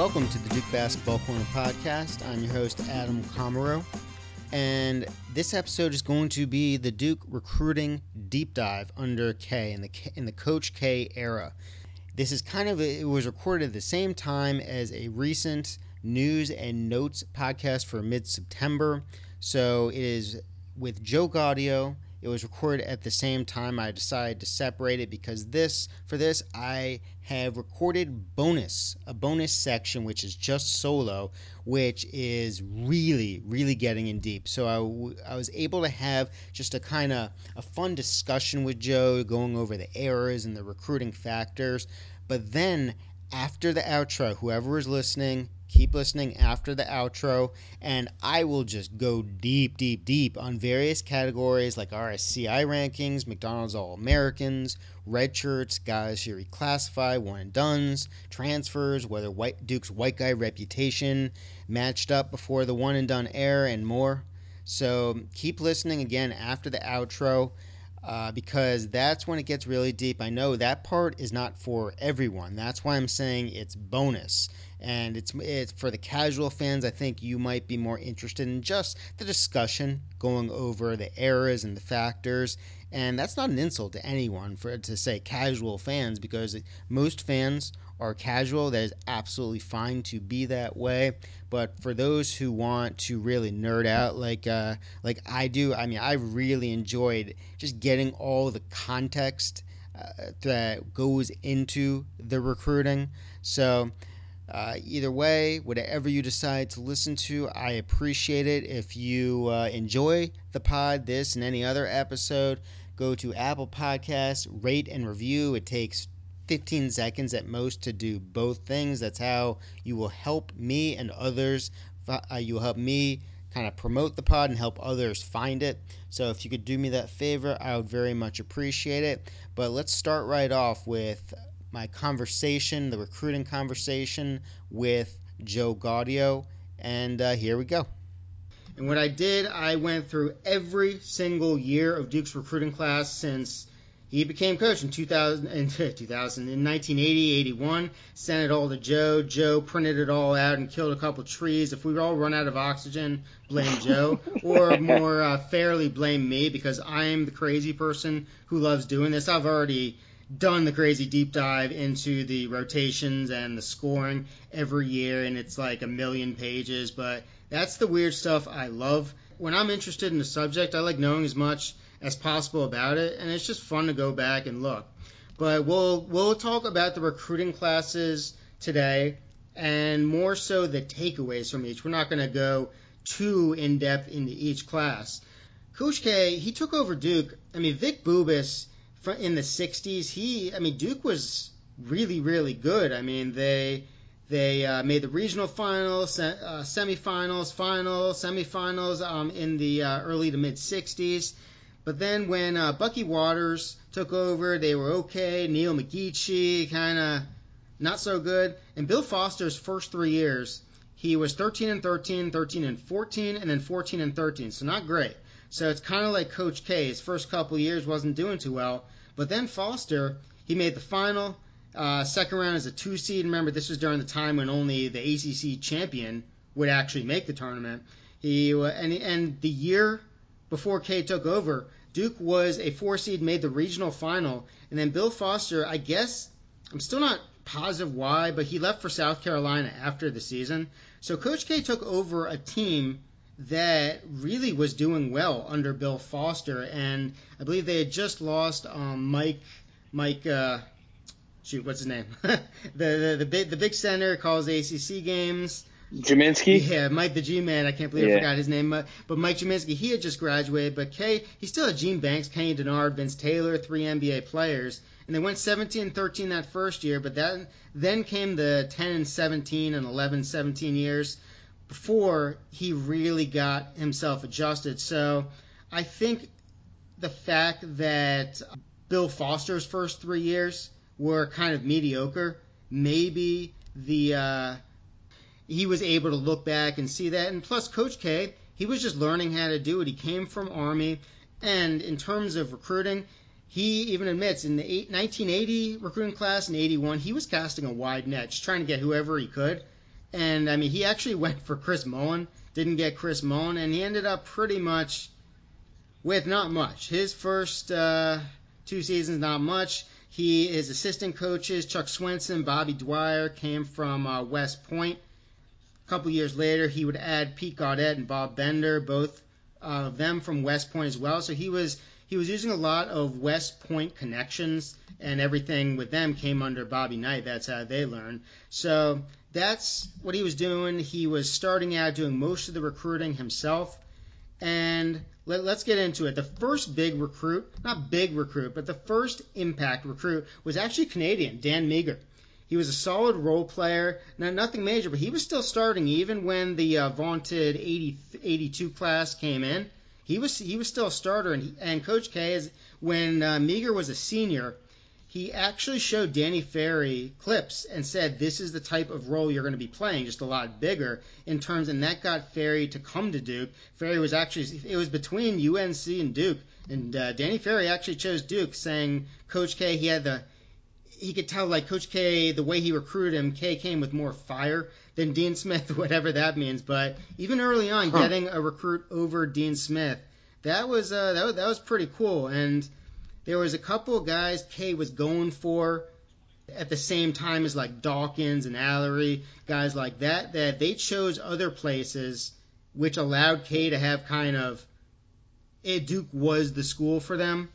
Welcome to the Duke Basketball Corner podcast. I'm your host, Adam Comero. And this episode is going to be the Duke recruiting deep dive under K in the in the Coach K era. This is kind of a, it was recorded at the same time as a recent news and notes podcast for mid September. So it is with Joe Gaudio it was recorded at the same time. I decided to separate it because this, for this, I have recorded bonus, a bonus section which is just solo, which is really, really getting in deep. So I, I was able to have just a kind of a fun discussion with Joe, going over the errors and the recruiting factors. But then after the outro, whoever is listening, Keep listening after the outro, and I will just go deep, deep, deep on various categories like RSCI rankings, McDonald's All Americans, red shirts, guys who reclassify, one and duns, transfers, whether White Duke's white guy reputation matched up before the one and done era, and more. So keep listening again after the outro. Uh, because that's when it gets really deep. I know that part is not for everyone. That's why I'm saying it's bonus and it's it's for the casual fans. I think you might be more interested in just the discussion, going over the eras and the factors. And that's not an insult to anyone for to say casual fans because most fans are casual. That is absolutely fine to be that way. But for those who want to really nerd out like uh, like I do, I mean, I really enjoyed just getting all the context uh, that goes into the recruiting. So uh, either way, whatever you decide to listen to, I appreciate it. If you uh, enjoy the pod, this and any other episode, go to Apple Podcasts, rate and review. It takes 15 seconds at most to do both things. That's how you will help me and others. Uh, you will help me kind of promote the pod and help others find it. So if you could do me that favor, I would very much appreciate it. But let's start right off with my conversation, the recruiting conversation with Joe Gaudio. And uh, here we go. And what I did, I went through every single year of Duke's recruiting class since he became coach in 2000, in 2000 in 1980, 81. Sent it all to Joe. Joe printed it all out and killed a couple trees. If we all run out of oxygen, blame Joe, or more uh, fairly blame me because I'm the crazy person who loves doing this. I've already done the crazy deep dive into the rotations and the scoring every year, and it's like a million pages. But that's the weird stuff I love. When I'm interested in a subject, I like knowing as much as possible about it, and it's just fun to go back and look. But we'll we'll talk about the recruiting classes today, and more so the takeaways from each. We're not going to go too in depth into each class. Coach K, he took over Duke. I mean, Vic Bubas in the 60s, he, I mean, Duke was really, really good. I mean, they they uh, made the regional finals, uh, semifinals, finals, semifinals um, in the uh, early to mid 60s. But then when uh, Bucky Waters took over, they were okay. Neil McGeachy, kind of not so good. And Bill Foster's first three years, he was 13 and 13, 13 and 14, and then 14 and 13. So not great. So it's kind of like Coach K. His first couple years wasn't doing too well, but then Foster he made the final. Uh, second round as a two seed. Remember, this was during the time when only the ACC champion would actually make the tournament. He and and the year before K took over, Duke was a four seed, made the regional final, and then Bill Foster. I guess I'm still not positive why, but he left for South Carolina after the season. So Coach K took over a team that really was doing well under Bill Foster, and I believe they had just lost um, Mike Mike. Uh, shoot, what's his name? the, the the big the big center calls ACC games. Gminski? Yeah, Mike the G-Man. I can't believe yeah. I forgot his name. But Mike Gminski, he had just graduated. But K, he still had Gene Banks, Kenny Dennard, Vince Taylor, three NBA players. And they went 17 and 13 that first year. But that then came the 10 and 17 and 11 17 years before he really got himself adjusted. So I think the fact that Bill Foster's first three years were kind of mediocre, maybe the uh, he was able to look back and see that. And plus, Coach K, he was just learning how to do it. He came from Army, and in terms of recruiting, he even admits in the 1980 recruiting class in 81, he was casting a wide net, just trying to get whoever he could And I mean, he actually went for Chris Mullin, didn't get Chris Mullin, and he ended up pretty much with not much. His first uh, two seasons, not much. He his assistant coaches Chuck Swenson, Bobby Dwyer came from uh, West Point. A couple years later, he would add Pete Gaudet and Bob Bender, both of them from West Point as well. So he was he was using a lot of West Point connections, and everything with them came under Bobby Knight. That's how they learned. So that's what he was doing. He was starting out doing most of the recruiting himself. And let, us get into it. The first big recruit, not big recruit, but the first impact recruit was actually Canadian, Dan Meagher. He was a solid role player, not nothing major, but he was still starting even when the uh, vaunted 80, 82 class came in. He was he was still a starter, and, he, and Coach K is when uh, Meagher was a senior, he actually showed Danny Ferry clips and said this is the type of role you're going to be playing, just a lot bigger in terms, and that got Ferry to come to Duke. Ferry was actually it was between UNC and Duke, and uh, Danny Ferry actually chose Duke, saying Coach K he had the he could tell like Coach K the way he recruited him, K came with more fire than Dean Smith, whatever that means. But even early on, huh. getting a recruit over Dean Smith, that was uh, that was, that was pretty cool. And there was a couple of guys K was going for at the same time as like Dawkins and Alarie, guys like that, that they chose other places, which allowed K to have kind of. It, Duke was the school for them.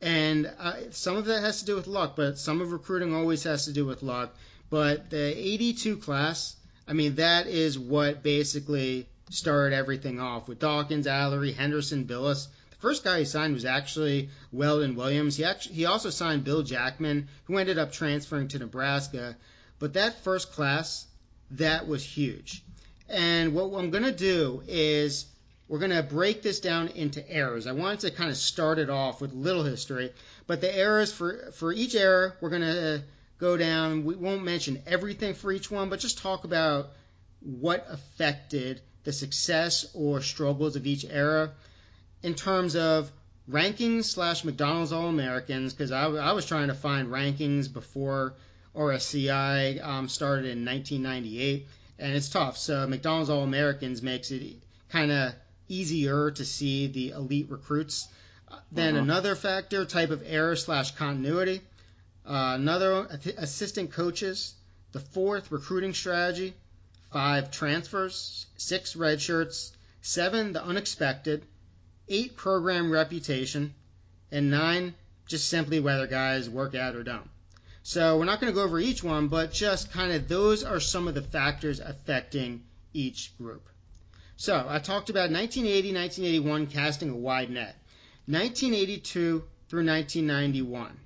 And uh, some of that has to do with luck, but some of recruiting always has to do with luck. But the 82 class, I mean, that is what basically started everything off with Dawkins, Alarie, Henderson, Bilas. First guy he signed was actually Weldon Williams. He actually he also signed Bill Jackman, who ended up transferring to Nebraska. But that first class, that was huge. And what I'm going to do is we're going to break this down into eras. I wanted to kind of start it off with little history, but the eras for for each era, we're going to go down. We won't mention everything for each one, but just talk about what affected the success or struggles of each era in terms of rankings slash McDonald's All Americans, because I, I, was trying to find rankings before RSCI um, started in 1998, and it's tough. So McDonald's All Americans makes it kind of easier to see the elite recruits. Then uh-huh. another factor, type of error slash continuity. Uh, another assistant coaches. The fourth recruiting strategy. Five transfers. Six red shirts. Seven the unexpected. Eight program reputation. And nine just simply whether guys work out or don't. So we're not going to go over each one, but just kind of those are some of the factors affecting each group. So I talked about 1980, 1981 casting a wide net. 1982 through 1991.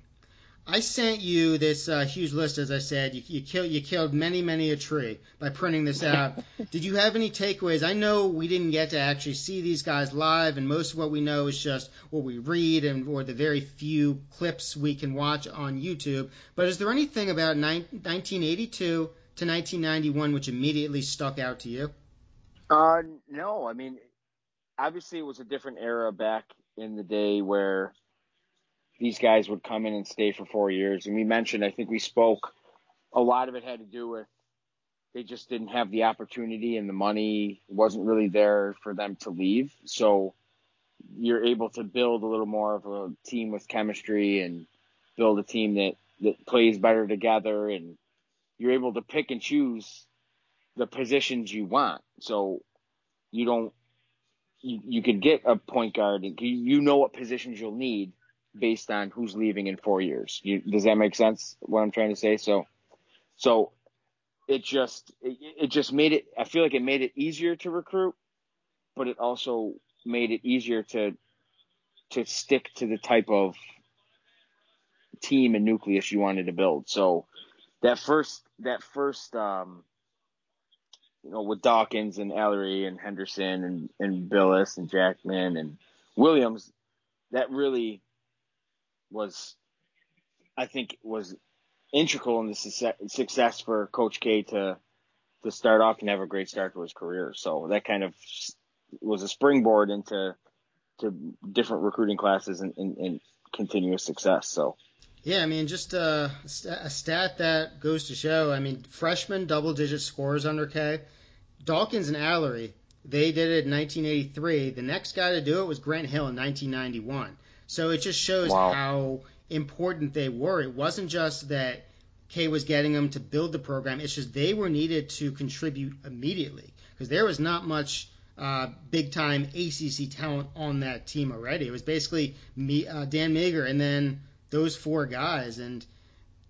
I sent you this uh, huge list, as I said. You, you, kill, you killed many, many a tree by printing this out. Did you have any takeaways? I know we didn't get to actually see these guys live, and most of what we know is just what we read and or the very few clips we can watch on YouTube. But is there anything about 1982 to 1991 which immediately stuck out to you? Uh, no. I mean, obviously it was a different era back in the day where these guys would come in and stay for four years. And we mentioned, I think we spoke, a lot of it had to do with they just didn't have the opportunity and the money wasn't really there for them to leave. So you're able to build a little more of a team with chemistry and build a team that, that plays better together and you're able to pick and choose the positions you want. So you don't, you, you could get a point guard and you know what positions you'll need based on who's leaving in four years. You, does that make sense? What I'm trying to say? So, so it just, it, it just made it, I feel like it made it easier to recruit, but it also made it easier to, to stick to the type of team and nucleus you wanted to build. So that first, that first, um, you know, with Dawkins and Alarie and Henderson and, and Bilas and Jackman and Williams, that really was, I think, was integral in the success for Coach K to to start off and have a great start to his career. So that kind of was a springboard into to different recruiting classes and, and, and continuous success. So Yeah, I mean, just uh, a, a stat that goes to show. I mean, freshman double-digit scores under K. Dawkins and Alarie, they did it in 1983. The next guy to do it was Grant Hill in 1991. So it just shows wow. how important they were. It wasn't just that K was getting them to build the program. It's just they were needed to contribute immediately because there was not much uh, big time ACC talent on that team already. It was basically me, uh, Dan Meagher, and then those four guys, and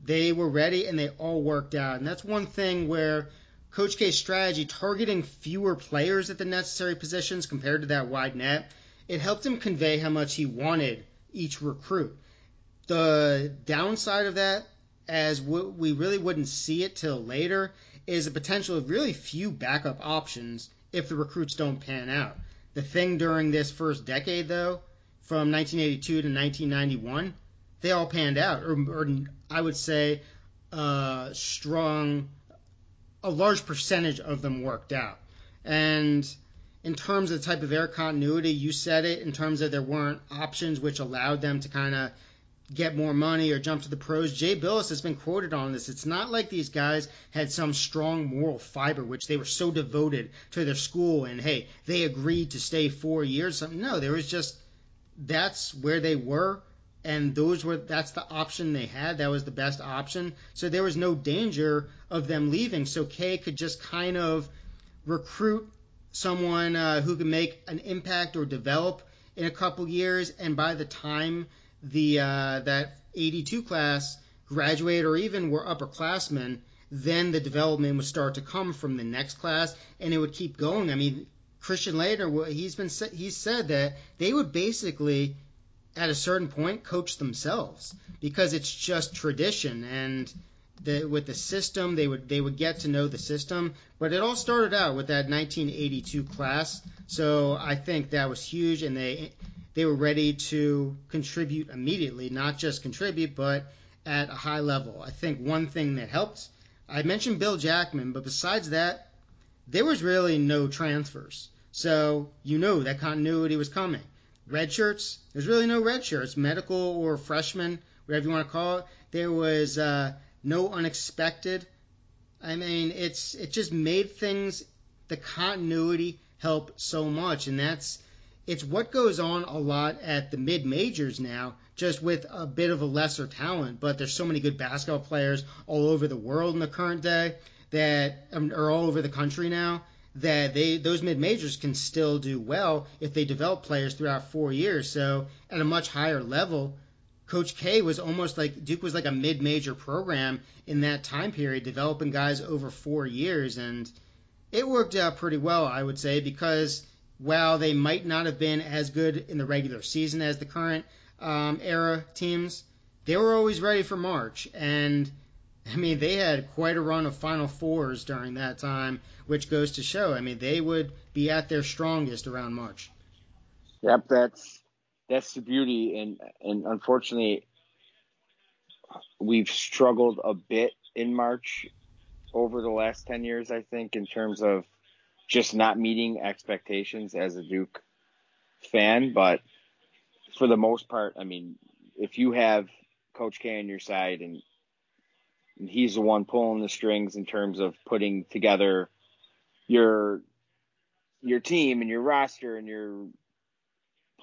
they were ready and they all worked out. And that's one thing where Coach K's strategy, targeting fewer players at the necessary positions compared to that wide net, it helped him convey how much he wanted each recruit. The downside of that, as we really wouldn't see it till later, is a potential of really few backup options if the recruits don't pan out. The thing during this first decade, though, from 1982 to 1991, they all panned out, or, or I would say uh, strong, a large percentage of them worked out. And in terms of the type of air continuity, you said it, in terms of there weren't options which allowed them to kind of get more money or jump to the pros. Jay Bilas has been quoted on this. It's not like these guys had some strong moral fiber, which they were so devoted to their school and hey, they agreed to stay four years. No, there was just that's where they were and those were that's the option they had. That was the best option. So there was no danger of them leaving. So Kay could just kind of recruit someone uh, who can make an impact or develop in a couple years, and by the time the uh, that 82 class graduate or even were upperclassmen, then the development would start to come from the next class, and it would keep going. I mean, Christian Laettner, he's been he's said that they would basically at a certain point coach themselves because it's just tradition and the, with the system they would they would get to know the system. But it all started out with that 1982 class. So I think that was huge and they they were ready to contribute immediately not just contribute but at a high level. I think one thing that helped I mentioned Bill Jackman but besides that there was really no transfers. So you know that continuity was coming. Red shirts. There's really no red shirts, medical or freshman, whatever you want to call it. There was uh, no unexpected. I mean, it's it just made things the continuity help so much, and that's it's what goes on a lot at the mid majors now, just with a bit of a lesser talent. But there's so many good basketball players all over the world in the current day that um, are all over the country now that they those mid majors can still do well if they develop players throughout four years. So at a much higher level, Coach K was almost like Duke was like a mid major program in that time period, developing guys over four years, and it worked out pretty well, I would say, because while they might not have been as good in the regular season as the current um, era teams, they were always ready for March and I mean, they had quite a run of Final Fours during that time, which goes to show. I mean, they would be at their strongest around March. Yep, that's that's the beauty, and and unfortunately, we've struggled a bit in March over the last ten years. I think in terms of just not meeting expectations as a Duke fan, but for the most part, I mean, if you have Coach K on your side and and he's the one pulling the strings in terms of putting together your your team and your roster and your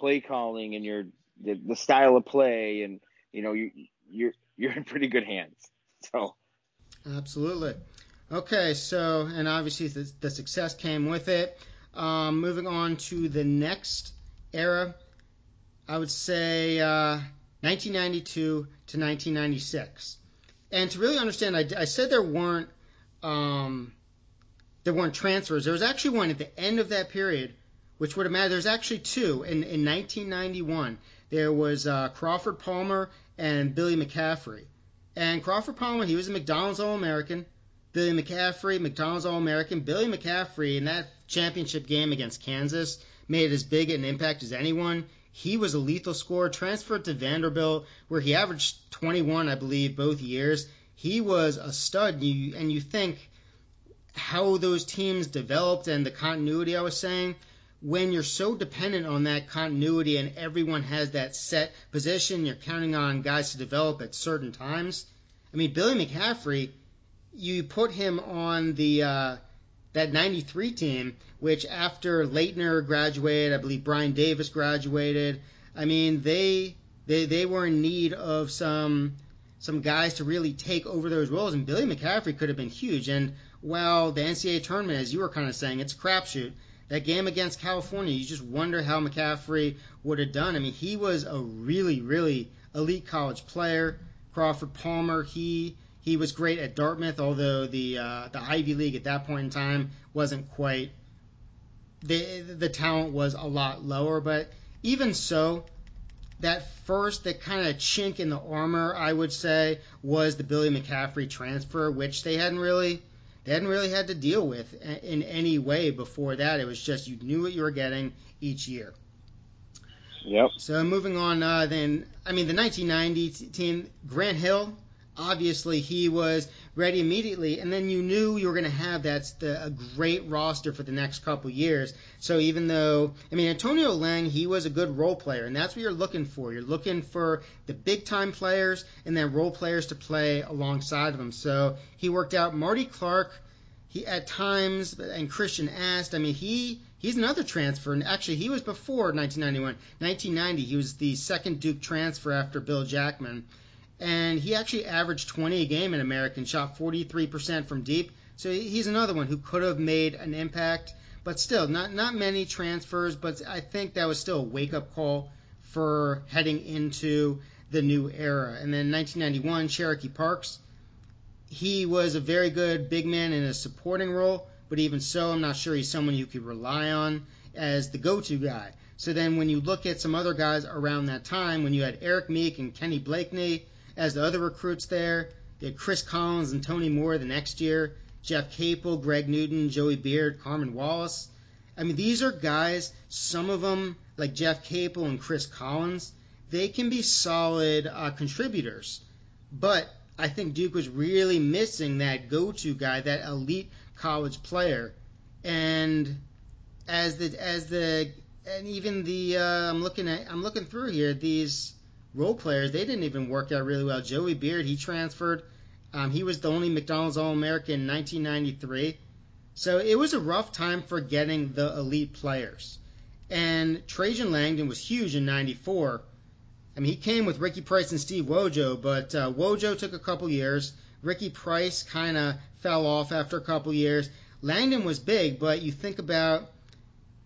play calling and your the, the style of play and you know you you're you're in pretty good hands. So. Absolutely. Okay so and obviously the, the success came with it. Um, moving on to the next era i would say uh, 1992 to 1996 and to really understand, I, I said there weren't um, there weren't transfers. There was actually one at the end of that period, which would have mattered. There's actually two in, in 1991. There was uh, Crawford Palmer and Billy McCaffrey. And Crawford Palmer, he was a McDonald's All American. Billy McCaffrey, McDonald's All American. Billy McCaffrey in that championship game against Kansas made as big an impact as anyone. He was a lethal scorer, transferred to Vanderbilt, where he averaged 21, I believe, both years. He was a stud. You, and you think how those teams developed and the continuity I was saying. When you're so dependent on that continuity and everyone has that set position, you're counting on guys to develop at certain times. I mean, Billy McCaffrey, you put him on the uh, that '93 team, which after Laettner graduated, I believe Brian Davis graduated. I mean, they they they were in need of some some guys to really take over those roles, and Billy McCaffrey could have been huge. And while the NCAA tournament, as you were kind of saying, it's a crapshoot that game against California, you just wonder how McCaffrey would have done. I mean, he was a really, really elite college player. Crawford Palmer, he he was great at Dartmouth, although the uh, the Ivy League at that point in time wasn't quite the the talent was a lot lower. But even so, that first that kind of chink in the armor, I would say, was the Billy McCaffrey transfer, which they hadn't really they hadn't really had to deal with in any way before that. It was just you knew what you were getting each year. Yep. So moving on, uh, then I mean the 1990 team, Grant Hill. Obviously, he was ready immediately, and then you knew you were going to have that's the, a great roster for the next couple years. So even though I mean Antonio Lang, he was a good role player, and that's what you're looking for. You're looking for the big time players and then role players to play alongside of them. So he worked out Marty Clark. He at times and Christian Ast. I mean he he's another transfer, and actually he was before 1991. 1990 he was the second Duke transfer after Bill Jackman and he actually averaged 20 a game in American, shot 43% from deep. So he's another one who could have made an impact, but still not not many transfers. But I think that was still a wake up call for heading into the new era. And then 1991, Cherokee Parks. He was a very good big man in a supporting role, but even so, I'm not sure he's someone you could rely on as the go-to guy. So then, when you look at some other guys around that time, when you had Erik Meek and Kenny Blakeney, as the other recruits there. They had Chris Collins and Tony Moore the next year, Jeff Capel, Greg Newton, Joey Beard, Carmen Wallace. I mean, these are guys, some of them, like Jeff Capel and Chris Collins, they can be solid uh, contributors. But I think Duke was really missing that go to guy, that elite college player. And as the, as the, and even the, uh, I'm looking at, I'm looking through here, these, role players, they didn't even work out really well. Joey Beard, he transferred. Um, he was the only McDonald's All American in 1993. So it was a rough time for getting the elite players. And Trajan Langdon was huge in 94. I mean, he came with Ricky Price and Steve Wojo, but uh, Wojo took a couple years. Ricky Price kind of fell off after a couple years. Langdon was big, but you think about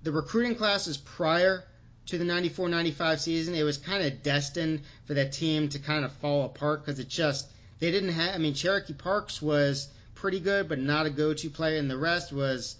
the recruiting classes prior to the 94 95 season, it was kind of destined for that team to kind of fall apart because it just, they didn't have, I mean, Cherokee Parks was pretty good, but not a go to player, and the rest was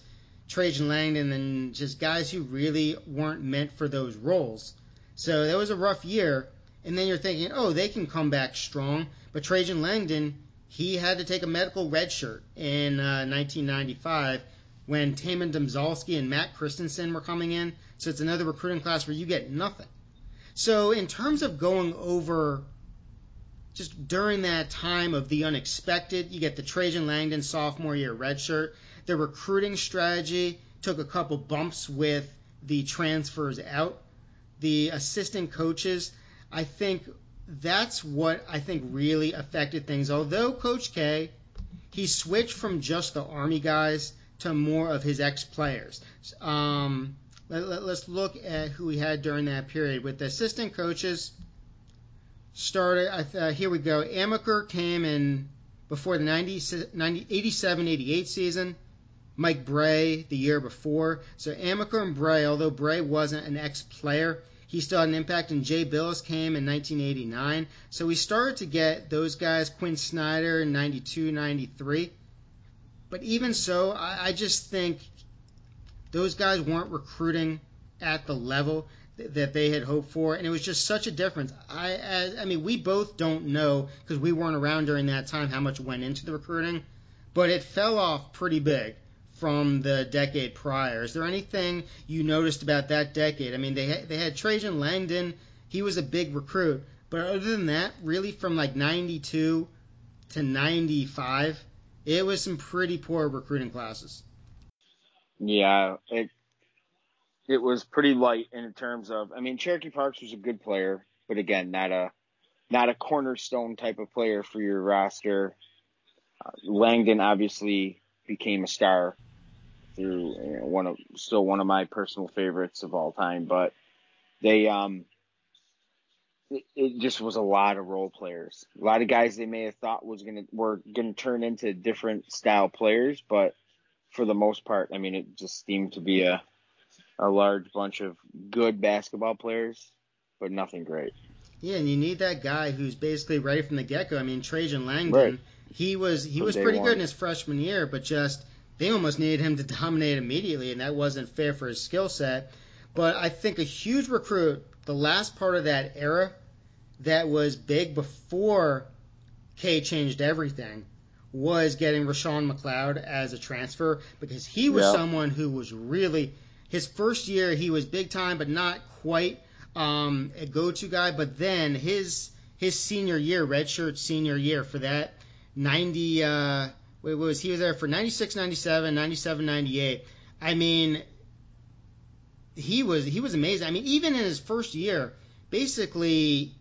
Trajan Langdon and just guys who really weren't meant for those roles. So that was a rough year. And then you're thinking, oh, they can come back strong. But Trajan Langdon, he had to take a medical red shirt in uh, 1995 when Taymon Domzalski and Matt Christensen were coming in. So it's another recruiting class where you get nothing. So in terms of going over just during that time of the unexpected, you get the Trajan Langdon sophomore year redshirt. The recruiting strategy took a couple bumps with the transfers out. The assistant coaches, I think that's what I think really affected things. Although Coach K, he switched from just the Army guys to more of his ex players. Um, let, us look at who he had during that period. With the assistant coaches, started, uh, here we go. Amaker came in before the 90, 90, 87 88 season. Mike Brey the year before. So Amaker and Brey, although Brey wasn't an ex player, he still had an impact. And Jay Bilas came in 1989. So we started to get those guys, Quinn Snyder in 92, 93. But even so, I, I just think those guys weren't recruiting at the level th- that they had hoped for, and it was just such a difference. I, I, I mean, we both don't know because we weren't around during that time how much went into the recruiting, but it fell off pretty big from the decade prior. Is there anything you noticed about that decade? I mean, they had, they had Trajan Langdon. He was a big recruit, but other than that, really from like 92 to 95, it was some pretty poor recruiting classes. Yeah, it it was pretty light in terms of. I mean, Cherokee Parks was a good player, but again, not a not a cornerstone type of player for your roster. Uh, Langdon obviously became a star through you know, one of still one of my personal favorites of all time, but they um it, it, just was a lot of role players. A lot of guys they may have thought was gonna were gonna turn into different style players, but for the most part, I mean, it just seemed to be a a large bunch of good basketball players, but nothing great. Yeah, and you need that guy who's basically ready from the get go. I mean, Trajan Langdon, right. he was he from was pretty one. good in his freshman year, but just they almost needed him to dominate immediately, and that wasn't fair for his skill set. But I think a huge recruit, the last part of that era, that was big before K changed everything, was getting Roshown McLeod as a transfer because he was someone who was really his first year he was big time, but not quite um, a go-to guy. But then his his senior year, redshirt senior year for that 90 uh, was he was there for 96, 97, 97, 98. I mean, he was he was amazing. I mean, even in his first year, basically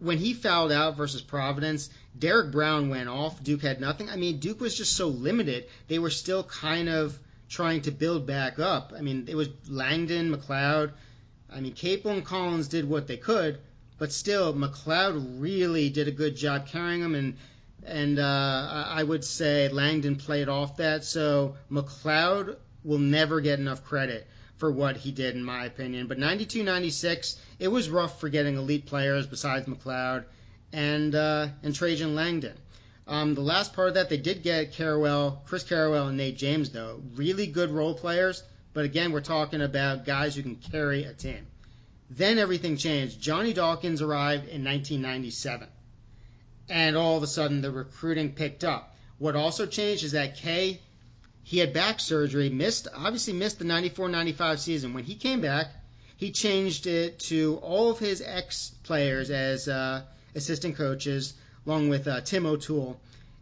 when he fouled out versus Providence, Derek Brown went off. Duke had nothing. I mean, Duke was just so limited. They were still kind of trying to build back up. I mean, it was Langdon, McLeod. I mean, Capel and Collins did what they could, but still, McLeod really did a good job carrying them, and and uh, I would say Langdon played off that. So McLeod will never get enough credit for what he did, in my opinion. But 92 96, it was rough for getting elite players besides McLeod and, uh, and Trajan Langdon. Um, the last part of that, they did get Carrawell, Chris Carrawell, and Nate James, though. Really good role players, but again, we're talking about guys who can carry a team. Then everything changed. Johnny Dawkins arrived in 1997, and all of a sudden the recruiting picked up. What also changed is that K, he had back surgery, missed obviously missed the 94-95 season. When he came back, he changed it to all of his ex players as uh, assistant coaches along with uh, Tim O'Toole.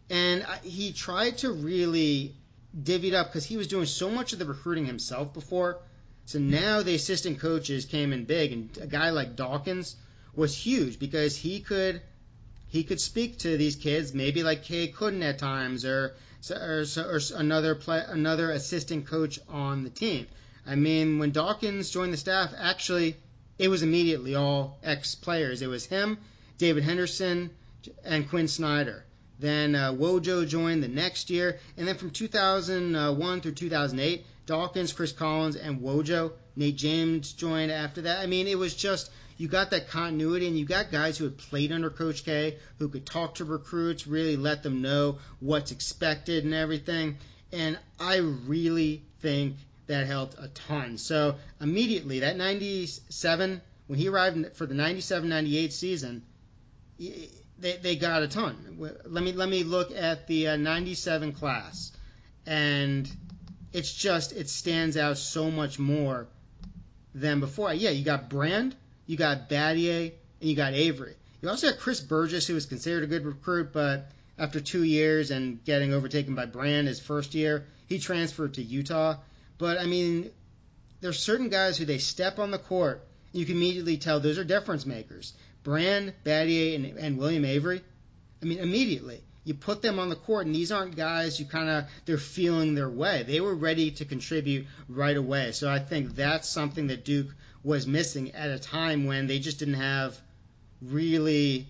And he tried to really divvy it up because he was doing so much of the recruiting himself before. So now the assistant coaches came in big, and a guy like Dawkins was huge because he could he could speak to these kids, maybe like Kay couldn't at times, or or, or another play, another assistant coach on the team. I mean, when Dawkins joined the staff, actually, it was immediately all ex players. It was him, David Henderson, and Quinn Snyder. Then uh, Wojo joined the next year, and then from 2001 through 2008, Dawkins, Chris Collins, and Wojo. Nate James joined after that. I mean, it was just you got that continuity, and you got guys who had played under Coach K, who could talk to recruits, really let them know what's expected and everything. And I really think that helped a ton. So immediately, that 97, when he arrived for the 97-98 season, they, they got a ton. Let me let me look at the uh, 97 class, and it's just it stands out so much more than before. Yeah, you got Brand, you got Battier, and you got Avery. You also got Chris Burgess, who was considered a good recruit, but after two years and getting overtaken by Brand his first year, he transferred to Utah. But I mean, there's certain guys who they step on the court, you can immediately tell those are difference makers. Brand, Battier, and, and William Avery. I mean, immediately you put them on the court, and these aren't guys you kind of they're feeling their way. They were ready to contribute right away. So I think that's something that Duke was missing at a time when they just didn't have really,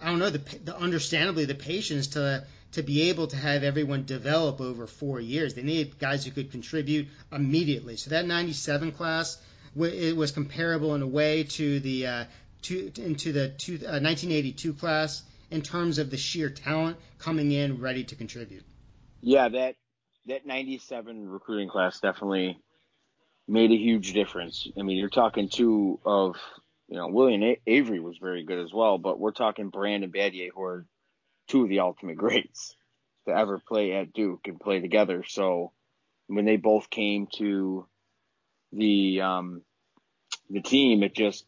I don't know, the, the understandably the patience to to be able to have everyone develop over four years. They needed guys who could contribute immediately. So that 97 class it was comparable in a way to the uh, to, into the two, uh, 1982 class in terms of the sheer talent coming in ready to contribute. Yeah, that that 97 recruiting class definitely made a huge difference. I mean, you're talking two of, you know, William Avery was very good as well, but we're talking Brandon Battier, who are two of the ultimate greats to ever play at Duke and play together. So when they both came to the um, the team, it just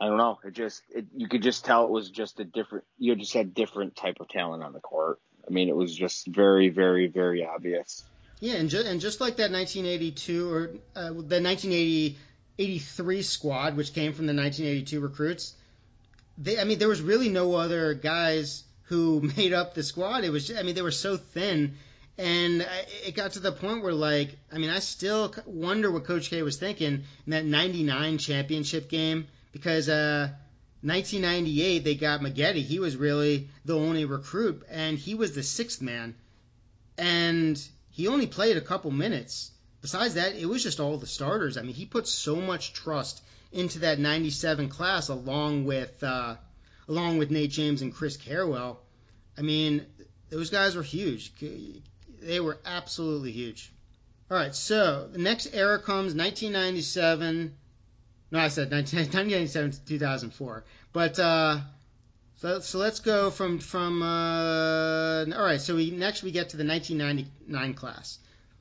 I don't know. It just it, you could just tell it was just a different. You just had different type of talent on the court. I mean, it was just very, very, very obvious. Yeah, and, ju- and just like that 1982 or uh, the 1983 squad, which came from the 1982 recruits, they I mean there was really no other guys who made up the squad. It was I mean they were so thin, and it got to the point where like I mean I still wonder what Coach K was thinking in that 99 championship game because. uh 1998, they got Maggette. He was really the only recruit, and he was the sixth man. And he only played a couple minutes. Besides that, it was just all the starters. I mean, he put so much trust into that 97 class along with uh, along with Nate James and Chris Carrawell. I mean, those guys were huge. They were absolutely huge. All right, so the next era comes 1997 no, I said 1997 to 2004. But uh, so so let's go from from uh, all right. So we next we get to the 1999 class.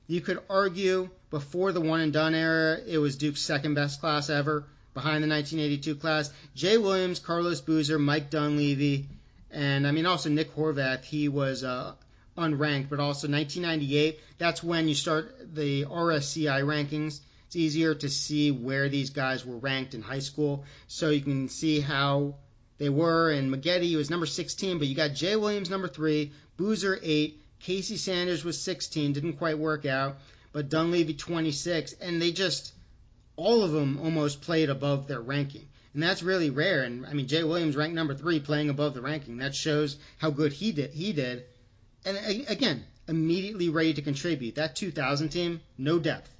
You could argue before the one and done era, it was Duke's second best class ever, behind the 1982 class. Jay Williams, Carlos Boozer, Mike Dunleavy, and I mean also Nick Horvath. He was uh, unranked, but also 1998. That's when you start the RSCI rankings it's easier to see where these guys were ranked in high school. So you can see how they were. And Maggette was number 16, but you got Jay Williams number three, Boozer eight, Casey Sanders was 16, didn't quite work out, but Dunleavy 26, and they just all of them almost played above their ranking. And that's really rare. And I mean, Jay Williams ranked number three, playing above the ranking. That shows how good he did. He did. And again, immediately ready to contribute. That 2000 team, no depth.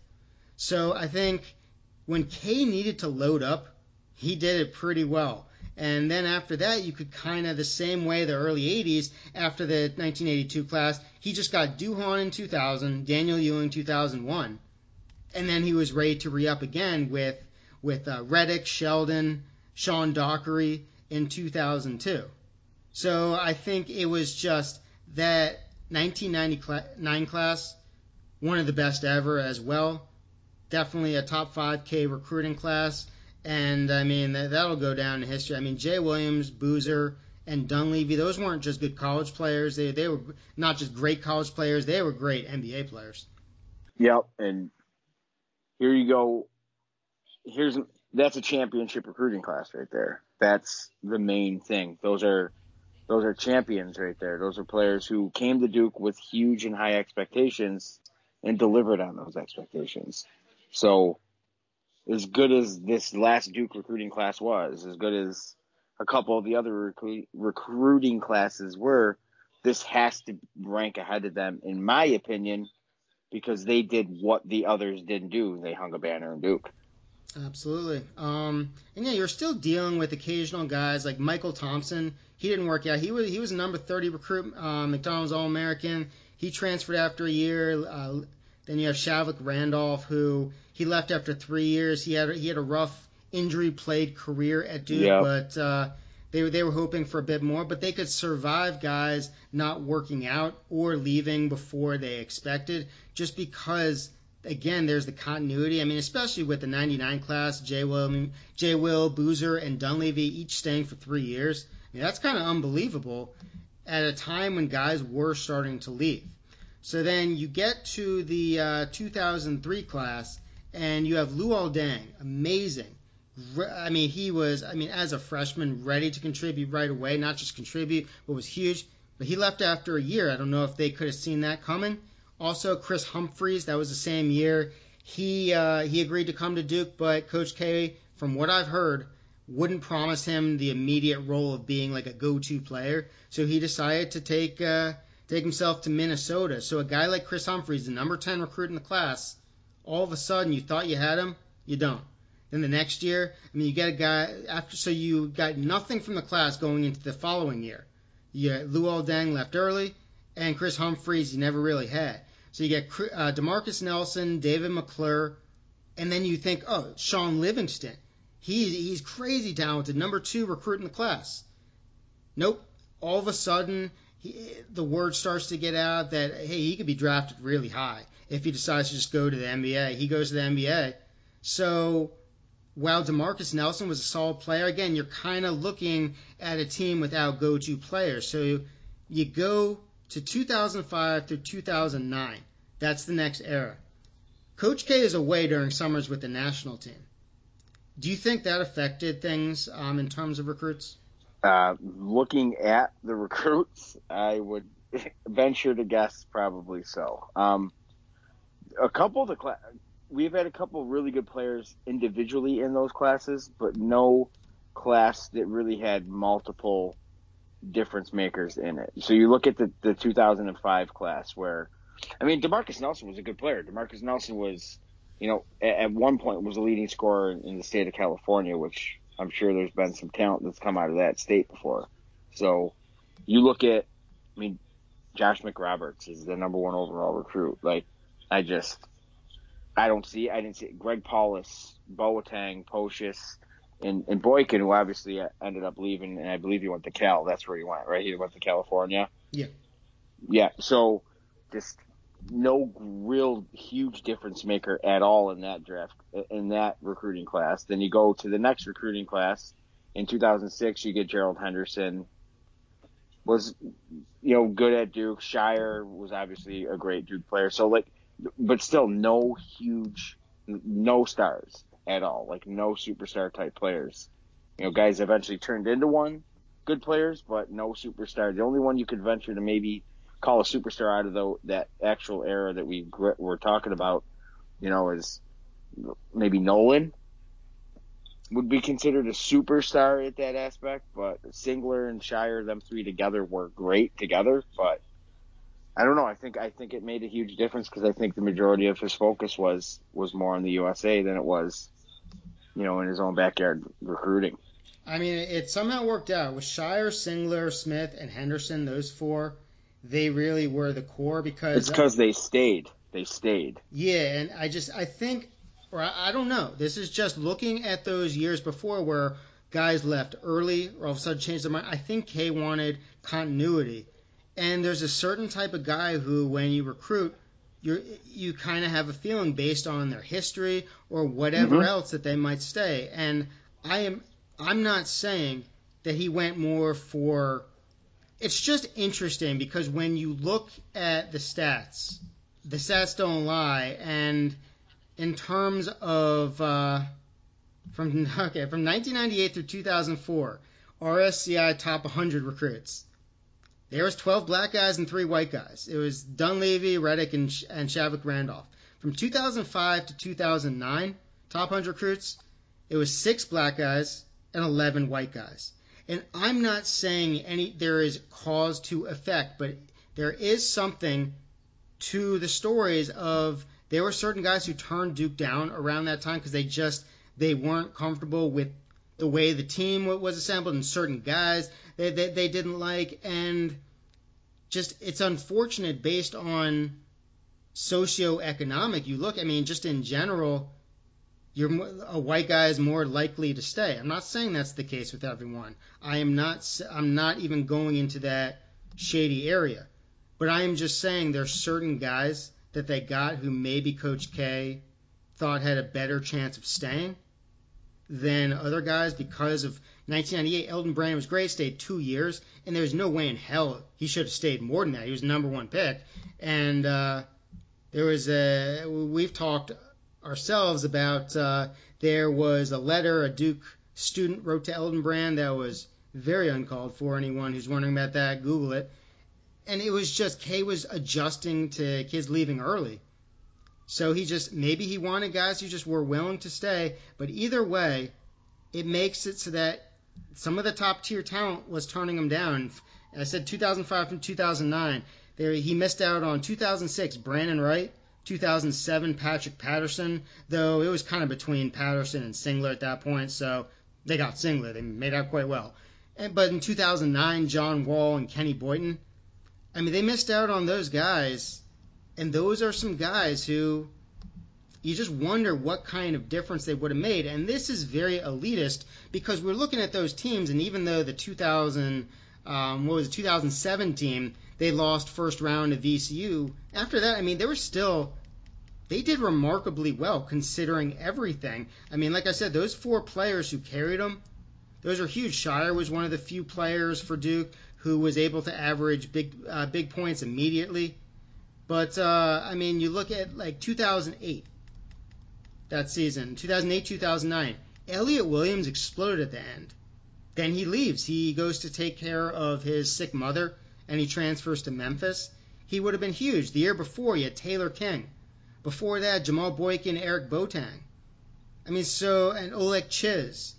So I think when K needed to load up, he did it pretty well. And then after that, you could kind of the same way the early 80s after the 1982 class, he just got Duhon in 2000, Daniel Ewing 2001, and then he was ready to re up again with with uh, Reddick, Shelden, Sean Dockery in 2002. So I think it was just that 1999 class, one of the best ever as well definitely a top 5K recruiting class. And I mean, that, that'll go down in history. I mean, Jay Williams, Boozer, and Dunleavy, those weren't just good college players. They, they were not just great college players, they were great NBA players. Yep. And here you go. Here's that's a championship recruiting class right there. That's the main thing. Those are those are champions right there. Those are players who came to Duke with huge and high expectations and delivered on those expectations. So, as good as this last Duke recruiting class was, as good as a couple of the other recru- recruiting classes were, this has to rank ahead of them, in my opinion, because they did what the others didn't do. They hung a banner in Duke. Absolutely. Um, and yeah, you're still dealing with occasional guys like Michael Thompson. He didn't work out. He was he was a number 30 recruit, uh, McDonald's All American. He transferred after a year. Uh, then you have Shavlik Randolph, who he left after three years. He had he had a rough injury played career at Duke, yep. but uh, they they were hoping for a bit more. But they could survive guys not working out or leaving before they expected, just because again there's the continuity. I mean, especially with the '99 class, Jay Will, Jay Will, Boozer, and Dunleavy each staying for three years. I mean, that's kind of unbelievable at a time when guys were starting to leave. So then you get to the uh, 2003 class, and you have Luol Deng, amazing. I mean, he was, I mean, as a freshman, ready to contribute right away, not just contribute, but was huge. But he left after a year. I don't know if they could have seen that coming. Also, Kris Humphries, that was the same year. He uh, he agreed to come to Duke, but Coach K, from what I've heard, wouldn't promise him the immediate role of being like a go-to player. So he decided to take uh, take himself to Minnesota. So a guy like Kris Humphries, the number 10 recruit in the class, all of a sudden you thought you had him, you don't. Then the next year, I mean, you get a guy after, so you got nothing from the class going into the following year. You Luol Deng left early, and Kris Humphries you never really had. So you get uh, Demarcus Nelson, David McClure, and then you think, oh, Shaun Livingston. He's he's crazy talented, number two recruit in the class. Nope. All of a sudden, he, the word starts to get out that hey, he could be drafted really high if he decides to just go to the NBA. He goes to the NBA. So while Demarcus Nelson was a solid player, again, you're kind of looking at a team without go-to players. So you go to 2005 through 2009. That's the next era. Coach K is away during summers with the national team. Do you think that affected things um, in terms of recruits? Uh, looking at the recruits, I would venture to guess probably so. Um, a couple of the cla- we've had a couple really good players individually in those classes, but no class that really had multiple difference makers in it. So you look at the, the 2005 class where, I mean, Demarcus Nelson was a good player. Demarcus Nelson was, you know, at, at one point was a leading scorer in the state of California, which I'm sure there's been some talent that's come out of that state before. So you look at, I mean, Josh McRoberts is the number one overall recruit. Like, I just, I don't see, I didn't see Greg Paulus, Boateng, Pocius, and, and Boykin, who obviously ended up leaving, and I believe he went to Cal. That's where he went, right? He went to California. Yeah. Yeah. So just no real huge difference maker at all in that draft, in that recruiting class. Then you go to the next recruiting class in 2006, you get Gerald Henderson. Was, you know, good at Duke. Scheyer was obviously a great Duke player. So like, but still no huge, no stars at all. Like no superstar type players. You know, guys eventually turned into one, good players, but no superstar. The only one you could venture to maybe call a superstar out of the, that actual era that we were talking about, you know, is maybe Nolan would be considered a superstar at that aspect, but Singler and Scheyer, them three together were great together, but I don't know. I think I think it made a huge difference because I think the majority of his focus was was more on the USA than it was you know, in his own backyard recruiting. I mean, it somehow worked out with Scheyer, Singler, Smith, and Henderson. Those four, they really were the core because it's because they stayed. They stayed. Yeah, and I just I think, or I, I don't know. This is just looking at those years before where guys left early or all of a sudden changed their mind. I think K wanted continuity, and there's a certain type of guy who, when you recruit, you you kind of have a feeling based on their history or whatever mm-hmm. else that they might stay. And I am I'm not saying that he went more for. It's just interesting because when you look at the stats, the stats don't lie. And in terms of uh, from okay from 1998 through 2004, RSCI top 100 recruits. There was 12 black guys and three white guys. It was Dunleavy, Reddick, and, and Shavlik Randolph. From 2005 to 2009, top 100 recruits, it was six black guys and 11 white guys. And I'm not saying any there is cause to effect, but there is something to the stories of there were certain guys who turned Duke down around that time because they just they weren't comfortable with the way the team was assembled and certain guys they, they, they didn't like. And just it's unfortunate based on socioeconomic. You look, I mean, just in general, you're a white guy is more likely to stay. I'm not saying that's the case with everyone. I am not. I'm not even going into that shady area, but I am just saying there's certain guys that they got who maybe Coach K thought had a better chance of staying than other guys because of 1998. Elton Brand was great, stayed two years, and there's no way in hell he should have stayed more than that. He was number one pick, and uh, there was a we've talked ourselves about uh, there was a letter a Duke student wrote to Elton Brand that was very uncalled for. Anyone who's wondering about that, Google it. And it was just K was adjusting to kids leaving early. So he just maybe he wanted guys who just were willing to stay, but either way, it makes it so that some of the top tier talent was turning him down. I said 2005 and 2009. There he missed out on 2006 Brandon Wright, 2007 Patrick Patterson, though it was kind of between Patterson and Singler at that point, so they got Singler. They made out quite well. And, but in 2009, John Wall and Kenny Boynton, I mean, they missed out on those guys and those are some guys who you just wonder what kind of difference they would have made. And this is very elitist because we're looking at those teams, and even though the 2000, um, what was it, 2007 team, they lost first round to VCU. After that, I mean, they were still, they did remarkably well considering everything. I mean, like I said, those four players who carried them, those are huge. Scheyer was one of the few players for Duke who was able to average big, uh, big points immediately. But uh, I mean, you look at like 2008, that season, 2008, 2009. Elliot Williams exploded at the end. Then he leaves. He goes to take care of his sick mother, and he transfers to Memphis. He would have been huge. The year before, you had Taylor King. Before that, Jamal Boykin, Eric Boateng. I mean, so and Olek Czyz.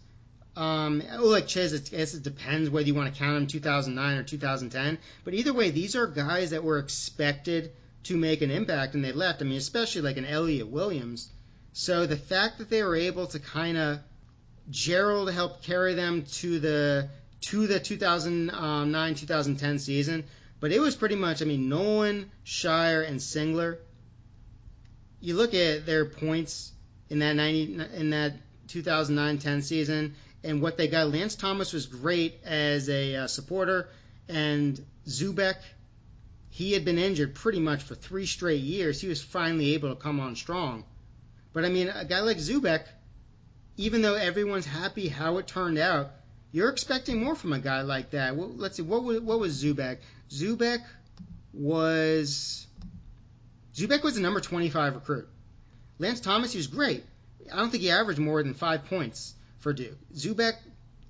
Um, Olek Czyz, I guess it depends whether you want to count him 2009 or 2010. But either way, these are guys that were expected to make an impact, and they left. I mean, especially like an Elliot Williams. So the fact that they were able to kind of Gerald helped carry them to the to the 2009 2010 season, but it was pretty much I mean Nolan, Scheyer, and Singler. You look at their points in that 90 in that 2009-10 season and what they got. Lance Thomas was great as a uh, supporter, and Zoubek. He had been injured pretty much for three straight years. He was finally able to come on strong. But I mean, a guy like Zoubek, even though everyone's happy how it turned out, you're expecting more from a guy like that. Well, let's see, what was, what was Zoubek? Zoubek was Zoubek was the number 25 recruit. Lance Thomas, he was great. I don't think he averaged more than five points for Duke. Zoubek,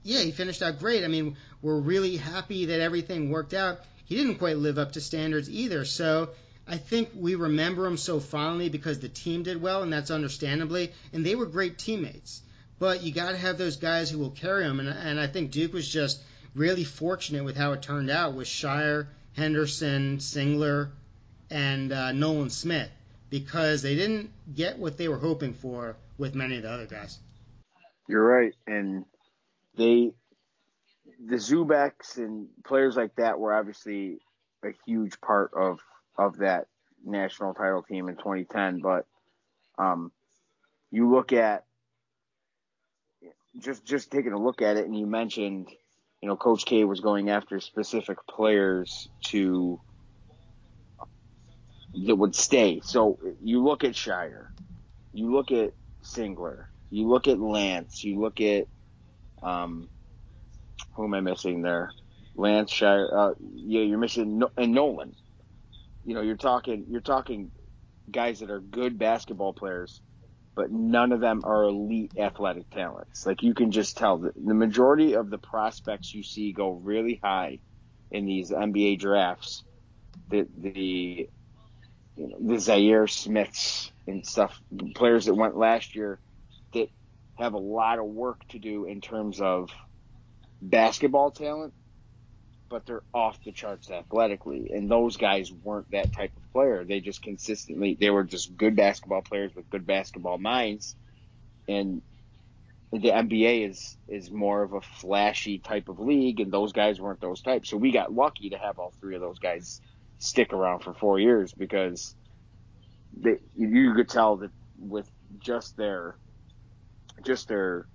yeah, he finished out great. I mean, we're really happy that everything worked out. He didn't quite live up to standards either. So I think we remember him so fondly because the team did well, and that's understandably, and they were great teammates. But you got to have those guys who will carry them, and, and I think Duke was just really fortunate with how it turned out with Scheyer, Henderson, Singler, and uh, Nolan Smith because they didn't get what they were hoping for with many of the other guys. You're right, and they, the Zoubeks and players like that were obviously a huge part of of that national title team in 2010. But um, you look at just just taking a look at it, and you mentioned, you know, Coach K was going after specific players to that would stay. So you look at Scheyer, you look at Singler, you look at Lance, you look at um, who am I missing there? Lance Scheyer. uh, yeah, you're missing no- and Nolan. You know, you're talking you're talking guys that are good basketball players, but none of them are elite athletic talents. Like you can just tell that the majority of the prospects you see go really high in these NBA drafts. The the you know, the Zhaire Smiths and stuff, players that went last year that have a lot of work to do in terms of basketball talent, but they're off the charts athletically. And those guys weren't that type of player. They just consistently, they were just good basketball players with good basketball minds. And the NBA is, is more of a flashy type of league, and those guys weren't those types. So we got lucky to have all three of those guys stick around for four years because they, you could tell that with just their just their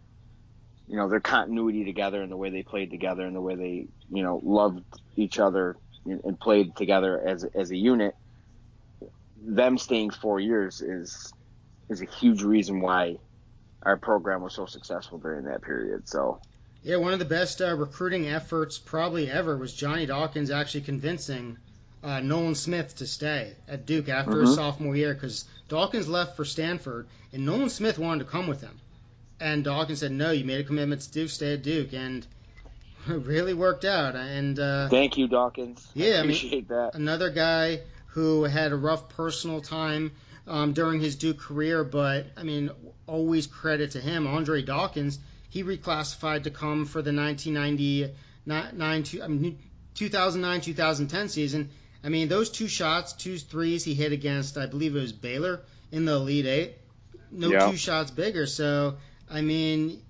you know their continuity together and the way they played together and the way they you know loved each other and played together as as a unit them staying 4 years is is a huge reason why our program was so successful during that period so yeah one of the best uh, recruiting efforts probably ever was Johnny Dawkins actually convincing uh, Nolan Smith to stay at Duke after mm-hmm. his sophomore year because Dawkins left for Stanford and Nolan Smith wanted to come with him. And Dawkins said, "No, you made a commitment to Duke. Stay at Duke." And it really worked out. And uh, thank you, Dawkins. Yeah, I appreciate I mean, that. Another guy who had a rough personal time um, during his Duke career, but I mean, always credit to him. Andre Dawkins, he reclassified to come for the 1990 nine, I mean, 2009-2010 season I mean, those two shots, two threes he hit against, I believe it was Baylor in the Elite Eight. No yeah. two shots bigger. So, I mean,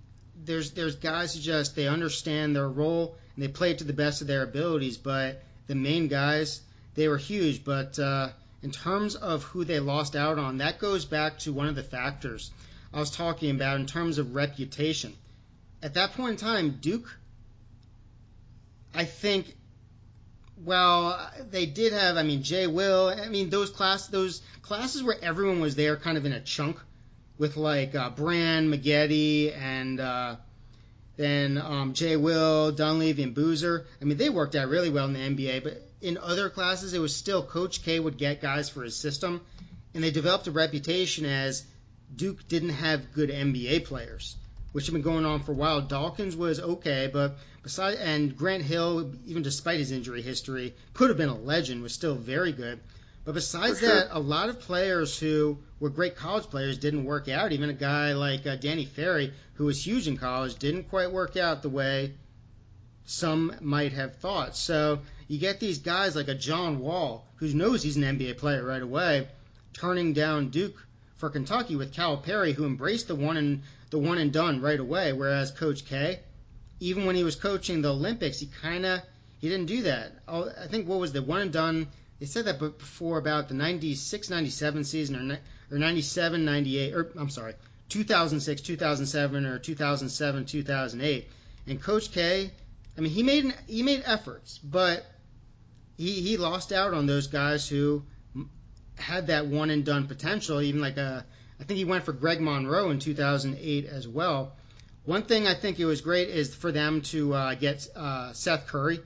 there's there's guys who just they understand their role and they play it to the best of their abilities. But the main guys, they were huge. But uh, in terms of who they lost out on, that goes back to one of the factors I was talking about in terms of reputation. At that point in time, Duke, I think well, they did have. I mean, Jay Will. I mean, those class, those classes where everyone was there, kind of in a chunk, with like uh, Brand, Maggette, and uh, then um, Jay Will, Dunleavy, and Boozer. I mean, they worked out really well in the NBA, but in other classes, it was still Coach K would get guys for his system, and they developed a reputation as Duke didn't have good NBA players, which had been going on for a while. Dawkins was okay, but besides, and Grant Hill, even despite his injury history, could have been a legend, was still very good. But besides sure. that, a lot of players who were great college players didn't work out. Even a guy like uh, Danny Ferry, who was huge in college, didn't quite work out the way some might have thought. So you get these guys like a John Wall, who knows he's an NBA player right away, turning down Duke for Kentucky with Calipari, who embraced the one and the one and done right away. Whereas Coach K, even when he was coaching the Olympics, he kind of he didn't do that. I think what was the one and done they said that but before about the 96 97 season or, or 97 98 or I'm sorry 2006 2007 or 2007 2008 and coach K I mean he made an, he made efforts but he he lost out on those guys who had that one and done potential even like a I think he went for Greg Monroe in 2008 as well. One thing I think it was great is for them to uh, get uh, Seth Curry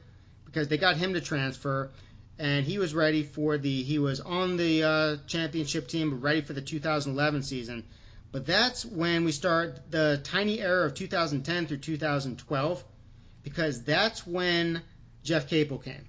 because they got him to transfer and he was ready for the he was on the uh, championship team ready for the 2011 season. But that's when we start the tiny era of 2010 through 2012 because that's when Jeff Capel came.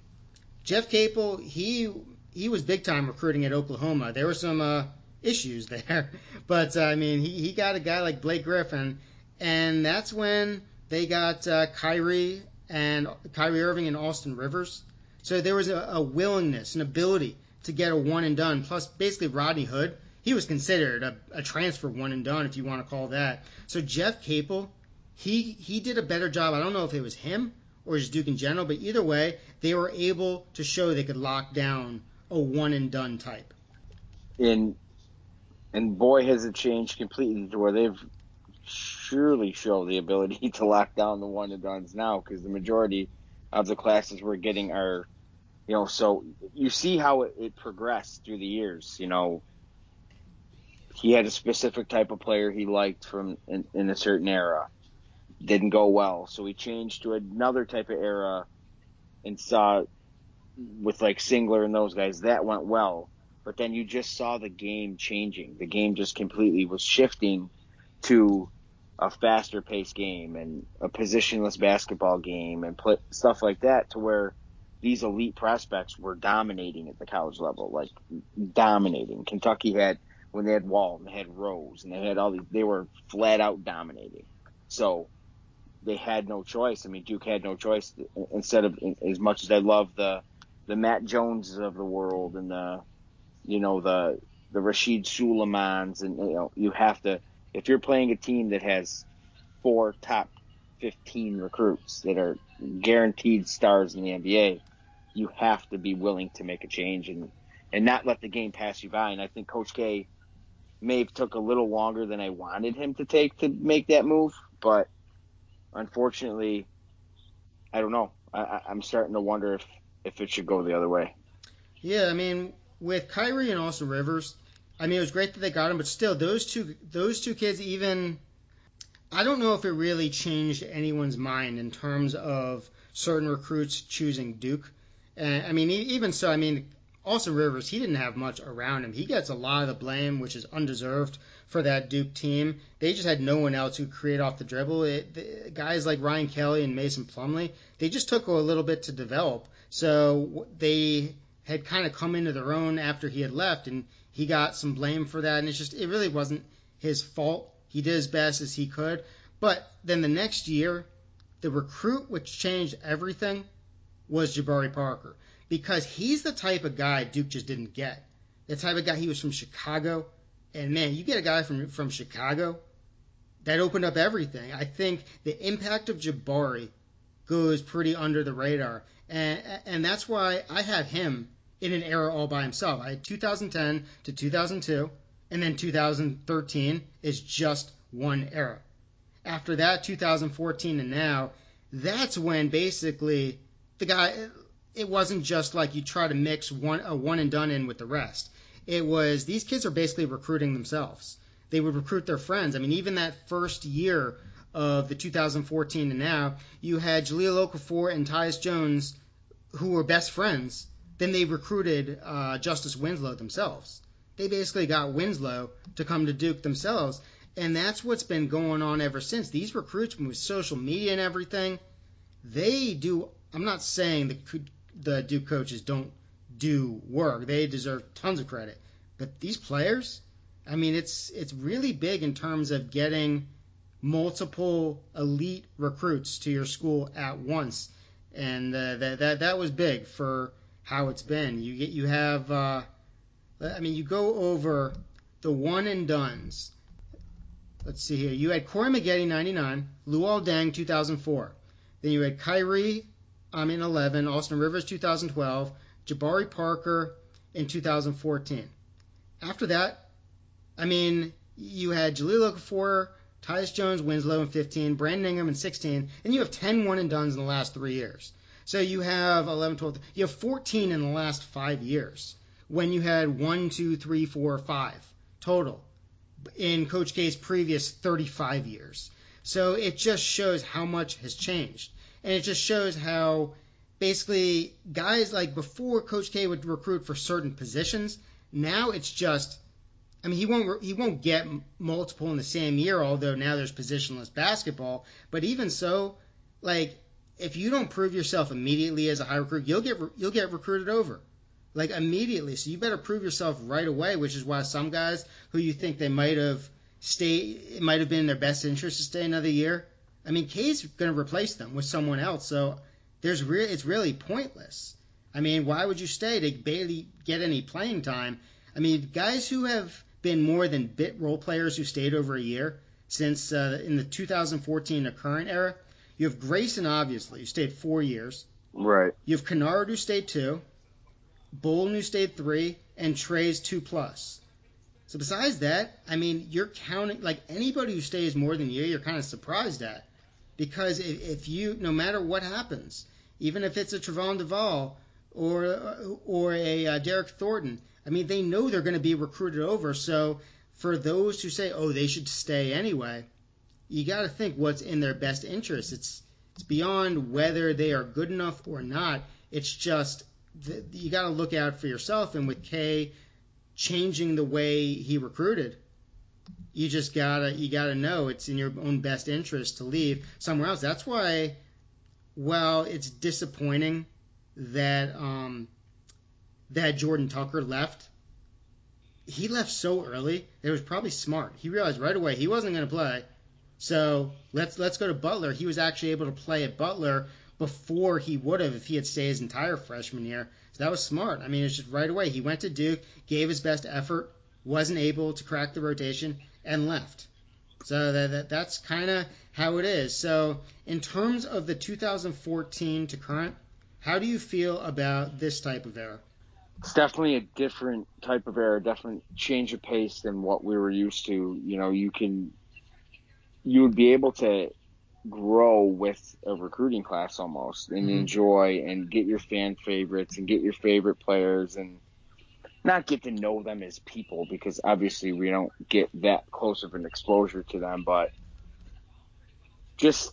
Jeff Capel he he was big time recruiting at Oklahoma. There were some uh, issues there. But uh, I mean he, he got a guy like Blake Griffin and that's when they got uh, Kyrie and Kyrie Irving and Austin Rivers so there was a, a willingness, an ability to get a one and done. Plus, basically, Rodney Hood, he was considered a, a transfer one and done, if you want to call that. So Jeff Capel, he he did a better job. I don't know if it was him or just Duke in general, but either way, they were able to show they could lock down a one and done type. And and boy, has it changed completely to where they've surely show the ability to lock down the one and duns now because the majority of the classes we're getting are you know, so you see how it, it progressed through the years. You know, he had a specific type of player he liked from in, in a certain era. Didn't go well, so he changed to another type of era, and saw with like Singler and those guys that went well. But then you just saw the game changing. The game just completely was shifting to a faster paced game and a positionless basketball game and stuff like that to where these elite prospects were dominating at the college level, like dominating. Kentucky had when they had Wall and they had Rose and they had all these, they were flat out dominating. So they had no choice. I mean, Duke had no choice. Instead of as much as I love the the Matt Joneses of the world and the you know the the Rasheed Sulaimons and you know you have to if you're playing a team that has four top 15 recruits that are guaranteed stars in the NBA, you have to be willing to make a change and and not let the game pass you by. And I think Coach K may have took a little longer than I wanted him to take to make that move, but unfortunately, I don't know. I, I'm starting to wonder if if it should go the other way. Yeah, I mean, with Kyrie and Austin Rivers, I mean, it was great that they got him, but still, those two those two kids, even I don't know if it really changed anyone's mind in terms of certain recruits choosing Duke. And I mean, even so, I mean, Austin Rivers, he didn't have much around him. He gets a lot of the blame, which is undeserved for that Duke team. They just had no one else who create off the dribble. It, the, guys like Ryan Kelly and Mason Plumlee, they just took a little bit to develop. So they had kind of come into their own after he had left, and he got some blame for that. And it's just, it really wasn't his fault. He did as best as he could. But then the next year, the recruit which changed everything was Jabari Parker because he's the type of guy Duke just didn't get. The type of guy he was from Chicago, and man, you get a guy from from Chicago that opened up everything. I think the impact of Jabari goes pretty under the radar, and and that's why I have him in an era all by himself. I had 2010 to 2002, and then 2013 is just one era. After that, 2014 and now, that's when basically the guy. It wasn't just like you try to mix one a one and done in with the rest. It was these kids are basically recruiting themselves. They would recruit their friends. I mean, even that first year of the 2014 and now, you had Jahlil Okafor and Tyus Jones, who were best friends. Then they recruited uh, Justice Winslow themselves. They basically got Winslow to come to Duke themselves, and that's what's been going on ever since. These recruits, with social media and everything, they do. I'm not saying the the Duke coaches don't do work; they deserve tons of credit. But these players, I mean, it's it's really big in terms of getting multiple elite recruits to your school at once, and uh, that that that was big for how it's been. You get you have, uh, I mean, you go over the one and duns. Let's see here. You had Corey Maggette 99, Luol Deng 2004. Then you had Kyrie um, in 11, Austin Rivers 2012, Jabari Parker in 2014. After that, I mean, you had Jahlil Okafor, Tyus Jones, Winslow in 15, Brandon Ingram in 16, and you have 10 one and duns in the last three years. So you have 11, 12, you have 14 in the last five years when you had one, two, three, four, five total in Coach K's previous 35 years. So it just shows how much has changed. And it just shows how basically guys like before Coach K would recruit for certain positions, now it's just I mean, he won't he won't get multiple in the same year, although now there's positionless basketball. But even so, like if you don't prove yourself immediately as a high recruit, you'll get you'll get recruited over, like immediately. So you better prove yourself right away. Which is why some guys who you think they might have stay it might have been in their best interest to stay another year. I mean, K's going to replace them with someone else. So there's re- it's really pointless. I mean, why would you stay to barely get any playing time? I mean, guys who have been more than bit role players who stayed over a year since uh, in the 2014 to current era. You have Grayson, obviously, who stayed four years. Right. You have Kennard, who stayed two, Bolden, who stayed three, and Trey's two plus. So besides that, I mean, you're counting like anybody who stays more than a year, you're kind of surprised at, because if, if you, no matter what happens, even if it's a Trevon Duval or or a uh, Derryck Thornton, I mean, they know they're going to be recruited over. So for those who say, oh, they should stay anyway, you got to think what's in their best interest. It's it's beyond whether they are good enough or not. It's just you got to look out for yourself. And with K changing the way he recruited, you just gotta you gotta know it's in your own best interest to leave somewhere else. That's why, well, it's disappointing that um, that Jordan Tucker left, he left so early. It was probably smart. He realized right away he wasn't going to play. So let's let's go to Butler. He was actually able to play at Butler before he would have if he had stayed his entire freshman year. So that was smart. I mean, it's just right away. He went to Duke, gave his best effort, wasn't able to crack the rotation, and left. So that, that that's kind of how it is. So in terms of the 2014 to current, how do you feel about this type of era? it's definitely a different type of era, different change of pace than what we were used to. You know, you can, you would be able to grow with a recruiting class almost and mm-hmm. enjoy and get your fan favorites and get your favorite players and not get to know them as people because obviously we don't get that close of an exposure to them, but just,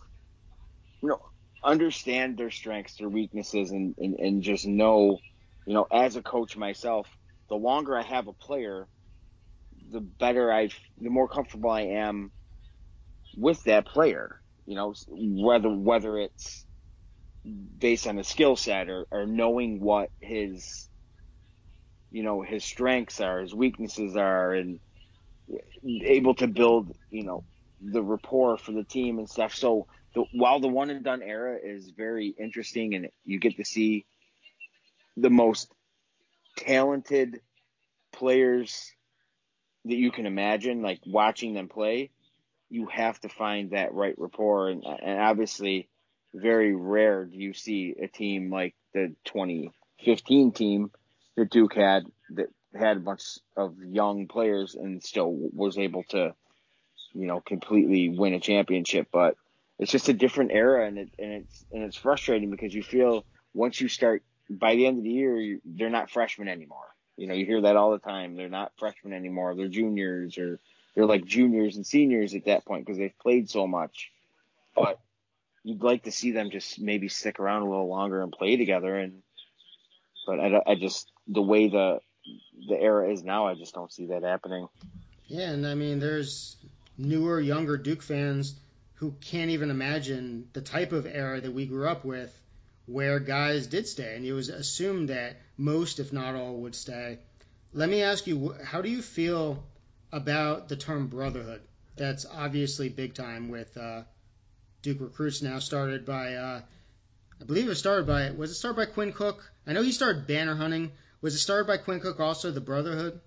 you know, understand their strengths, their weaknesses, and, and, and just know – you know, as a coach myself, the longer I have a player, the better I, the more comfortable I am with that player. You know, whether whether it's based on the skill set or, or knowing what his, you know, his strengths are, his weaknesses are, and able to build, you know, the rapport for the team and stuff. So the, while the one and done era is very interesting and you get to see the most talented players that you can imagine, like watching them play, you have to find that right rapport. And, and obviously, very rare do you see a team like the 2015 team that Duke had that had a bunch of young players and still was able to, you know, completely win a championship. But it's just a different era, and it and it's and it's frustrating because you feel once you start by the end of the year, they're not freshmen anymore. You know, you hear that all the time. They're not freshmen anymore. They're juniors or they're like juniors and seniors at that point because they've played so much. but you'd like to see them just maybe stick around a little longer and play together. And but I, I just the way the the era is now, I just don't see that happening. Yeah, and I mean, there's newer, younger Duke fans who can't even imagine the type of era that we grew up with, where guys did stay, and it was assumed that most, if not all, would stay. Let me ask you, how do you feel about the term brotherhood? That's obviously big time with uh, Duke recruits now started by, uh, I believe it was started by, was it started by Quinn Cook? I know he started banner hunting. Was it started by Quinn Cook also, the Brotherhood?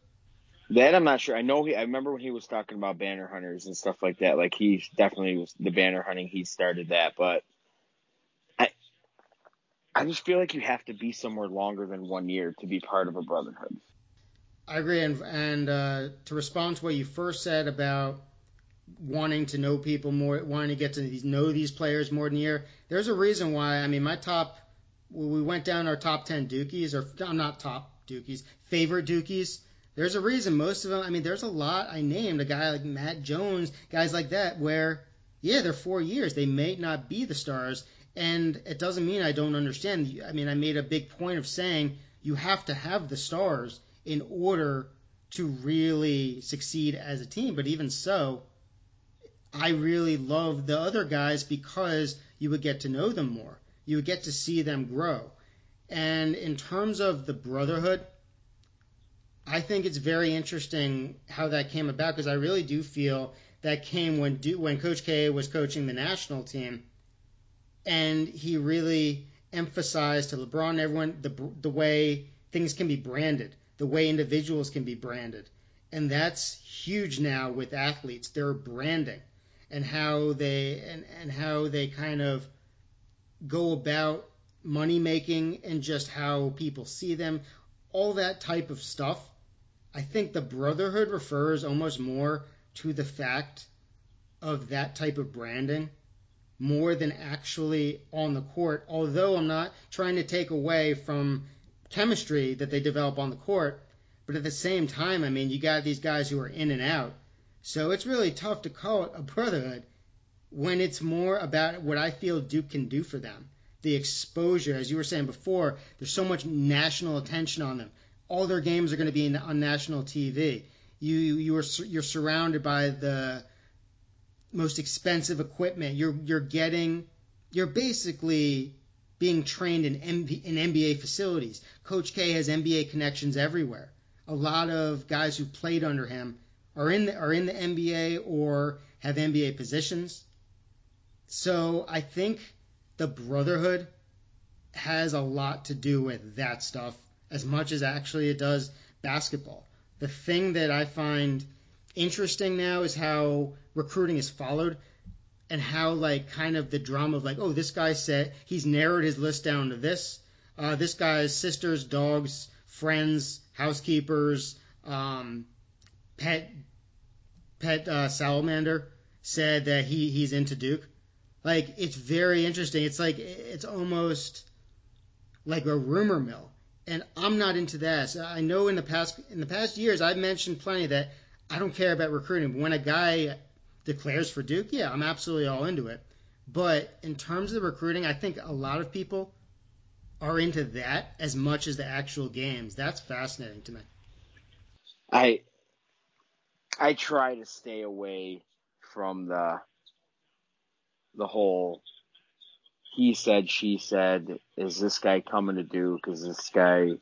That I'm not sure. I know he. I remember when he was talking about banner hunters and stuff like that. Like he definitely was the banner hunting. He started that, but I, I just feel like you have to be somewhere longer than one year to be part of a brotherhood. I agree, and and uh, to respond to what you first said about wanting to know people more, wanting to get to these, know these players more than a year. There's a reason why. I mean, my top, we went down our top ten Dukies, or I'm not top Dukies, favorite Dukies. There's a reason most of them. I mean, there's a lot I named. A guy like Matt Jones, guys like that, where yeah, they're four years. They may not be the stars, and it doesn't mean I don't understand. I mean, I made a big point of saying you have to have the stars in order to really succeed as a team. But even so, I really love the other guys because you would get to know them more. You get to see them grow. And in terms of the brotherhood, I think it's very interesting how that came about because I really do feel that came when when Coach K was coaching the national team, and he really emphasized to LeBron and everyone the the way things can be branded, the way individuals can be branded, and that's huge now with athletes. Their branding and how they and, and how they kind of go about money making and just how people see them, all that type of stuff I think the brotherhood refers almost more to the fact of that type of branding more than actually on the court. Although I'm not trying to take away from chemistry that they develop on the court, but at the same time, I mean, you got these guys who are in and out. So it's really tough to call it a brotherhood when it's more about what I feel Duke can do for them. The exposure, as you were saying before, there's so much national attention on them all their games are going to be on national TV. You you are you're surrounded by the most expensive equipment. You're you're getting you're basically being trained in, MB, in NBA facilities. Coach K has NBA connections everywhere. A lot of guys who played under him are in the, are in the NBA or have NBA positions. So I think the brotherhood has a lot to do with that stuff as much as actually it does basketball. The thing that I find interesting now is how recruiting is followed and how like kind of the drama of like, oh, this guy said he's narrowed his list down to this. Uh, this guy's sisters, dogs, friends, housekeepers, um, pet pet uh, salamander said that he he's into Duke. Like it's very interesting. It's like it's almost like a rumor mill and I'm not into that. So I know in the past in the past years I've mentioned plenty that I don't care about recruiting. But when a guy declares for Duke, yeah, I'm absolutely all into it. But in terms of recruiting, I think a lot of people are into that as much as the actual games. That's fascinating to me. I I try to stay away from the the whole he said, she said, is this guy coming to Duke? Is this guy, you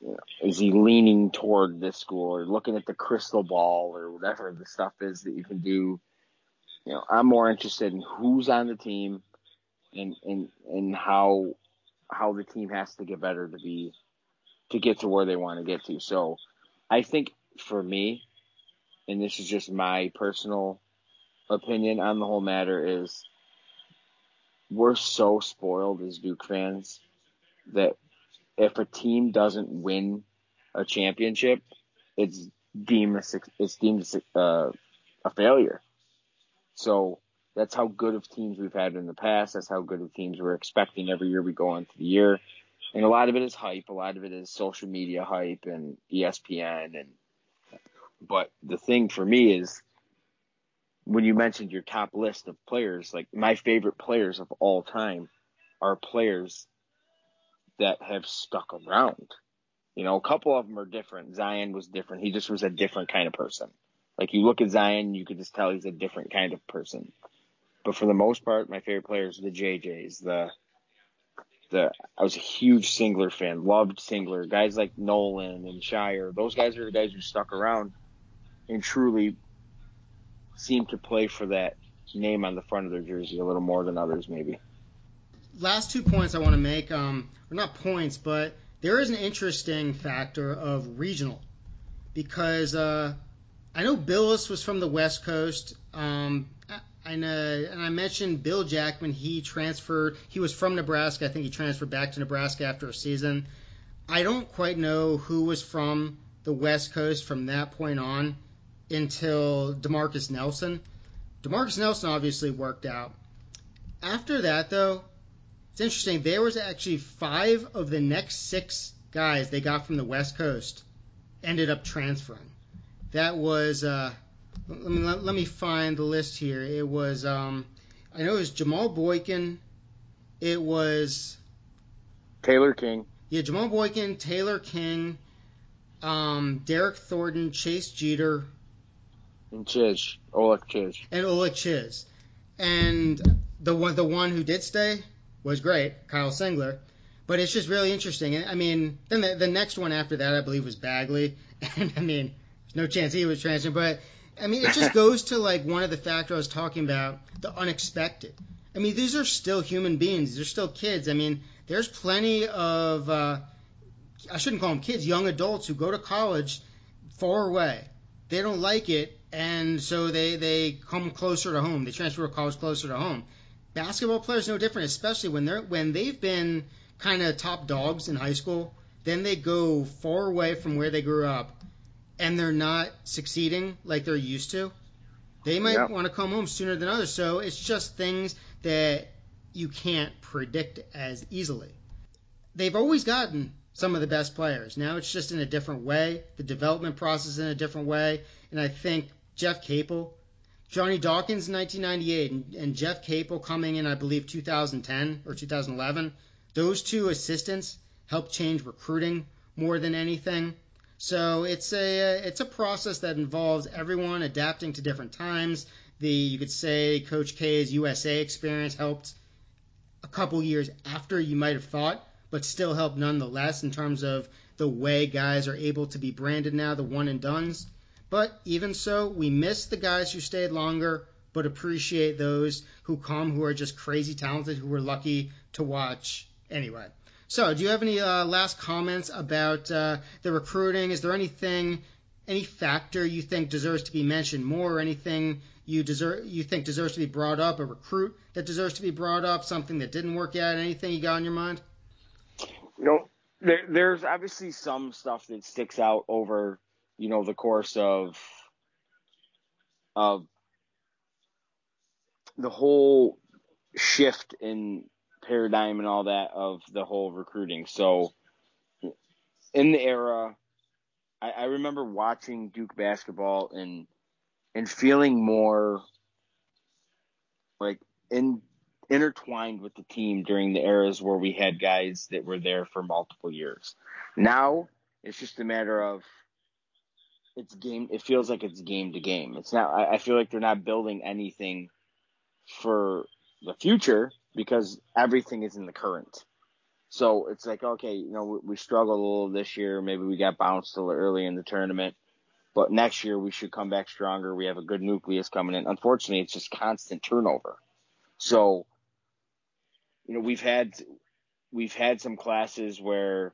know, is he leaning toward this school or looking at the crystal ball or whatever the stuff is that you can do? You know, I'm more interested in who's on the team and, and, and how, how the team has to get better to be, to get to where they want to get to. So I think for me, and this is just my personal opinion on the whole matter is we're so spoiled as Duke fans that if a team doesn't win a championship, it's deemed a, it's deemed a, uh, a failure. So that's how good of teams we've had in the past. That's how good of teams we're expecting every year we go into the year. And a lot of it is hype. A lot of it is social media hype and ESPN. And but the thing for me is when you mentioned your top list of players, like my favorite players of all time are players that have stuck around. You know, a couple of them are different. Zion was different. He just was a different kind of person. Like you look at Zion, you could just tell he's a different kind of person. But for the most part, my favorite players are the JJs, the the I was a huge Singler fan, loved Singler. Guys like Nolan and Scheyer, those guys are the guys who stuck around and truly seem to play for that name on the front of their jersey a little more than others, maybe. Last two points I want to make, um, or not points, but there is an interesting factor of regional because uh, I know Bilas was from the West Coast. Um, and, uh, and I mentioned Bill Jackman. He transferred. He was from Nebraska. I think he transferred back to Nebraska after a season. I don't quite know who was from the West Coast from that point on until Demarcus Nelson. Demarcus Nelson obviously worked out. After that, though, it's interesting. There was actually five of the next six guys they got from the West Coast ended up transferring. That was uh, let me let, let, me find the list here. It was um, I know it was Jamal Boykin. It was Taylor King. Yeah, Jamal Boykin, Taylor King, um, Derryck Thornton, Chase Jeter, and Czyz, Olek Czyz, and Olek Czyz, and the one the one who did stay was great, Kyle Singler. But it's just really interesting. I mean, then the, the next one after that, I believe, was Bagley, and I mean, there's no chance he was transferring, but I mean, it just goes to like one of the factors I was talking about, the unexpected. I mean, these are still human beings. They're still kids. I mean, there's plenty of uh, I shouldn't call them kids, young adults who go to college far away. They don't like it, and so they they come closer to home. They transfer to college closer to home. Basketball players no different, especially when they're when they've been kind of top dogs in high school. Then they go far away from where they grew up and they're not succeeding like they're used to, they might yep. want to come home sooner than others. So it's just things that you can't predict as easily. They've always gotten some of the best players. Now it's just in a different way. The development process in a different way. And I think Jeff Capel, Johnny Dawkins in 1998, and, and Jeff Capel coming in, I believe, 2010 or 2011. Those two assistants helped change recruiting more than anything. So it's a it's a process that involves everyone adapting to different times. The you could say Coach K's USA experience helped a couple years after you might have thought, but still helped nonetheless in terms of the way guys are able to be branded now, the one and duns. But even so, we miss the guys who stayed longer, but appreciate those who come who are just crazy talented, who we're lucky to watch anyway. So, do you have any uh, last comments about uh, the recruiting? Is there anything, any factor you think deserves to be mentioned more, or anything you deserve you think deserves to be brought up, a recruit that deserves to be brought up, something that didn't work out, anything you got on your mind? You know, there, there's obviously some stuff that sticks out over, you know, the course of of the whole shift in paradigm and all that of the whole recruiting. So in the era, I, I remember watching Duke basketball and and feeling more like in intertwined with the team during the eras where we had guys that were there for multiple years. Now it's just a matter of it's game. It feels like it's game to game. It's not. I, I feel like they're not building anything for the future because everything is in the current. So it's like, okay, you know, we, we struggled a little this year. Maybe we got bounced a little early in the tournament, but next year we should come back stronger. We have a good nucleus coming in. Unfortunately, it's just constant turnover. So, you know, we've had, we've had some classes where,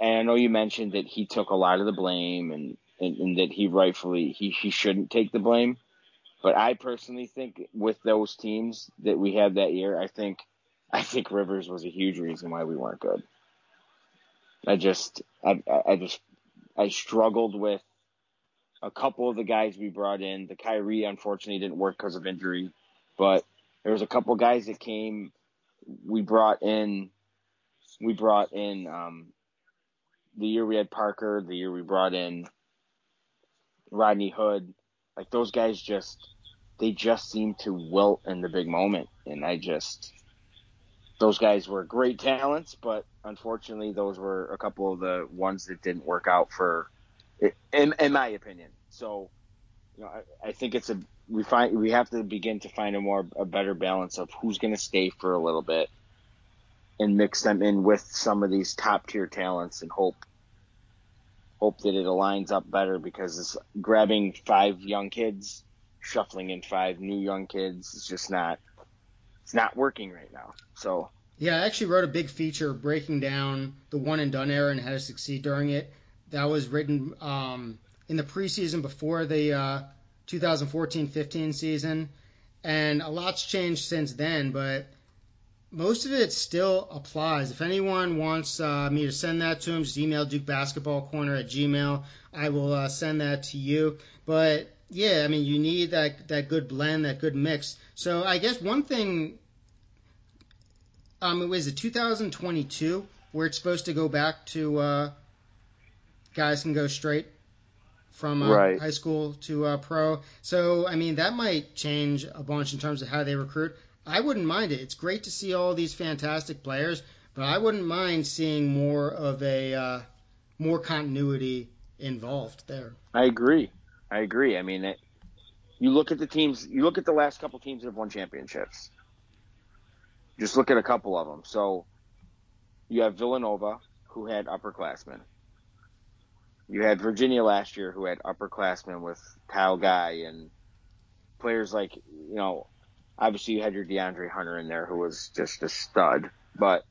and I know you mentioned that he took a lot of the blame and, and, and that he rightfully, he, he shouldn't take the blame. But I personally think with those teams that we had that year, I think I think Rivers was a huge reason why we weren't good. I just I I just I struggled with a couple of the guys we brought in. The Kyrie unfortunately didn't work because of injury, but there was a couple guys that came. We brought in we brought in um, the year we had Parker, the year we brought in Rodney Hood like those guys just they just seem to wilt in the big moment, and I just those guys were great talents, but unfortunately, those were a couple of the ones that didn't work out for, in, in my opinion. So, you know, I, I think it's a we find we have to begin to find a more a better balance of who's going to stay for a little bit and mix them in with some of these top tier talents and hope hope that it aligns up better because it's grabbing five young kids, shuffling in five new young kids is just not it's not working right now. So yeah, I actually wrote a big feature breaking down the one and done era and how to succeed during it. That was written um, in the preseason before the uh, 2014-15 season, and a lot's changed since then. But most of it still applies. If anyone wants uh, me to send that to them, just email Duke Basketball Corner at Gmail. I will uh, send that to you. But yeah, I mean, you need that that good blend, that good mix. So I guess one thing, um, it was it 2022 where it's supposed to go back to uh, guys can go straight from uh, right. high school to uh, pro. So I mean, that might change a bunch in terms of how they recruit. I wouldn't mind it. It's great to see all these fantastic players, but I wouldn't mind seeing more of a uh, more continuity involved there. I agree. I agree. I mean, it, you look at the teams. You look at the last couple teams that have won championships. Just look at a couple of them. So you have Villanova, who had upperclassmen. You had Virginia last year, who had upperclassmen with Kyle Guy and players like you know obviously you had your DeAndre Hunter in there who was just a stud, but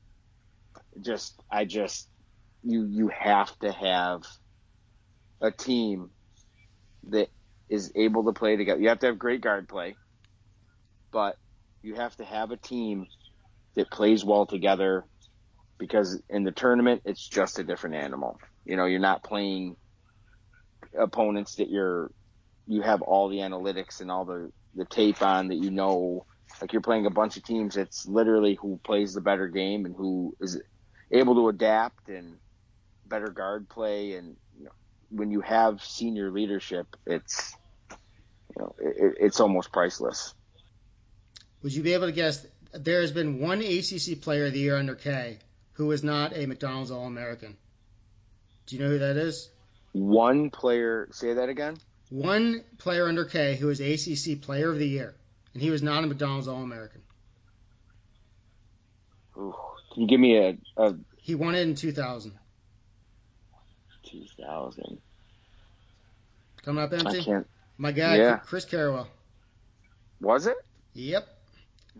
just I just you you have to have a team that is able to play together. You have to have great guard play, but you have to have a team that plays well together because in the tournament it's just a different animal. You know, you're not playing opponents that you're you have all the analytics and all the the tape on that you know like you're playing a bunch of teams it's literally who plays the better game and who is able to adapt and better guard play. And you know, when you have senior leadership it's you know it, it's almost priceless. Would you be able to guess there has been one ACC player of the year under K who is not a McDonald's All-American. Do you know who that is? One player say that again one player under K who is ACC Player of the Year, and he was not a McDonald's All American. Can you give me a, a? He won it in 2000. 2000. Coming up empty. I can't. My guy, yeah. Chris Carrawell. Was it? Yep.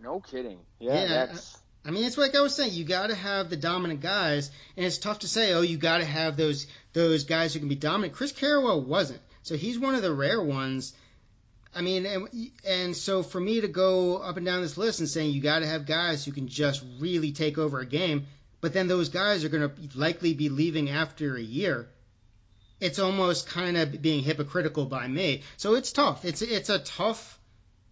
No kidding. Yeah, yeah that's. I mean, it's like I was saying. You got to have the dominant guys, and it's tough to say. Oh, you got to have those those guys who can be dominant. Chris Carrawell wasn't. So he's one of the rare ones. I mean, and, and so for me to go up and down this list and saying you got to have guys who can just really take over a game, but then those guys are going to likely be leaving after a year. It's almost kind of being hypocritical by me. So it's tough. It's it's a tough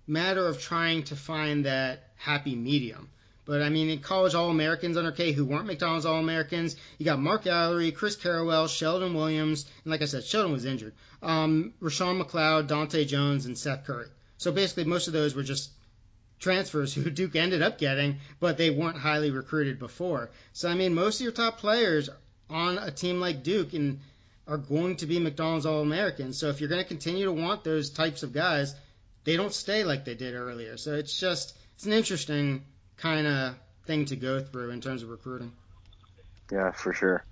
matter of trying to find that happy medium. But I mean, in college All Americans under K who weren't McDonald's All Americans, you got Mark Alarie, Chris Carrawell, Shelden Williams, and like I said, Shelden was injured. Um, Roshown McLeod, Dahntay Jones, and Seth Curry. So basically, most of those were just transfers who Duke ended up getting, but they weren't highly recruited before. So I mean, most of your top players on a team like Duke and are going to be McDonald's All Americans. So if you're going to continue to want those types of guys, they don't stay like they did earlier. So it's just it's an interesting kind of thing to go through in terms of recruiting. Yeah, for sure.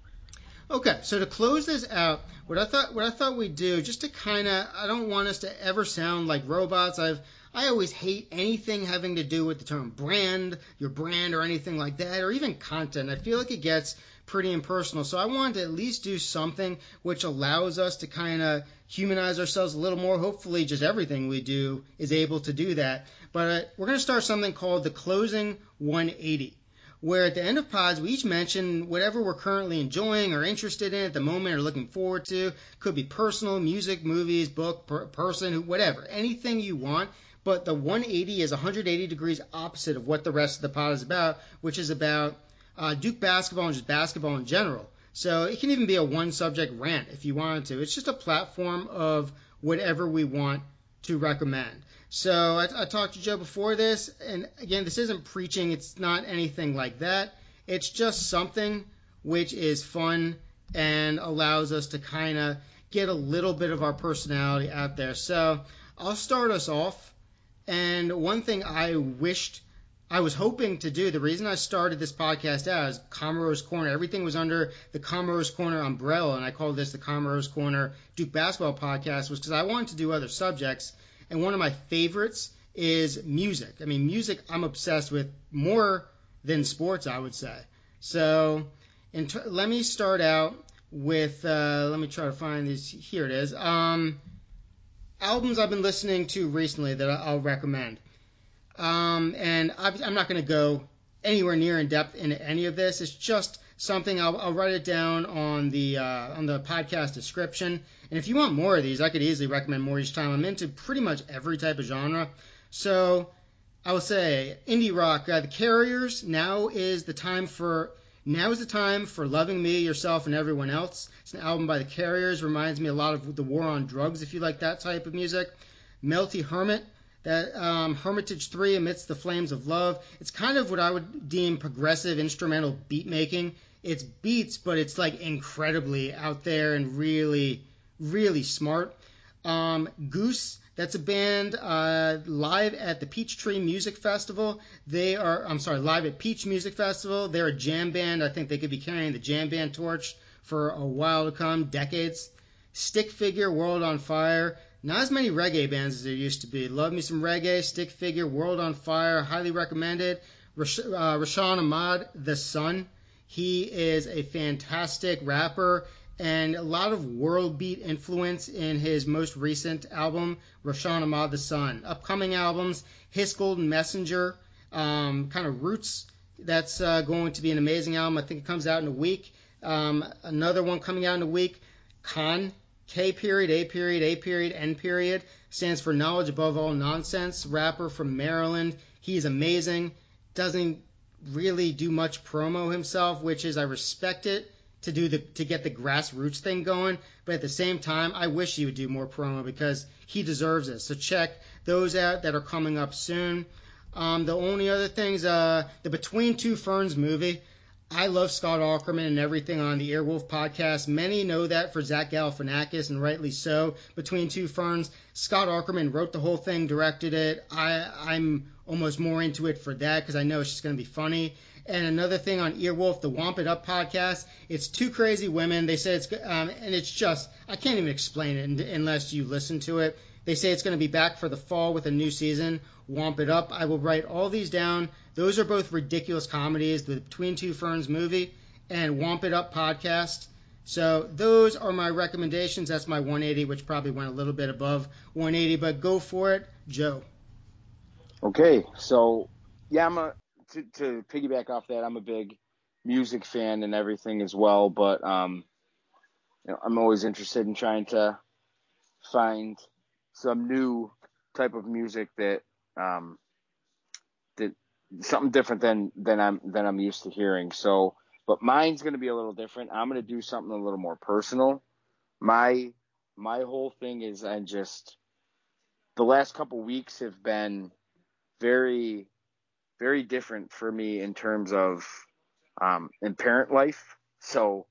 Okay, so to close this out, what I thought what I thought we'd do, just to kind of, I don't want us to ever sound like robots. I've I always hate anything having to do with the term brand, your brand, or anything like that, or even content. I feel like it gets pretty impersonal. So I wanted to at least do something which allows us to kind of humanize ourselves a little more. Hopefully, just everything we do is able to do that. But uh, we're going to start something called the Closing 180 where at the end of pods we each mention whatever we're currently enjoying or interested in at the moment or looking forward to. Could be personal, music, movies, book, per- person, whatever, anything you want. But the 180 is 180 degrees opposite of what the rest of the pod is about, which is about uh, Duke basketball and just basketball in general. So it can even be a one subject rant if you wanted to. It's just a platform of whatever we want to recommend. So I, I talked to Joe before this, and again, this isn't preaching. It's not anything like that. It's just something which is fun and allows us to kind of get a little bit of our personality out there. So I'll start us off. And one thing I wished I was hoping to do, the reason I started this podcast out is Comer's Corner. Everything was under the Comer's Corner umbrella, and I called this the Comer's Corner Duke Basketball Podcast, was because I wanted to do other subjects. And one of my favorites is music. I mean, music I'm obsessed with more than sports, I would say. So t- let me start out with, uh, let me try to find these. Here it is. Um, albums I've been listening to recently that I'll recommend. Um, and I'm not going to go anywhere near in depth into any of this. It's just something I'll, I'll write it down on the uh, on the podcast description. And if you want more of these, I could easily recommend more each time. I'm into pretty much every type of genre. So I will say indie rock. Uh, the Carriers. Now is the time for now is the time for loving me, yourself, and everyone else. It's an album by the Carriers. Reminds me a lot of the War on Drugs, if you like that type of music. Melty Hermit that um, Hermitage 3 amidst the flames of love. It's kind of what I would deem progressive instrumental beat making. It's beats, but it's like incredibly out there and really, really smart. Um, Goose, that's a band uh, live at the Peachtree Music Festival. They are, I'm sorry, live at Peach Music Festival. They're a jam band. I think they could be carrying the jam band torch for a while to come, decades. Stick Figure, World on Fire. Not as many reggae bands as there used to be. Love me some reggae, Stick Figure, World on Fire, highly recommended. Rash- uh, Rashaan Ahmad, The Sun. He is a fantastic rapper and a lot of world beat influence in his most recent album, Rashawn Ahmad the Sun. Upcoming albums, His Golden Messenger, um, kind of Roots. That's uh, going to be an amazing album. I think it comes out in a week. Um, another one coming out in a week, Khan. K period, A period, A period, N period stands for knowledge above all nonsense. Rapper from Maryland. He's amazing. Doesn't really do much promo himself, which is I respect it to do the to get the grassroots thing going. But at the same time, I wish he would do more promo because he deserves it. So check those out that are coming up soon. Um, the only other things, uh, the Between Two Ferns movie. I love Scott Aukerman and everything on the Earwolf podcast. Many know that for Zach Galifianakis, and rightly so. Between Two Ferns, Scott Aukerman wrote the whole thing, directed it. I, I'm almost more into it for that because I know it's just going to be funny. And another thing on Earwolf, the Womp It Up podcast, it's two crazy women. They say it's, um, and it's just, I can't even explain it unless you listen to it. They say it's going to be back for the fall with a new season. Womp It Up. I will write all these down. Those are both ridiculous comedies. The Between Two Ferns movie and Womp It Up podcast. So those are my recommendations. That's my 180, which probably went a little bit above 180, but go for it, Joe. Okay, so yeah, I'm a to, to piggyback off that. I'm a big music fan and everything as well, but um, you know, I'm always interested in trying to find some new type of music that um, something different than than I'm than I'm used to hearing. So, but mine's going to be a little different. I'm going to do something a little more personal. My my whole thing is I just the last couple weeks have been very very different for me in terms of um, in parent life. So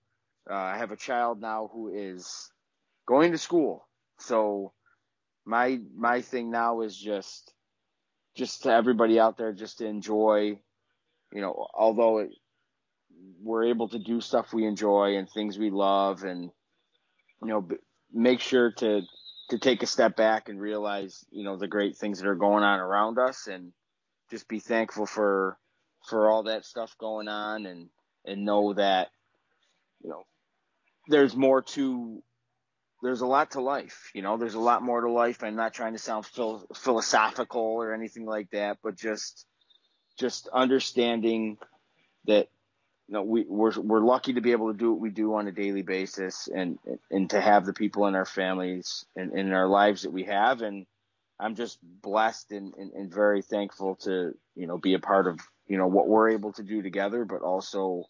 uh, I have a child now who is going to school. So my my thing now is just just to everybody out there just to enjoy you know although it, we're able to do stuff we enjoy and things we love and you know make sure to to take a step back and realize you know the great things that are going on around us and just be thankful for for all that stuff going on and and know that you know there's more to there's a lot to life. You know, there's a lot more to life. I'm not trying to sound phil- philosophical or anything like that, but just just understanding that you know we we're we're lucky to be able to do what we do on a daily basis and and to have the people in our families and in our lives that we have and I'm just blessed and, and, and very thankful to you know be a part of you know what we're able to do together but also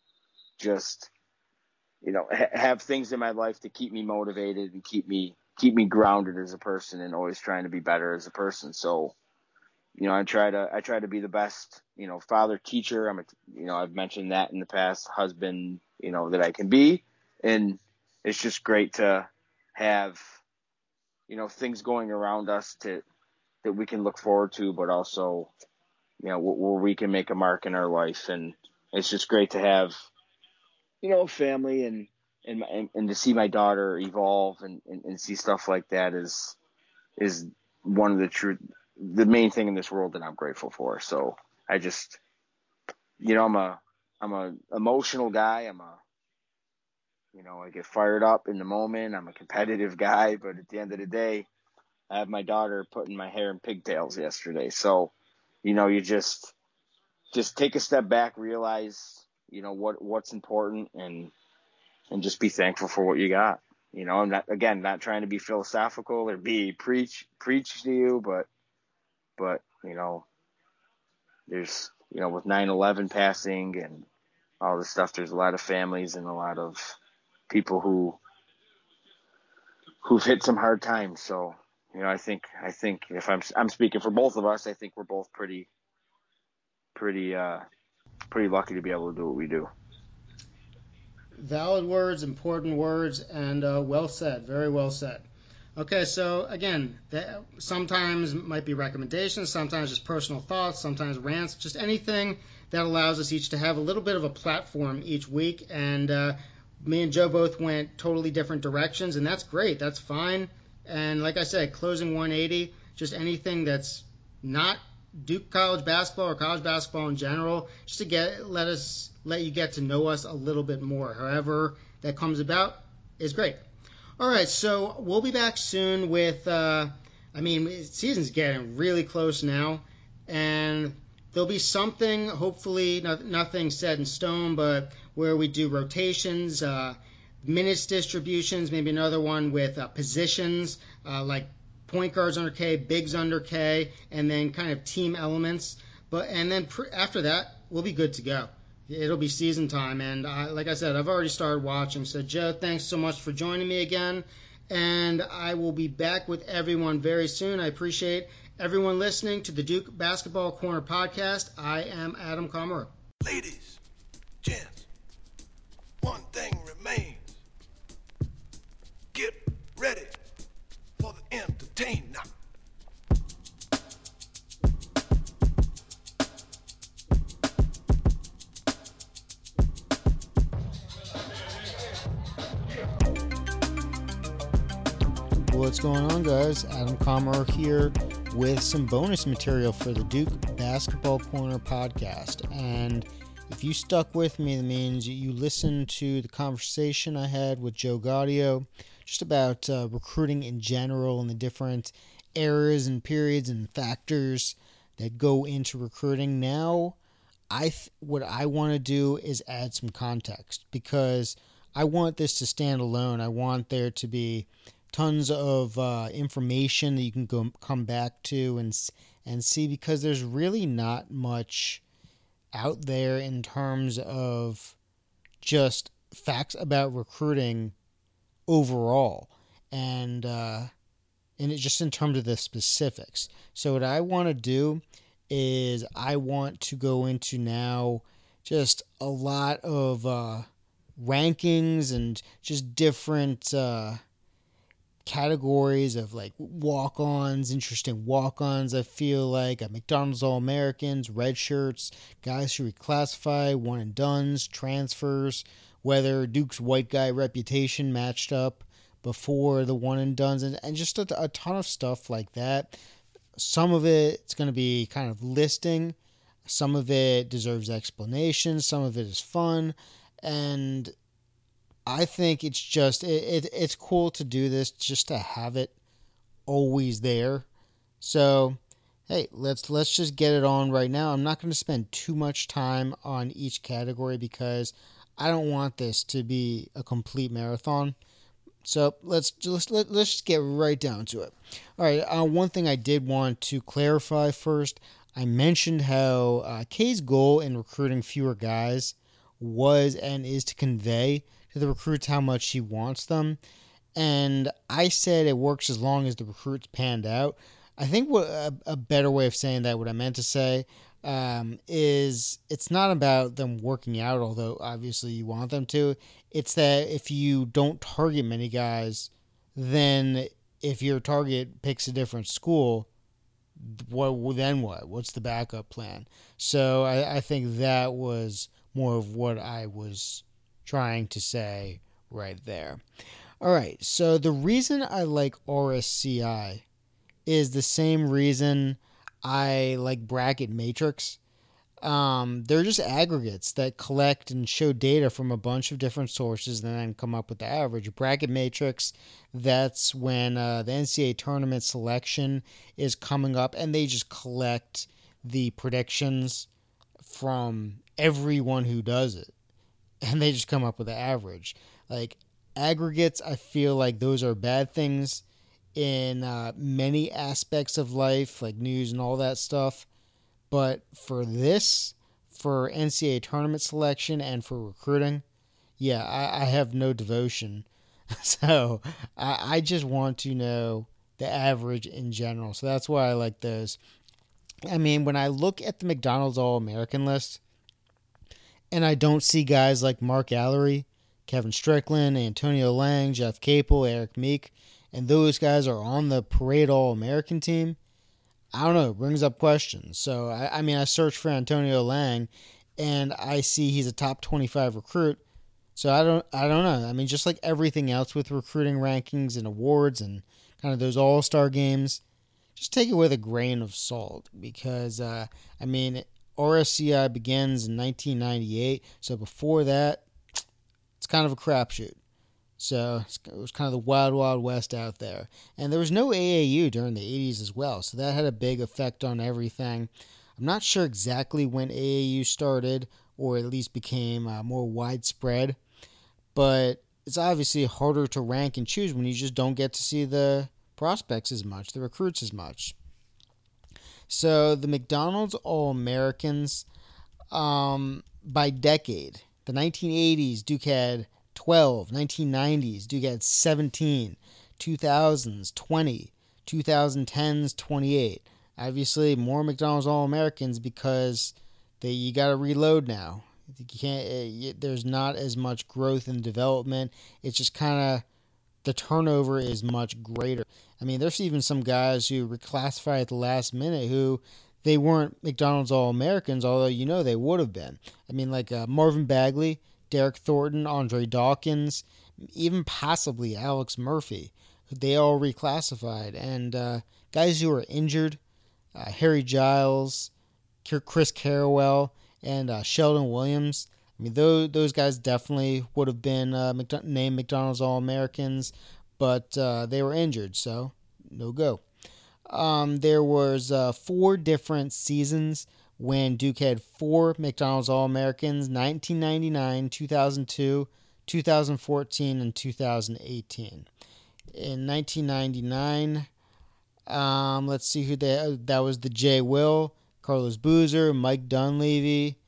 just you know, ha- have things in my life to keep me motivated and keep me keep me grounded as a person and always trying to be better as a person. So you know, I try to I try to be the best, you know, father teacher. I'm a, you know, I've mentioned that in the past, husband, you know, that I can be, and it's just great to have, you know, things going around us to that we can look forward to, but also, you know, where we can make a mark in our life, and it's just great to have, you know, family and and and, and to see my daughter evolve and, and, and see stuff like that is is one of the true the main thing in this world that I'm grateful for. So I just, you know, I'm a, I'm a emotional guy. I'm a, you know, I get fired up in the moment. I'm a competitive guy, but at the end of the day, I have my daughter putting my hair in pigtails yesterday. So, you know, you just, just take a step back, realize, you know, what, what's important and, and just be thankful for what you got. You know, I'm not, again, not trying to be philosophical or be preach, preach to you, but but, you know, there's, you know, with 9 11 passing and all this stuff, there's a lot of families and a lot of people who, who've hit some hard times. So, you know, I think, I think if I'm, I'm speaking for both of us, I think we're both pretty, pretty, uh, pretty lucky to be able to do what we do. Valid words, important words, and uh, well said. Very well said. Okay, so again, that sometimes might be recommendations, sometimes just personal thoughts, sometimes rants, just anything that allows us each to have a little bit of a platform each week. And uh, me and Joe both went totally different directions, and that's great. That's fine. And like I said, closing 180, just anything that's not Duke college basketball or college basketball in general, just to get let us let you get to know us a little bit more. However that comes about is great. All right, so we'll be back soon with. Uh, I mean, season's getting really close now, and there'll be something. Hopefully, nothing set in stone, but where we do rotations, uh, minutes distributions, maybe another one with uh, positions uh, like point guards under K, bigs under K, and then kind of team elements. But and then pr- after that, we'll be good to go it'll be season time. And I, like I said, I've already started watching. So, Joe, thanks so much for joining me again. And I will be back with everyone very soon. I appreciate everyone listening to the Duke Basketball Corner podcast. I am Adam Comer. Ladies, gents, one thing remains. 15. What's going on, guys? Adam Comer here with some bonus material for the Duke Basketball Corner podcast. And if you stuck with me, it means you listened to the conversation I had with Joe Gaudio just about uh, recruiting in general and the different eras and periods and factors that go into recruiting. Now, I th- what I want to do is add some context because I want this to stand alone. I want there to be tons of uh, information that you can go come back to and and see because there's really not much out there in terms of just facts about recruiting overall and uh, and it just in terms of the specifics. So what I want to do is I want to go into now just a lot of uh, rankings and just different uh, categories of like walk ons, interesting walk ons, I feel like at McDonald's All Americans, red shirts, guys who reclassify, one and duns, transfers, whether Duke's white guy reputation matched up before the one and duns, and, and just a, a ton of stuff like that. Some of it it's going to be kind of listing, some of it deserves explanation, some of it is fun, and I think it's just it, it, it's cool to do this just to have it always there. So, hey, let's let's just get it on right now. I'm not going to spend too much time on each category because I don't want this to be a complete marathon. So let's just let, let's just get right down to it. All right, uh, one thing I did want to clarify first. I mentioned how uh, K's goal in recruiting fewer guys was and is to convey to the recruits how much she wants them. And I said it works as long as the recruits panned out. I think what a, a, better way of saying that, what I meant to say, um, is it's not about them working out, although obviously you want them to. It's that if you don't target many guys, then if your target picks a different school, what then what? What's the backup plan? So I, I think that was more of what I was trying to say right there. All right, so the reason I like RSCI is the same reason I like Bracket Matrix. Um, they're just aggregates that collect and show data from a bunch of different sources and then come up with the average. Bracket Matrix, that's when uh, the NCAA tournament selection is coming up and they just collect the predictions from everyone who does it and they just come up with the average. Like aggregates, I feel like those are bad things in uh, many aspects of life, like news and all that stuff. But for this, for NCAA tournament selection and for recruiting, yeah, I, I have no devotion. so I, I just want to know the average in general. So that's why I like those. I mean, when I look at the McDonald's All American list, and I don't see guys like Mark Alarie, Kevin Strickland, Antonio Lang, Jeff Capel, Erik Meek, and those guys are on the Parade All American team, I don't know, it brings up questions. So, I, I mean, I searched for Antonio Lang and I see he's a top 25 recruit. So I don't I don't know. I mean just like everything else with recruiting rankings and awards and kind of those all-star games, just take it with a grain of salt because uh, I mean RSCI begins in 1998, so before that it's kind of a crapshoot. So it was kind of the wild, wild west out there. And there was no AAU during the 80s as well, so that had a big effect on everything. I'm not sure exactly when AAU started, or at least became uh, more widespread, but it's obviously harder to rank and choose when you just don't get to see the prospects as much, the recruits as much. So the McDonald's All Americans, um, by decade, the 1980s, Duke had 12, 1990s, Duke had 17, 2000s, 20, 2010s, 28. Obviously, more McDonald's All Americans because they you got to reload now. You can't. Eh, there's not as much growth and development. It's just kind of the turnover is much greater. I mean, there's even some guys who reclassify at the last minute who they weren't McDonald's All Americans, although you know they would have been. I mean, like uh, Marvin Bagley Derryck Thornton, Andre Dawkins, even possibly Alex Murphy. They all reclassified. And uh, guys who are injured, uh, Harry Giles, Chris Carrawell, and uh, Shelden Williams. I mean, those, those guys definitely would have been uh, named McDonald's All Americans, but uh, they were injured, so no go. Um, there was uh, four different seasons when Duke had four McDonald's All Americans 1999, 2002, 2014, and 2018. In 1999, um, let's see who they that was the Jay Will, Carlos Boozer, Mike Dunleavy,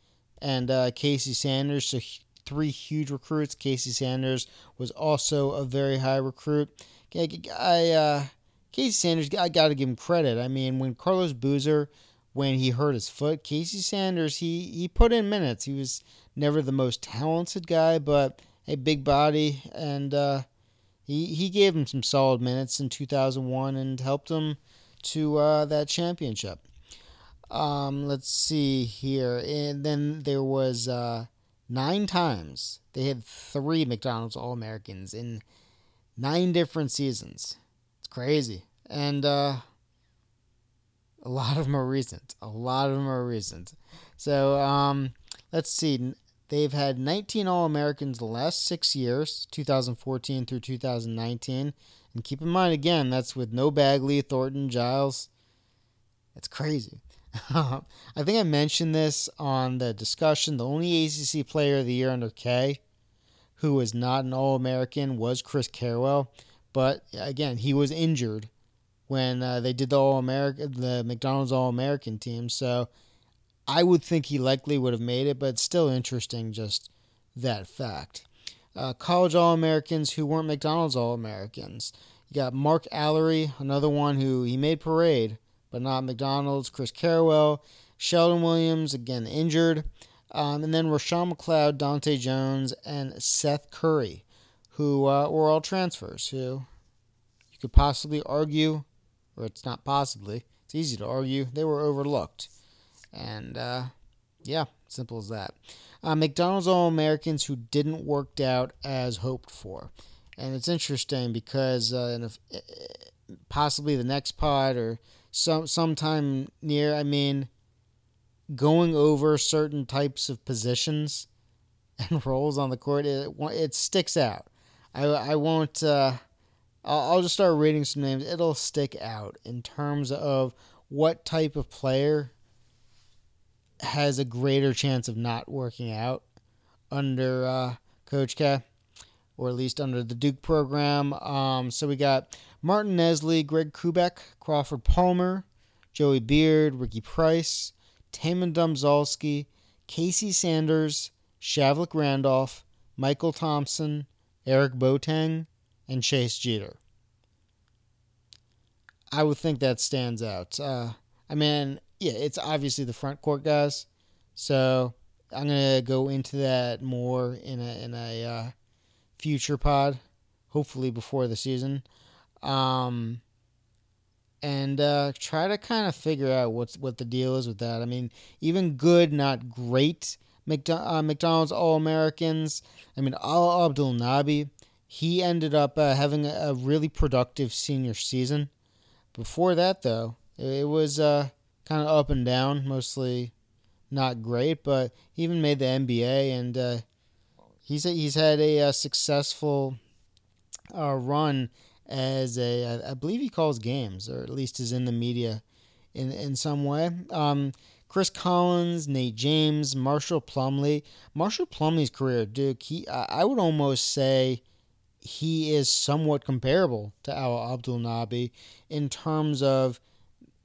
and uh, Casey Sanders. So three huge recruits. Casey Sanders was also a very high recruit. I, uh, Casey Sanders, I got to give him credit. I mean, when Carlos Boozer when he hurt his foot. Casey Sanders, he, he put in minutes. He was never the most talented guy, but a big body, and uh, he he gave him some solid minutes in 2001 and helped him to uh, that championship. Um, let's see here, and then there was uh, nine times they had three McDonald's All Americans in nine different seasons. It's crazy, and uh, a lot of them are recent. A lot of them are recent. So um, let's see. They've had 19 All Americans the last six years, 2014 through 2019. And keep in mind, again, that's with no Bagley, Thornton, Giles. That's crazy. I think I mentioned this on the discussion. The only ACC player of the year under K who was not an All American was Chris Carrawell. But again, he was injured when uh, they did the All American, the McDonald's All American team. So I would think he likely would have made it, but still interesting just that fact. Uh, college All Americans who weren't McDonald's All Americans. You got Mark Alarie, another one who he made parade, but not McDonald's. Chris Carrawell, Shelden Williams, again injured. Um, and then Roshown McLeod, Dahntay Jones, and Seth Curry, who uh, were all transfers, who you could possibly argue, or it's not possibly, it's easy to argue, they were overlooked. And uh, yeah, simple as that. Uh, McDonald's All Americans who didn't work out as hoped for. And it's interesting because uh, if, eh, possibly the next pod or some sometime near, I mean, going over certain types of positions and roles on the court, it, it sticks out. I, I won't, uh, I'll, I'll just start reading some names. It'll stick out in terms of what type of player has a greater chance of not working out under uh, Coach K, or at least under the Duke program. Um, so we got Martin Nessley, Greg Koubek, Crawford Palmer, Joey Beard, Ricky Price, Taymon Domzalski, Casey Sanders, Shavlik Randolph, Michael Thompson, Eric Boateng, and Chase Jeter. I would think that stands out. Uh, I mean, yeah, it's obviously the front court guys, so I'm gonna go into that more in a in a uh, future pod, hopefully before the season, um, and uh, try to kind of figure out what's what the deal is with that. I mean, even good, not great. uh, McDonald's All Americans. I mean, Alaa Abdelnaby. He ended up uh, having a really productive senior season. Before that, though, it was uh, kind of up and down, mostly not great, but he even made the NBA, and uh, he's he's had a, a uh, successful uh, run as a I believe he calls games, or at least is in the media in in some way. Um, Chris Collins, Nate James, Marshall Plumlee. Marshall Plumlee's career Duke, he I would almost say he is somewhat comparable to Alaa Abdelnaby in terms of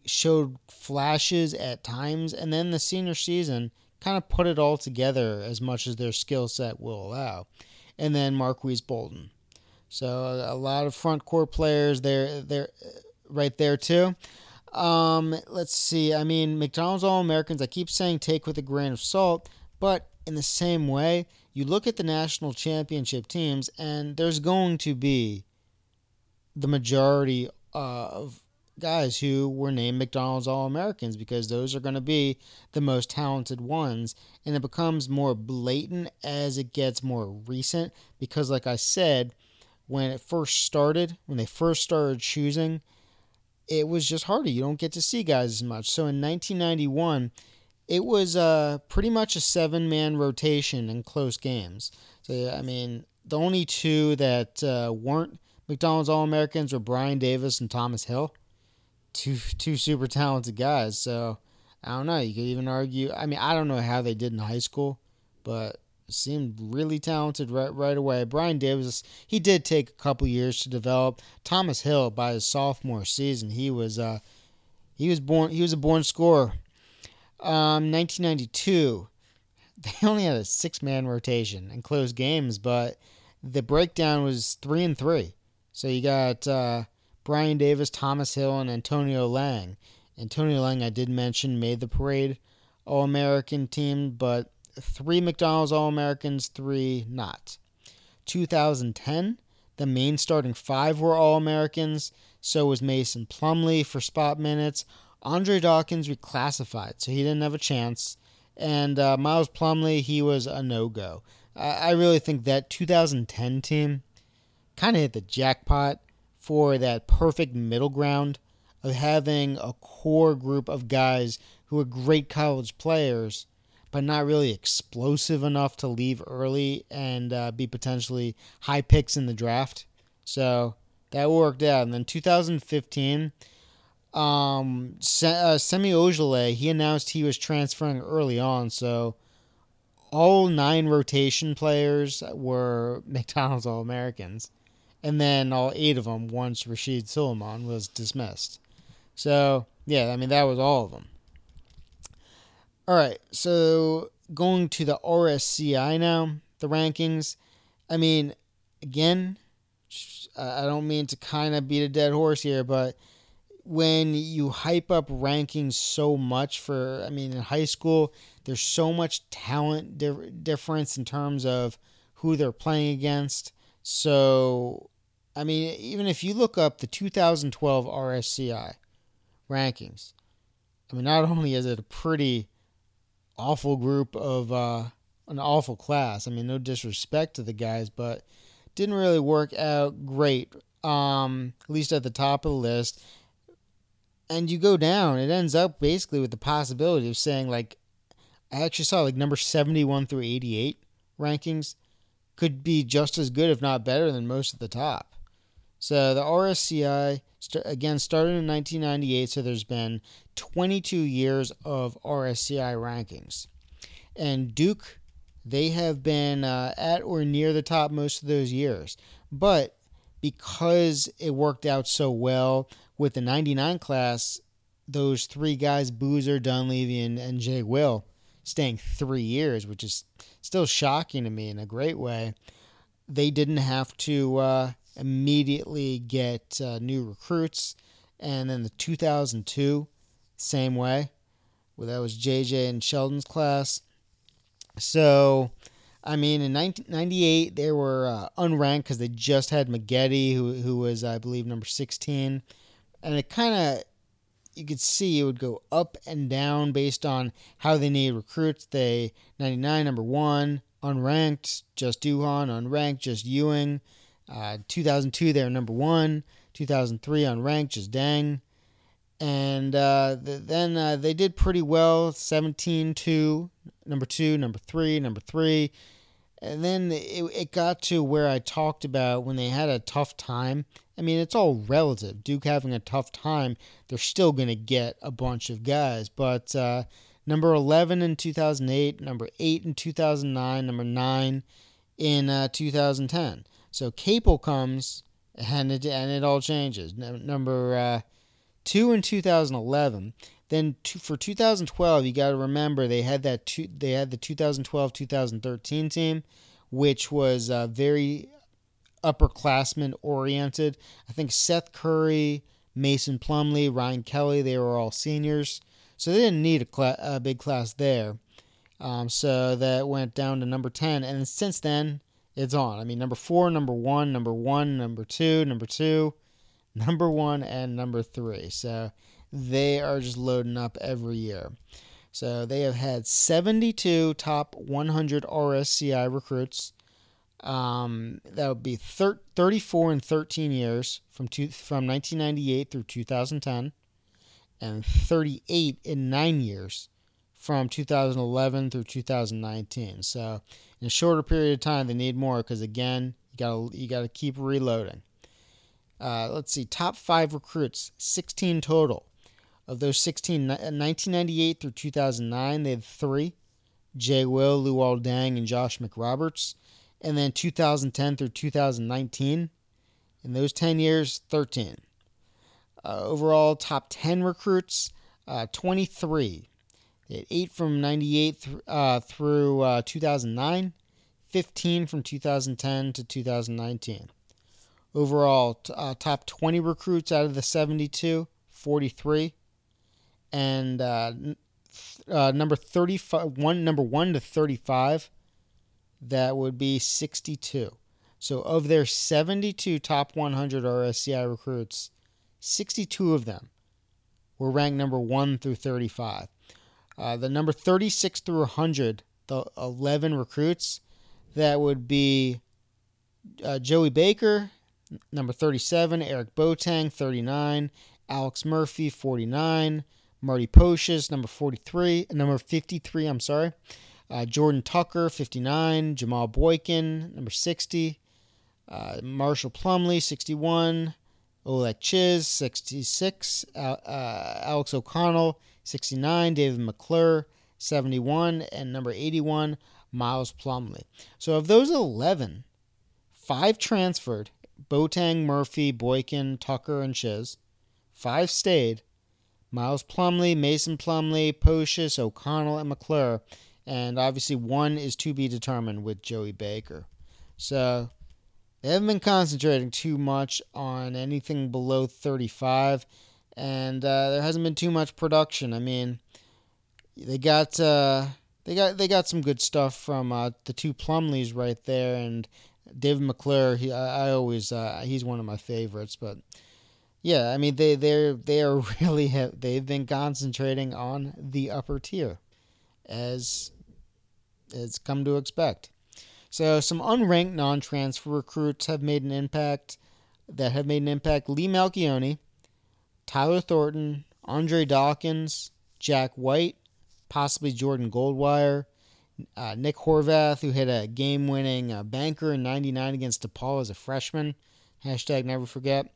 showed flashes at times, and then the senior season kind of put it all together as much as their skill set will allow. And then Marques Bolden. So a, a lot of front court players there, there, right there too. Um, let's see. I mean, McDonald's All Americans. I keep saying take with a grain of salt, but in the same way, you look at the national championship teams, and there's going to be the majority of guys who were named McDonald's All Americans because those are going to be the most talented ones. And it becomes more blatant as it gets more recent because, like I said, when it first started, when they first started choosing, it was just harder. You don't get to see guys as much. So in 1991, it was uh, pretty much a seven man rotation in close games. So, I mean, the only two that uh, weren't McDonald's All Americans were Brian Davis and Thomas Hill two two super talented guys. So I don't know. You could even argue. I mean, I don't know how they did in high school, but seemed really talented right right away. Brian Davis, he did take a couple years to develop. Thomas Hill, by his sophomore season, he was uh, he was born he was a born scorer. Um, 1992, they only had a six man rotation and close games, but the breakdown was three and three. So you got uh, Brian Davis, Thomas Hill, and Antonio Lang. Antonio Lang, I did mention, made the parade All American team, but three McDonald's All Americans, three not. 2010, the main starting five were All Americans. So was Mason Plumlee for spot minutes. Andre Dawkins reclassified, so he didn't have a chance. And uh, Miles Plumlee, he was a no go. I, I really think that 2010 team kind of hit the jackpot for that perfect middle ground of having a core group of guys who are great college players, but not really explosive enough to leave early and uh, be potentially high picks in the draft. So that worked out. And then 2015, um, uh, Semi Ojeleye, he announced he was transferring early on. So all nine rotation players were McDonald's All Americans and then all eight of them once Rasheed Sulaimon was dismissed. So yeah, I mean that was all of them. All right, so going to the RSCI now, the rankings. I mean, again, I don't mean to kind of beat a dead horse here, but when you hype up rankings so much for, I mean, in high school, there's so much talent di- difference in terms of who they're playing against. So, I mean, even if you look up the 2012 RSCI rankings, I mean, not only is it a pretty awful group of, uh, an awful class. I mean, no disrespect to the guys, but didn't really work out great. Um, at least at the top of the list. And you go down, it ends up basically with the possibility of saying like I actually saw like number 71 through 88 rankings could be just as good, if not better, than most of the top. So the RSCI, again, started in 1998, so there's been 22 years of RSCI rankings. And Duke, they have been uh, at or near the top most of those years. But because it worked out so well with the 99 class, those three guys, Boozer, Dunleavy, and, and Jay Will, staying three years, which is still shocking to me in a great way. They didn't have to uh, immediately get uh, new recruits. And then the 2002, same way. Well, that was JJ and Sheldon's class. So, I mean, in 1998, they were uh, unranked because they just had Maggette, who, who was, I believe, number 16. And it kind of you could see it would go up and down based on how they need recruits. They 99 number one, unranked, just Duhon, unranked, just Ewing. Uh, 2002 they were number one. 2003 unranked, just Deng. And uh, the, then uh, they did pretty well. 17 2, number two, number three, number three. And then it, it got to where I talked about when they had a tough time I mean, it's all relative. Duke having a tough time, they're still going to get a bunch of guys. But uh, number 11 in 2008, number 8 in 2009, number 9 in uh, 2010. So Capel comes and it, and it all changes. number uh, 2 in 2011. Then two, for 2012, you got to remember they had that two, they had the 2012-2013 team, which was uh, very upperclassmen oriented. I think Seth Curry, Mason Plumlee, Ryan Kelly, they were all seniors. So they didn't need a, cl- a big class there. Um, so that went down to number 10. And since then, it's on. I mean, number four, number one, number one, number two, number two, number one, and number three. So they are just loading up every year. So they have had 72 top 100 RSCI recruits. Um, that would be thir- 34 and 13 years from two, from 1998 through 2010, and 38 in nine years from 2011 through 2019. So in a shorter period of time, they need more because again, you got you got to keep reloading. Uh, let's see, top five recruits, 16 total. Of those 16, 1998 through 2009, they had three: Jay Will, Luol Deng, and Josh McRoberts and then 2010 through 2019. In those 10 years, 13. Uh, overall, top 10 recruits, uh, 23. They had 8 from 98 th- uh, through uh, 2009, 15 from 2010 to 2019. Overall, t- uh, top 20 recruits out of the 72, 43. And uh, number 35, one, number 1 to 35, that would be 62. So of their 72 top 100 RSCI recruits, 62 of them were ranked number 1 through 35. Uh, the number 36 through 100, the 11 recruits, that would be uh, Joey Baker, number 37, Eric Boateng, 39, Alex Murphy, 49, Marty Pocius, number 43, number 53, I'm sorry, uh, Jordan Tucker, 59. Jamal Boykin, number 60. Uh, Marshall Plumlee, 61. Olek Czyz, 66. Uh, Alex O'Connell, 69. David McClure, 71. And number 81, Miles Plumlee. So of those 11, five transferred Boateng, Murphy, Boykin, Tucker, and Chiz. Five stayed. Miles Plumlee, Mason Plumlee, Pocius, O'Connell, and McClure and obviously one is to be determined with Joey Baker. So they haven't been concentrating too much on anything below 35, and uh, there hasn't been too much production. I mean, they got uh, they got they got some good stuff from uh, the two Plumlees right there, and David McClure. He I, I always uh, he's one of my favorites, but yeah, I mean they they're they are really have, they've been concentrating on the upper tier, as as come to expect. So some unranked non-transfer recruits have made an impact that have made an impact. Lee Melchionni, Tyler Thornton, Andre Dawkins, Jack White, possibly Jordan Goldwire, uh, Nick Horvath, who hit a game-winning uh, banker in '99 against DePaul as a freshman. Hashtag never forget.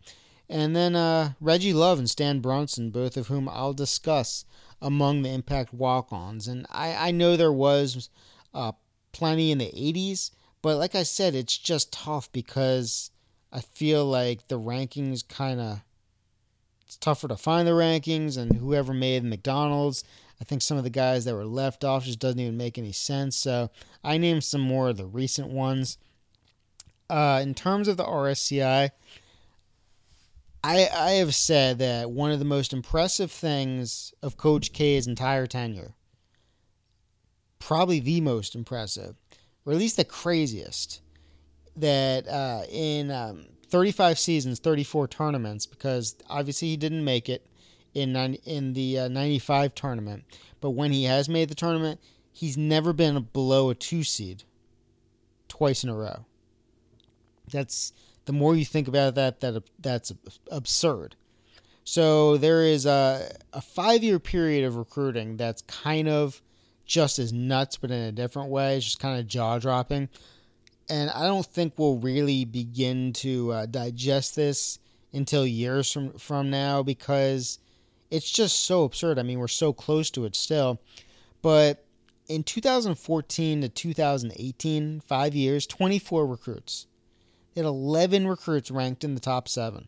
And then uh, Reggie Love and Stan Brunson, both of whom I'll discuss among the Impact walk-ons. And I, I know there was uh, plenty in the 80s, but like I said, it's just tough because I feel like the rankings kind of it's tougher to find the rankings and whoever made McDonald's. I think some of the guys that were left off just doesn't even make any sense. So I named some more of the recent ones. Uh, in terms of the RSCI, I I have said that one of the most impressive things of Coach K's entire tenure probably the most impressive, or at least the craziest, that uh, in um, 35 seasons, 34 tournaments, because obviously he didn't make it in in the uh, 95 tournament, but when he has made the tournament, he's never been below a two seed twice in a row. That's the more you think about that, that that's absurd. So there is a, a five year period of recruiting that's kind of just as nuts, but in a different way. It's just kind of jaw dropping. And I don't think we'll really begin to uh, digest this until years from, from now because it's just so absurd. I mean, we're so close to it still. But in 2014 to 2018, five years, 24 recruits. They had 11 recruits ranked in the top seven.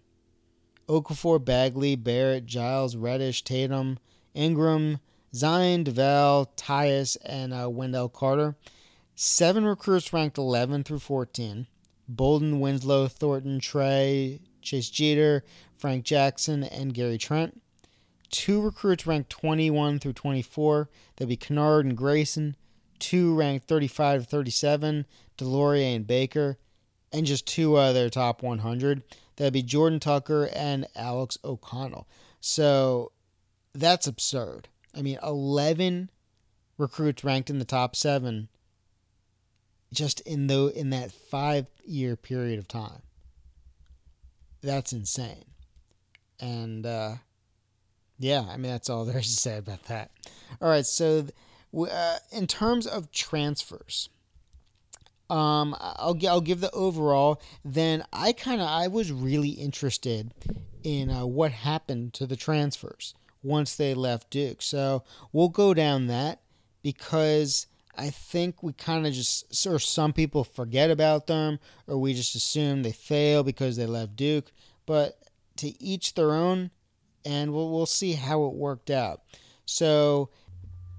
Okafor, Bagley, Barrett, Giles, Reddish, Tatum, Ingram, Zion, Duval, Tyus, and uh, Wendell Carter. Seven recruits ranked 11 through 14. Bolden, Winslow, Thornton, Trey, Chase Jeter, Frank Jackson, and Gary Trent. Two recruits ranked 21 through 24. That'd be Kennard and Grayson. Two ranked 35 to 37, DeLaurier and Baker. And just two other top 100. That'd be Jordan Tucker and Alex O'Connell. So that's absurd. I mean, 11 recruits ranked in the top seven just in the in that five year period of time. That's insane. And uh, yeah, I mean that's all there is to say about that. All right, so uh, in terms of transfers, um, I'll I'll give the overall. Then I kind of I was really interested in uh, what happened to the transfers once they left Duke. So we'll go down that because I think we kind of just, or some people forget about them, or we just assume they fail because they left Duke. But to each their own, and we'll, we'll see how it worked out. So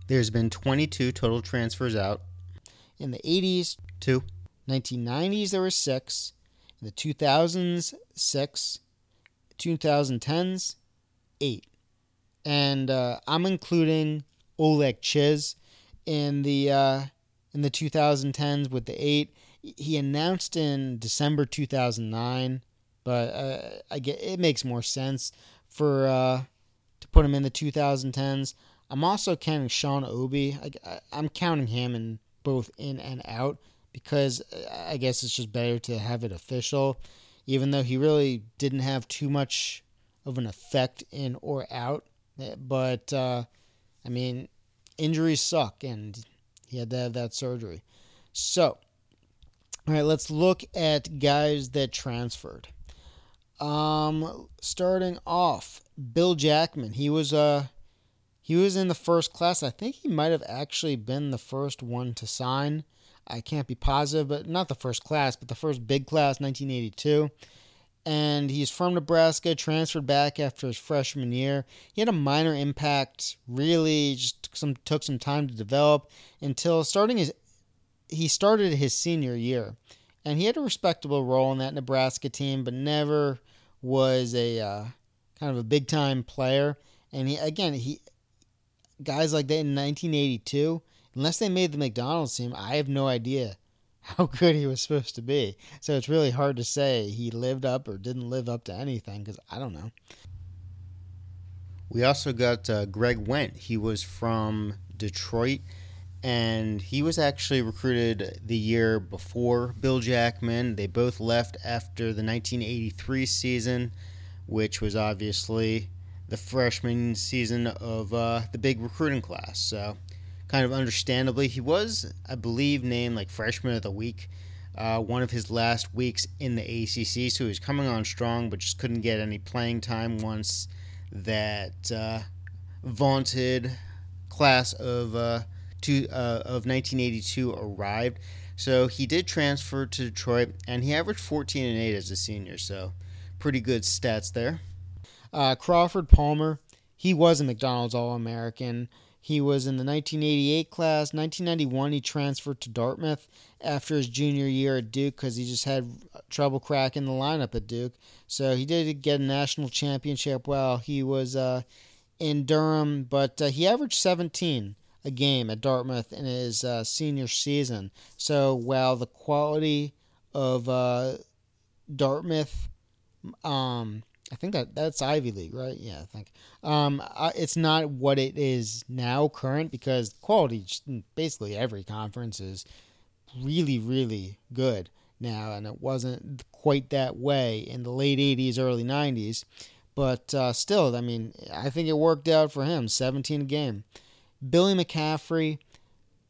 there's been 22 total transfers out. In the 80s, two. 1990s, there were six. In the 2000s, six. 2010s, eight and uh, I'm including Olek Czyz in the uh, in the 2010s with the eight. He announced in December 2009, but uh, I get it makes more sense for uh, to put him in the 2010s. I'm also counting Sean Obi. I, am counting him in both in and out because uh, I guess it's just better to have it official, even though he really didn't have too much of an effect in or out. But uh, I mean, injuries suck, and he had to have that surgery. So, all right, let's look at guys that transferred. Um, starting off, Bill Jackman. He was uh he was in the first class. I think he might have actually been the first one to sign. I can't be positive, but not the first class, but the first big class, 1982 and he's from Nebraska, transferred back after his freshman year. He had a minor impact, really just some took some time to develop until starting his he started his senior year. and he had a respectable role in that Nebraska team, but never was a uh, kind of a big time player. And he again he guys like that in 1982, unless they made the McDonald's team, I have no idea how good he was supposed to be. So it's really hard to say he lived up or didn't live up to anything because I don't know. We also got uh, Greg Wendt. He was from Detroit, and he was actually recruited the year before Bill Jackman. They both left after the 1983 season, which was obviously the freshman season of uh, the big recruiting class. So, kind of understandably, he was, I believe, named like freshman of the week. Uh, one of his last weeks in the ACC, so he was coming on strong, but just couldn't get any playing time once that uh, vaunted class of uh, two, uh, of 1982 arrived. So he did transfer to Detroit, and he averaged 14 and 8 as a senior. So pretty good stats there. Uh, Crawford Palmer, he was a McDonald's All American. He was in the 1988 class. 1991, he transferred to Dartmouth after his junior year at Duke because he just had trouble cracking the lineup at Duke. So he did get a national championship while he was uh, in Durham, but uh, he averaged 17 a game at Dartmouth in his uh, senior season. So while the quality of uh, Dartmouth um, I think that that's Ivy League, right? Yeah, I think. Um, it's not what it is now, current, because quality, basically every conference is really, really good now, and it wasn't quite that way in the late '80s, early '90s. But uh, still, I mean, I think it worked out for him. 17 a game. Billy McCaffrey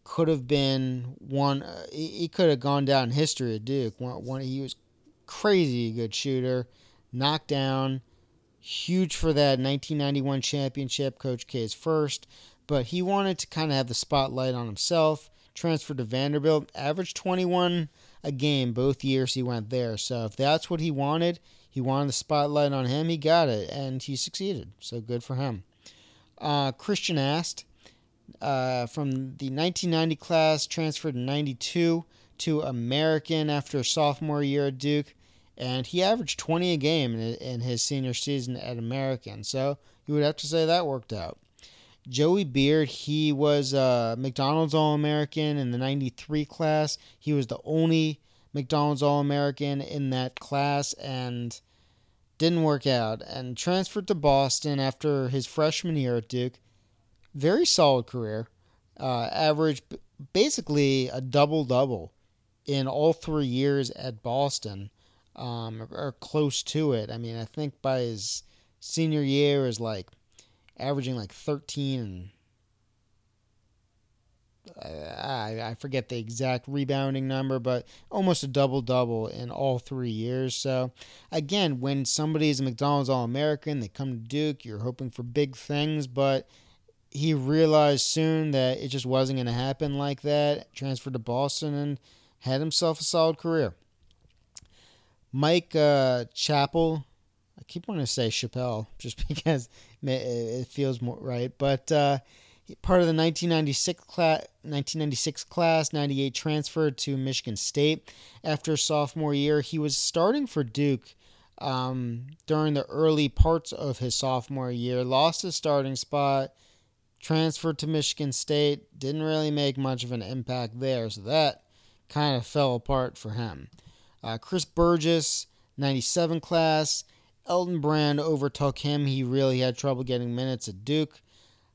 could have been one. Uh, he could have gone down in history at Duke. One, one, he was crazy good shooter knocked down. Huge for that 1991 championship. Coach K's first, but he wanted to kind of have the spotlight on himself. Transferred to Vanderbilt, averaged 21 a game both years he went there. So if that's what he wanted, he wanted the spotlight on him. He got it, and he succeeded. So good for him. Uh, Christian Ast uh, from the 1990 class transferred in 92 to American after a sophomore year at Duke and he averaged 20 a game in his senior season at American. So you would have to say that worked out. Joey Beard, he was a McDonald's All American in the 93 class. He was the only McDonald's All American in that class and didn't work out and transferred to Boston after his freshman year at Duke. Very solid career. Uh, averaged basically a double double in all three years at Boston um, or, or, close to it. I mean, I think by his senior year is like averaging like 13 and I, I forget the exact rebounding number, but almost a double double in all three years. So, again, when somebody is a McDonald's All American, they come to Duke, you're hoping for big things, but he realized soon that it just wasn't going to happen like that. Transferred to Boston and had himself a solid career. Mike uh, Chappell. I keep wanting to say Chappelle just because it feels more right. But uh, part of the 1996 class, 1996 class, 98 transferred to Michigan State after sophomore year. He was starting for Duke um, during the early parts of his sophomore year. Lost his starting spot, transferred to Michigan State. Didn't really make much of an impact there, so that kind of fell apart for him. Uh, Chris Burgess, 97 class. Elton Brand overtook him. He really had trouble getting minutes at Duke.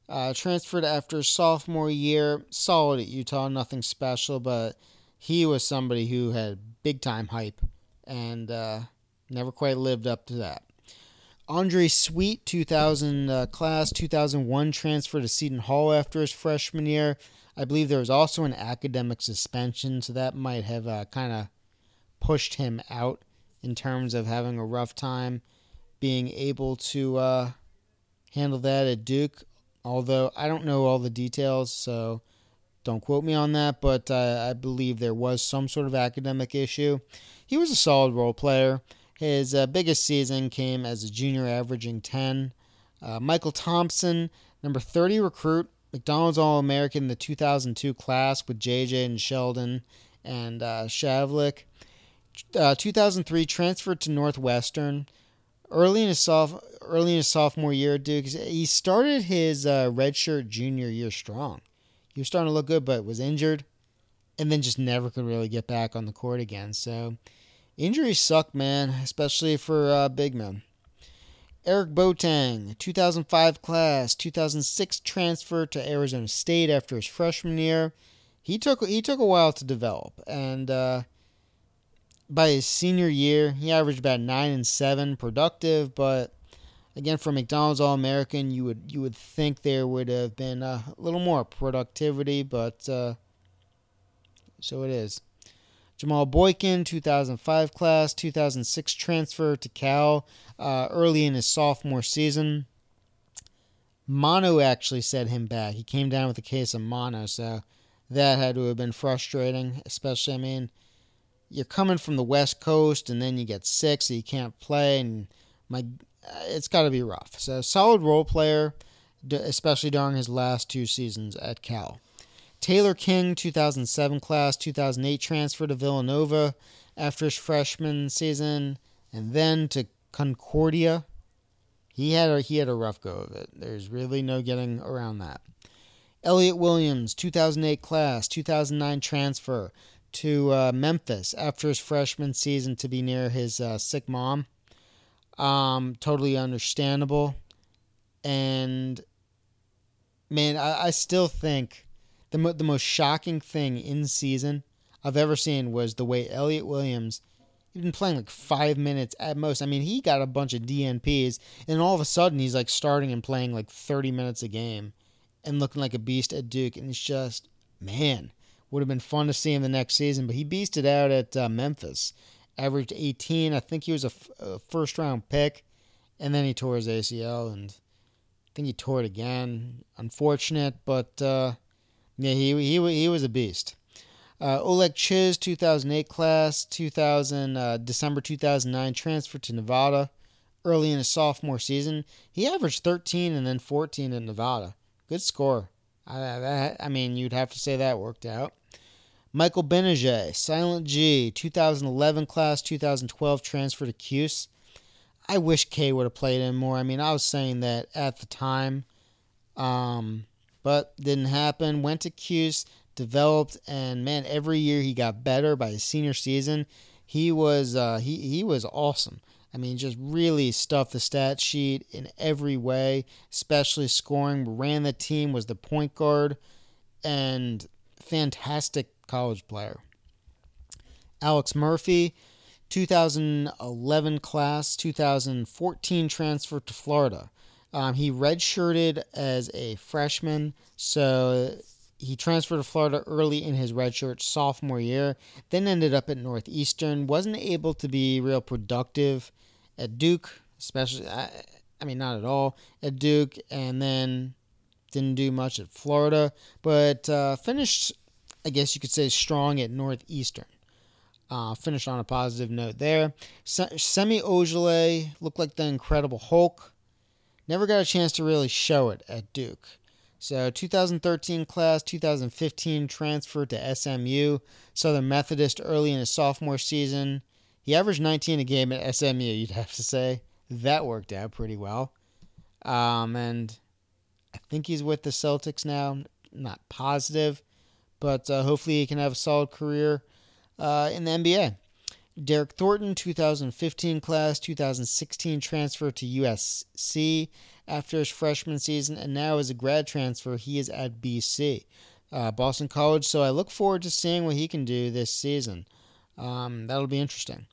Uh, transferred after sophomore year. Solid at Utah, nothing special, but he was somebody who had big time hype and uh, never quite lived up to that. Andre Sweet, 2000 uh, class, 2001 transfer to Seton Hall after his freshman year. I believe there was also an academic suspension, so that might have uh, kind of pushed him out in terms of having a rough time being able to uh, handle that at Duke. Although I don't know all the details, so don't quote me on that, but uh, I believe there was some sort of academic issue. He was a solid role player. His uh, biggest season came as a junior, averaging 10. Uh, Michael Thompson, number 30 recruit, McDonald's All American in the 2002 class with JJ and Shelden and uh, Shavlik. Uh, 2003 transferred to Northwestern. Early in his soph- early in his sophomore year, Duke, he started his uh, redshirt junior year strong. He was starting to look good, but was injured, and then just never could really get back on the court again. So injuries suck, man, especially for uh, big men. Eric Boateng, 2005 class, 2006 transfer to Arizona State after his freshman year. He took he took a while to develop, and uh, by his senior year, he averaged about nine and seven, productive. But again, for McDonald's All American, you would you would think there would have been a little more productivity, but uh, so it is. Jamal Boykin, 2005 class, 2006 transfer to Cal uh, early in his sophomore season. Mono actually set him back. He came down with a case of mono, so that had to have been frustrating. Especially, I mean, you're coming from the West Coast and then you get sick, so you can't play, and my, uh, it's got to be rough. So, solid role player, especially during his last two seasons at Cal. Taylor King, 2007 class, 2008 transfer to Villanova after his freshman season, and then to Concordia. He had a, he had a rough go of it. There's really no getting around that. Elliot Williams, 2008 class, 2009 transfer to uh, Memphis after his freshman season to be near his uh, sick mom. Um, totally understandable. And man, I, I still think the mo- the most shocking thing in season I've ever seen was the way Elliot Williams. He'd been playing like five minutes at most. I mean, he got a bunch of DNPs, and all of a sudden he's like starting and playing like 30 minutes a game, and looking like a beast at Duke. And it's just, man, would have been fun to see him the next season. But he beasted out at uh, Memphis, averaged 18. I think he was a, f- a first round pick, and then he tore his ACL, and I think he tore it again. Unfortunate, but. Uh, yeah, he he he was a beast. Uh, Olek Czyz, 2008 class, 2000 uh, December 2009 transfer to Nevada. Early in his sophomore season, he averaged 13 and then 14 in Nevada. Good score. I, I, I mean, you'd have to say that worked out. Michael Gbinije, Silent G, 2011 class, 2012 transfer to Cuse. I wish K would have played him more. I mean, I was saying that at the time. Um, but didn't happen. Went to Cuse, developed, and man, every year he got better. By his senior season, he was uh, he he was awesome. I mean, just really stuffed the stat sheet in every way, especially scoring. Ran the team, was the point guard, and fantastic college player. Alex Murphy, 2011 class, 2014 transfer to Florida. Um, he redshirted as a freshman, so he transferred to Florida early in his redshirt sophomore year. Then ended up at Northeastern. wasn't able to be real productive at Duke, especially. I, I mean, not at all at Duke, and then didn't do much at Florida, but uh, finished, I guess you could say, strong at Northeastern. Uh, finished on a positive note there. Semi Ojeleye looked like the Incredible Hulk. Never got a chance to really show it at Duke. So 2013 class, 2015 transfer to SMU, Southern Methodist early in his sophomore season. He averaged 19 a game at SMU, you'd have to say. That worked out pretty well. Um, and I think he's with the Celtics now. Not positive, but uh, hopefully he can have a solid career uh, in the NBA. Derryck Thornton, 2015 class, 2016 transfer to USC after his freshman season, and now as a grad transfer, he is at BC, uh, Boston College. So I look forward to seeing what he can do this season. Um, that'll be interesting.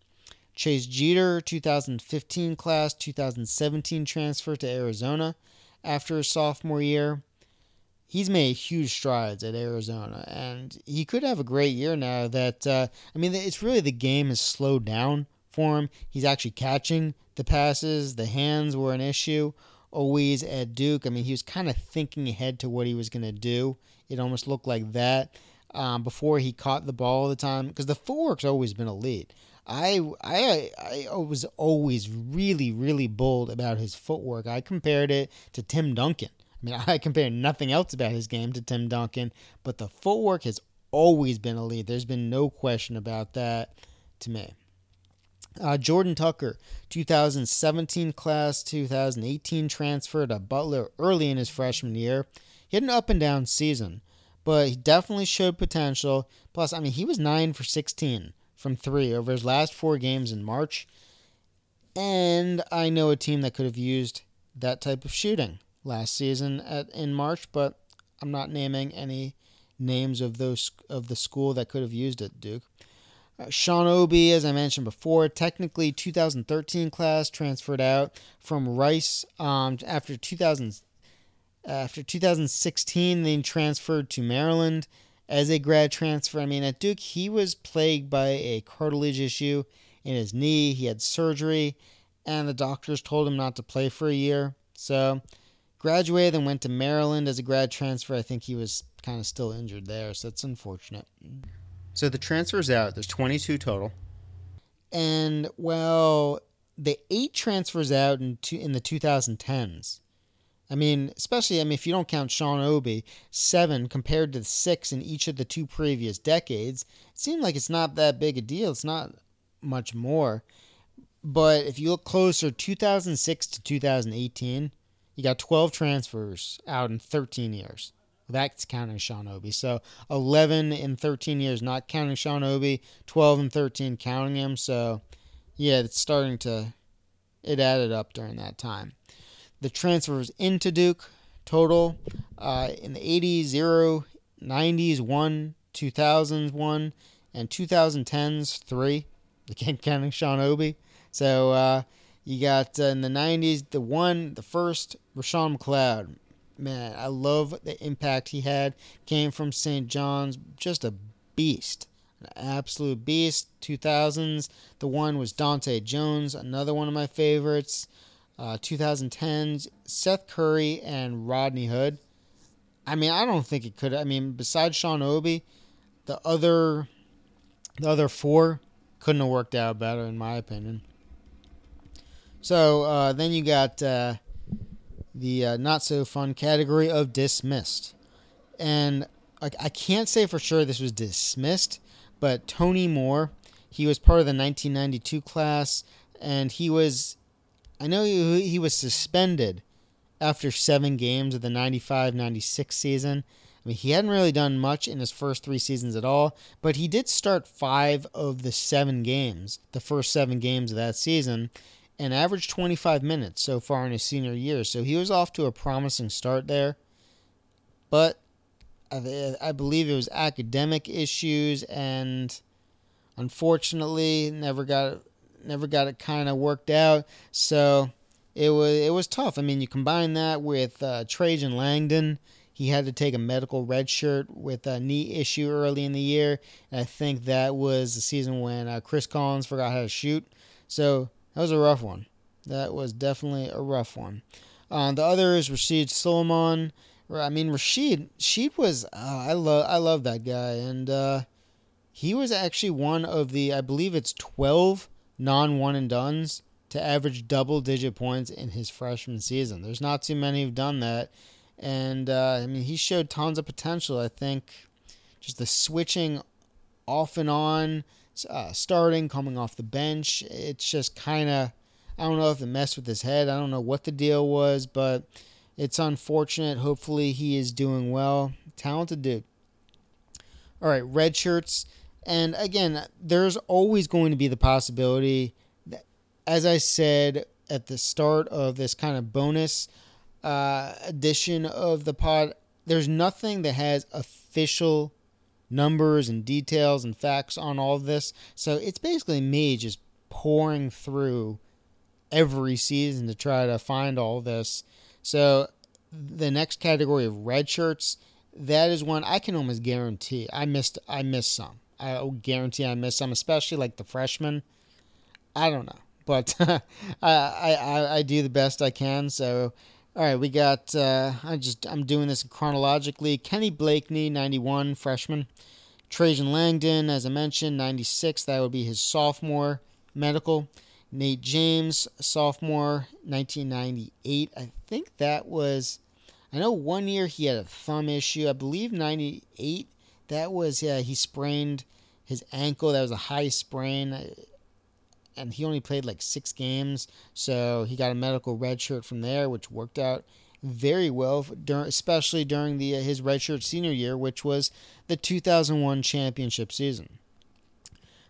Chase Jeter, 2015 class, 2017 transfer to Arizona after his sophomore year he's made huge strides at Arizona, and he could have a great year now. That uh, I mean, it's really the game has slowed down for him. He's actually catching the passes. The hands were an issue always at Duke. I mean, he was kind of thinking ahead to what he was going to do. It almost looked like that um, before he caught the ball all the time because the footwork's always been elite. I, I I was always really really bold about his footwork. I compared it to Tim Duncan. I mean, I compare nothing else about his game to Tim Duncan, but the footwork has always been elite. There's been no question about that to me. Uh, Jordan Tucker, 2017 class, 2018 transfer to Butler early in his freshman year. He had an up and down season, but he definitely showed potential. Plus, I mean, he was 9 for 16 from three over his last four games in March. And I know a team that could have used that type of shooting last season at, in March, but I'm not naming any names of those of the school that could have used it, Duke. Uh, Sean Obi, as I mentioned before, technically 2013 class transferred out from Rice um, after 2000 after 2016. Then transferred to Maryland as a grad transfer. I mean, at Duke, he was plagued by a cartilage issue in his knee. He had surgery, and the doctors told him not to play for a year. So, graduated and went to Maryland as a grad transfer. I think he was kind of still injured there, so it's unfortunate. So the transfers out. There's 22 total. And well, the eight transfers out in two, in the 2010s. I mean, especially I mean, if you don't count Sean Obi, seven compared to the six in each of the two previous decades, it seemed like it's not that big a deal. It's not much more. But if you look closer, 2006 to 2018, you got 12 transfers out in 13 years. That's counting Sean Obi. So 11 in 13 years, not counting Sean Obi. 12 and 13 counting him. So yeah, it's starting to, it added up during that time. The transfers into Duke total uh, in the 80s, 0, 90s, 1, 2000s, 1, and 2010s, 3. Again, counting Sean Obi. So uh, you got uh, in the 90s, the one, the first, Roshown McLeod. Man, I love the impact he had. Came from St. John's, just a beast. An absolute beast. 2000s, the one was Dahntay Jones, another one of my favorites. Uh, 2010s, Seth Curry and Rodney Hood. I mean, I don't think it could. I mean, besides Sean Obi, the other, the other four couldn't have worked out better, in my opinion. So uh, then you got uh, the uh, not so fun category of dismissed, and I, I can't say for sure this was dismissed, but Tony Moore, he was part of the 1992 class, and he was, I know he, he was suspended after seven games of the 95-96 season. I mean, he hadn't really done much in his first three seasons at all, but he did start five of the seven games, the first seven games of that season, and averaged 25 minutes so far in his senior year. So he was off to a promising start there. But I, believe it was academic issues, and unfortunately, never got never got it kind of worked out. So it was it was tough. I mean, you combine that with uh, Trajan Langdon. He had to take a medical red shirt with a knee issue early in the year. And I think that was the season when uh, Chris Collins forgot how to shoot. So that was a rough one. That was definitely a rough one. Uh, the other is Rasheed Sulaimon. I mean, Rasheed, Rasheed was uh, I love I love that guy, and uh, he was actually one of the I believe it's twelve non one and duns to average double digit points in his freshman season. There's not too many who've done that, and uh, I mean he showed tons of potential. I think just the switching off and on uh, starting, coming off the bench. It's just kind of, I don't know if it messed with his head. I don't know what the deal was, but it's unfortunate. Hopefully, he is doing well. Talented dude. All right, red shirts. And again, there's always going to be the possibility that, as I said at the start of this kind of bonus uh, edition of the pod, there's nothing that has official numbers and details and facts on all of this. So it's basically me just pouring through every season to try to find all this. So the next category of red shirts, that is one I can almost guarantee I missed I missed some. I guarantee I missed some, especially like the freshmen. I don't know, but I, I I do the best I can. So all right, we got. Uh, I just I'm doing this chronologically. Kenny Blakeney, 91 freshman. Trajan Langdon, as I mentioned, 96. That would be his sophomore medical. Nate James, sophomore, 1998. I think that was. I know one year he had a thumb issue. I believe 98. That was yeah. He sprained his ankle. That was a high sprain. And he only played like six games, so he got a medical red shirt from there, which worked out very well, during, especially during the uh, his redshirt senior year, which was the 2001 championship season.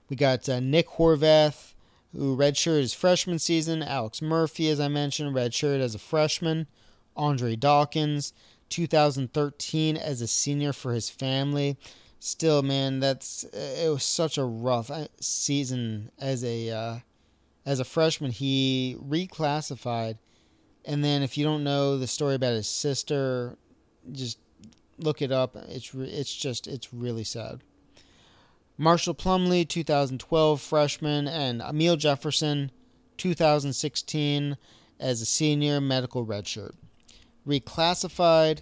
We got uh, Nick Horvath, who redshirted his freshman season. Alex Murphy, as I mentioned, redshirted as a freshman. Andre Dawkins, 2013 as a senior for his family. Still, man, that's it was such a rough uh, season as a uh, as a freshman. He reclassified, and then if you don't know the story about his sister, just look it up. It's it's just it's really sad. Marshall Plumlee, 2012 freshman, and Amile Jefferson, 2016 as a senior medical redshirt. Reclassified,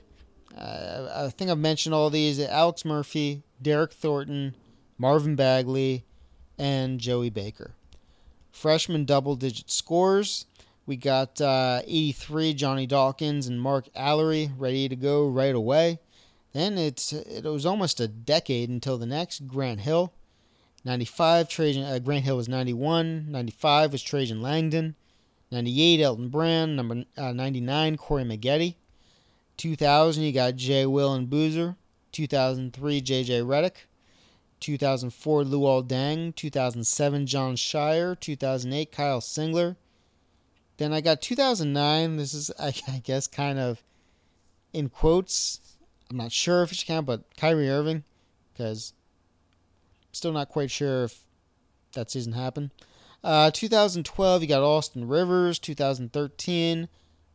uh, I think I've mentioned all these Alex Murphy, Derryck Thornton, Marvin Bagley, and Joey Baker. Freshman double digit scores. We got uh, 83 Johnny Dawkins and Mark Alarie ready to go right away. Then it's it was almost a decade until the next Grant Hill. 95 Trajan uh, Grant Hill was 91. 95 was Trajan Langdon. 98 Elton Brand. Number uh, 99 Corey Maggette. 2000 you got Jay Will and Boozer. 2003 JJ Redick. 2004 Luol Deng. 2007 Jon Scheyer, 2008 Kyle Singler. Then I got 2009. This is I, guess kind of in quotes I'm not sure if it should count, but Kyrie Irving, because still not quite sure if that season happened. Uh, 2012, you got Austin Rivers. 2013,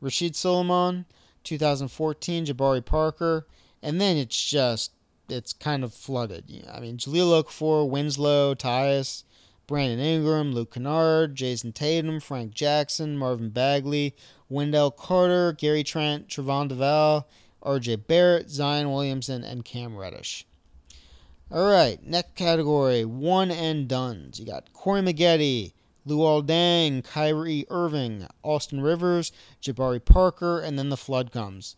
Rasheed Sulaimon. 2014, Jabari Parker. And then it's just, it's kind of flooded. I mean, Jahlil Okafor, Winslow, Tyus, Brandon Ingram, Luke Kennard, Jayson Tatum, Frank Jackson, Marvin Bagley, Wendell Carter, Gary Trent, Trevon Duval, RJ Barrett, Zion Williamson, and Cam Reddish. All right, next category, one and duns. You got Corey Maggette, Luol Deng, Kyrie Irving, Austin Rivers, Jabari Parker, and then the flood comes.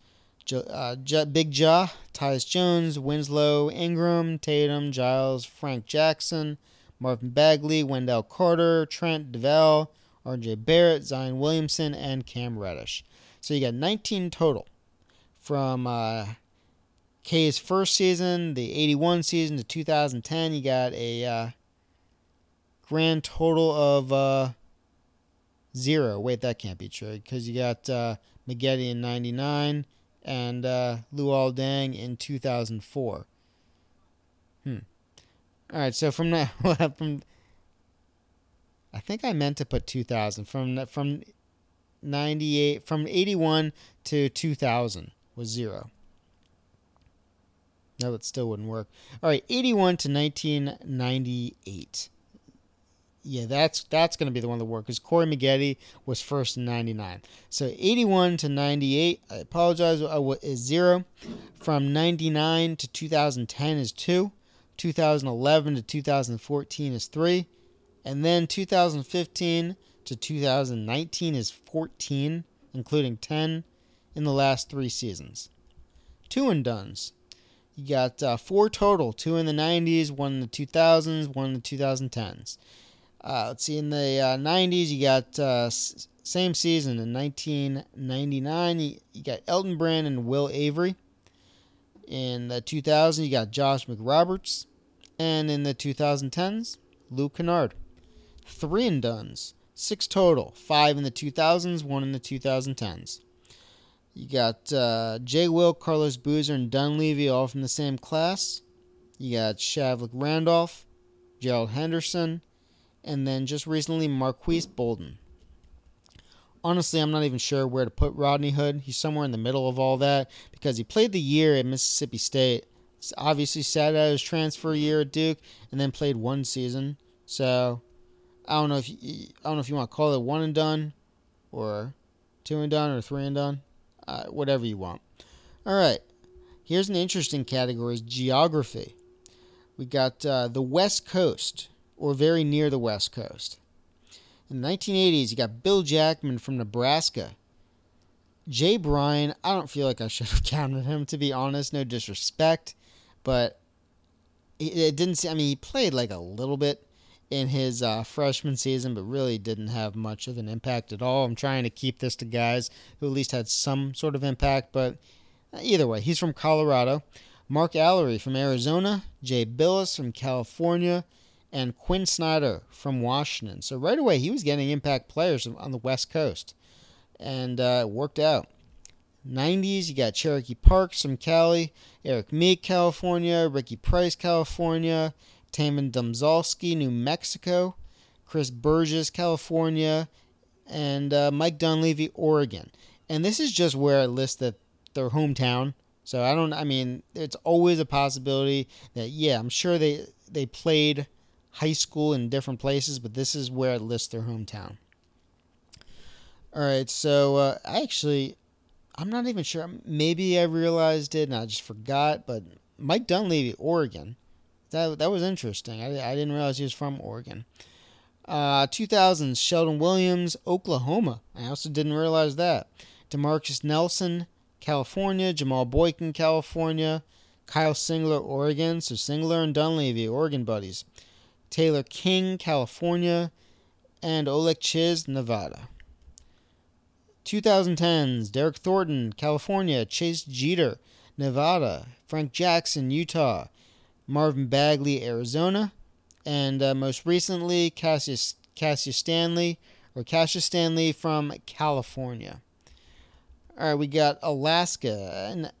Uh, Big Ja, Tyus Jones, Winslow, Ingram, Tatum, Giles, Frank Jackson, Marvin Bagley, Wendell Carter, Trent Duval, RJ Barrett, Zion Williamson, and Cam Reddish. So you got 19 total from uh, K's first season, the 81 season to 2010. You got a uh, grand total of uh, zero. Wait, that can't be true because you got uh, in 99 and uh, Luol Deng in 2004. Hmm. All right, so from now from I think I meant to put 2000 from from 98 from 81 to 2000 was zero. No, that still wouldn't work. All right, 81 to 1998. Yeah, that's that's going to be the one that work because Corey Maggette was first in 99. So 81 to 98, I apologize, uh, is zero. From 99 to 2010 is two. 2011 to 2014 is three. And then 2015 to 2019 is 14, including 10 in the last three seasons. Two and duns. You got uh, four total two in the 90s, one in the 2000s, one in the 2010s. Uh, let's see, in the uh, 90s, you got uh, same season in 1999, you, you got Elton Brand and Will Avery. In the 2000s, you got Josh McRoberts. And in the 2010s, Lou Kennard. Three and duns. Six total. Five in the 2000s, one in the 2010s. You got uh, Jay Will, Carlos Boozer, and Dunleavy all from the same class. You got Shavlik Randolph, Gerald Henderson, and then just recently Marques Bolden. Honestly, I'm not even sure where to put Rodney Hood. He's somewhere in the middle of all that because he played the year at Mississippi State. Obviously, sat out his transfer year at Duke, and then played one season. So, I don't know if you, I don't know if you want to call it one and done, or two and done, or three and done uh, whatever you want. All right, here's an interesting category: is geography. We got uh, the West Coast, or very near the West Coast. In the 1980s, you got Bill Jackman from Nebraska. Jay Bryan, I don't feel like I should have counted him, to be honest. No disrespect, but it, didn't. I mean, he played like a little bit in his uh, freshman season, but really didn't have much of an impact at all. I'm trying to keep this to guys who at least had some sort of impact, but either way, he's from Colorado. Mark Alarie from Arizona, Jay Bilas from California, and Quinn Snyder from Washington. So right away, he was getting impact players on the West Coast, and uh, it worked out. 90s, you got Cherokee Parks from Cali, Erik Meek, California, Ricky Price, California, Taymon Domzalski, New Mexico, Chris Burgess, California, and uh, Mike Dunleavy, Oregon. And this is just where I list that their hometown. So I don't. I mean, it's always a possibility that yeah, I'm sure they they played high school in different places, but this is where I list their hometown. All right, so uh, I actually, I'm not even sure. Maybe I realized it and I just forgot. But Mike Dunleavy, Oregon that that was interesting. I, I didn't realize he was from Oregon. Uh, 2000s, Shelden Williams, Oklahoma. I also didn't realize that. Demarcus Nelson, California. Jamal Boykin, California. Kyle Singler, Oregon. So Singler and Dunleavy, Oregon buddies. Taylor King, California. And Olek Czyz, Nevada. 2010s, Derryck Thornton, California. Chase Jeter, Nevada. Frank Jackson, Utah. Marvin Bagley, Arizona, and uh, most recently Cassius Cassius Stanley or Cassius Stanley from California. All right, we got Alaska, and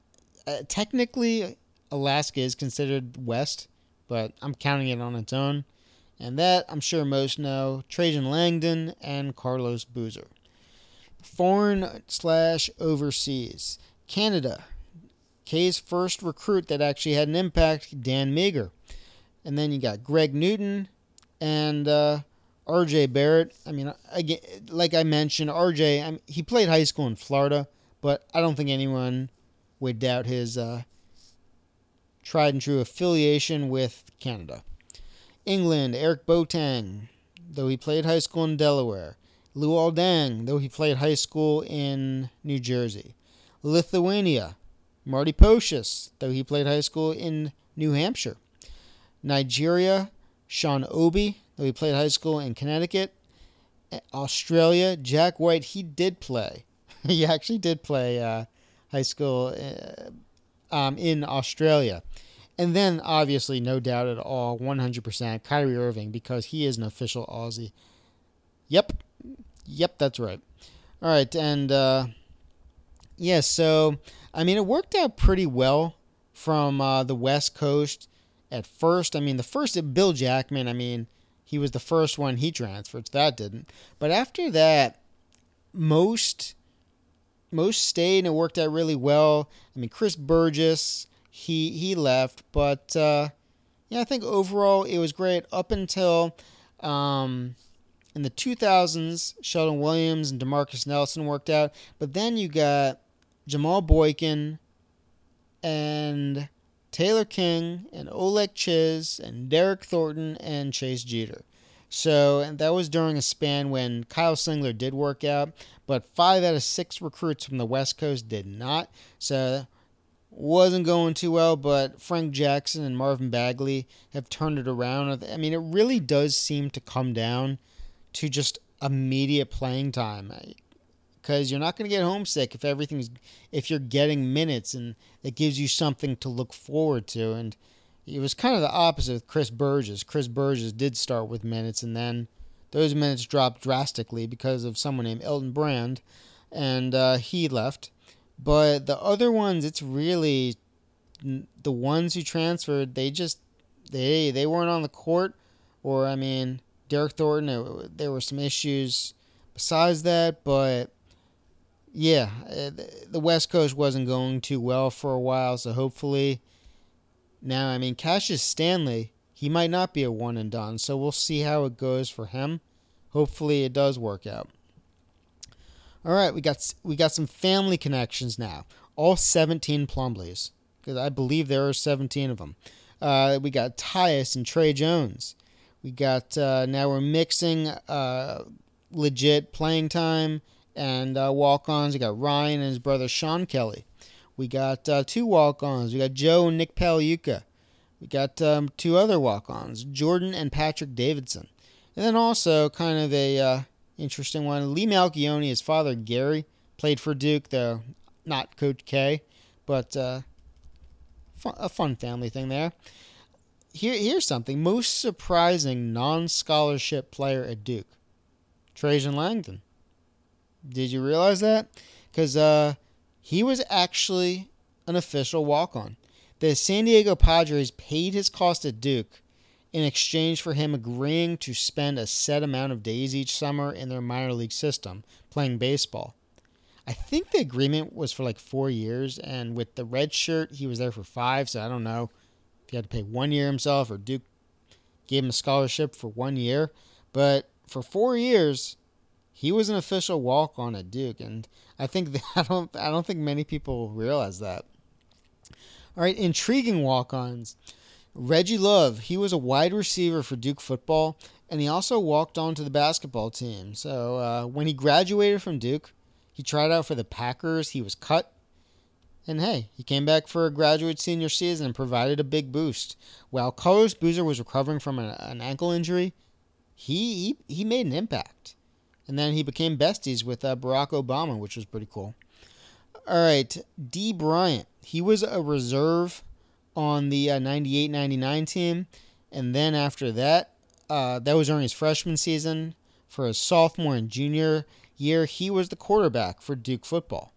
uh, technically Alaska is considered west, but I'm counting it on its own. And that I'm sure most know Trajan Langdon and Carlos Boozer. Foreign slash overseas. Canada, K's first recruit that actually had an impact, Dan Meagher. And then you got Greg Newton and uh, RJ Barrett. I mean, again, like I mentioned, RJ, I mean, he played high school in Florida, but I don't think anyone would doubt his uh, tried and true affiliation with Canada. England, Eric Boateng, though he played high school in Delaware. Luol Deng, though he played high school in New Jersey. Lithuania, Marty Pocius, though he played high school in New Hampshire. Nigeria, Sean Obi, though he played high school in Connecticut. Australia, Jack White, he did play. he actually did play uh, high school uh, um, in Australia. And then, obviously, no doubt at all, 100%, Kyrie Irving, because he is an official Aussie. Yep. Yep, that's right. All right, and uh, yeah, so I mean, it worked out pretty well from uh, the West Coast at first. I mean, the first Bill Jackman, I mean, he was the first one he transferred, so that didn't. But after that, most most stayed and it worked out really well. I mean, Chris Burgess, he he left, but uh, yeah, I think overall it was great up until um, in the 2000s. Shelden Williams and Demarcus Nelson worked out, but then you got Jamal Boykin, and Taylor King, and Olek Czyz, and Derryck Thornton, and Chase Jeter. So, and that was during a span when Kyle Singler did work out, but five out of six recruits from the West Coast did not. So, wasn't going too well, but Frank Jackson and Marvin Bagley have turned it around. I mean, it really does seem to come down to just immediate playing time because you're not going to get homesick if everything's if you're getting minutes and it gives you something to look forward to and it was kind of the opposite with Chris Burgess. Chris Burgess did start with minutes and then those minutes dropped drastically because of someone named Elton Brand and uh, he left. But the other ones, it's really the ones who transferred. They just they they weren't on the court, or I mean, Derryck Thornton. there were some issues besides that, but yeah, uh, the West Coast wasn't going too well for a while, so hopefully now, I mean, Cassius Stanley, he might not be a one and done, so we'll see how it goes for him. Hopefully, it does work out. All right, we got we got some family connections now. All 17 Plumlees, because I believe there are 17 of them. Uh, we got Tyus and Trey Jones. We got uh, now we're mixing uh, legit playing time and uh, walk ons. We got Ryan and his brother Sean Kelly. We got uh, two walk ons. We got Joe and Nick Pagliuca. We got um, two other walk ons, Jordan and Patrick Davidson. And then also kind of a uh, interesting one. Lee Melchionni, his father Gary, played for Duke, though not Coach K, but uh, fun, a fun family thing there. Here, here's something most surprising non-scholarship player at Duke, Trajan Langdon. Did you realize that? Because uh, he was actually an official walk-on. The San Diego Padres paid his cost at Duke in exchange for him agreeing to spend a set amount of days each summer in their minor league system playing baseball. I think the agreement was for like four years, and with the red shirt, he was there for five. So I don't know if he had to pay one year himself or Duke gave him a scholarship for one year. But for four years, he was an official walk on at Duke, and I think that, I don't I don't think many people realize that. All right, intriguing walk-ons. Reggie Love, he was a wide receiver for Duke football, and he also walked on to the basketball team. So uh, when he graduated from Duke, he tried out for the Packers. He was cut. And hey, he came back for a graduate senior season and provided a big boost. While Carlos Boozer was recovering from an, an ankle injury, he, he, he made an impact. And then he became besties with uh, Barack Obama, which was pretty cool. All right, D. Bryant. He was a reserve on the uh, 98 99 team. And then after that, uh, that was during his freshman season. For his sophomore and junior, year, he was the quarterback for Duke football.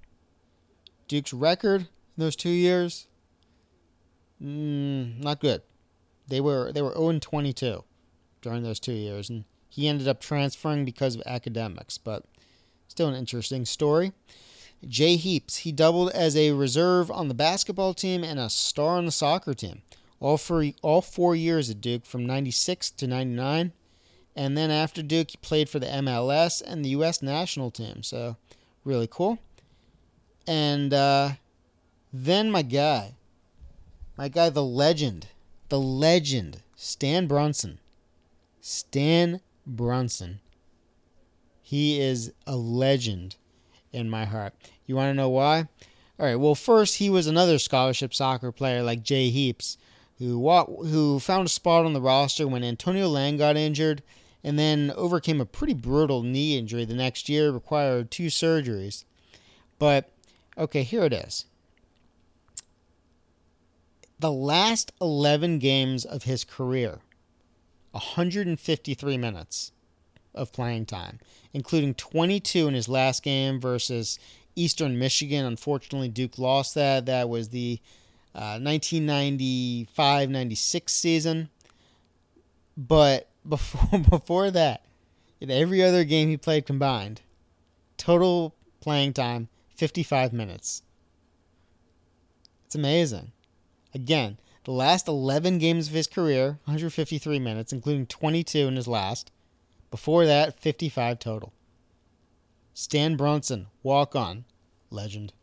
Duke's record in those two years, mm, not good. They were they were 0 22 during those two years, and he ended up transferring because of academics. But still an interesting story. Jay Heaps, he doubled as a reserve on the basketball team and a star on the soccer team. All for all four years at Duke from 96 to 99. And then after Duke, he played for the MLS and the U.S. national team. So, really cool. And uh, then my guy, my guy, the legend, the legend, Stan Brunson. Stan Brunson. He is a legend in my heart. You want to know why? All right. Well, first, he was another scholarship soccer player like Jay Heaps, who who found a spot on the roster when Antonio Lang got injured and then overcame a pretty brutal knee injury the next year, required two surgeries. But, okay, here it is. The last 11 games of his career, 153 minutes of playing time, including 22 in his last game versus Eastern Michigan. Unfortunately, Duke lost that. That was the uh, 1995 96 season. But before before that, in every other game he played combined, total playing time 55 minutes. It's amazing. Again, the last 11 games of his career, 153 minutes, including 22 in his last. Before that, 55 total. Stan Brunson, walk on, legend.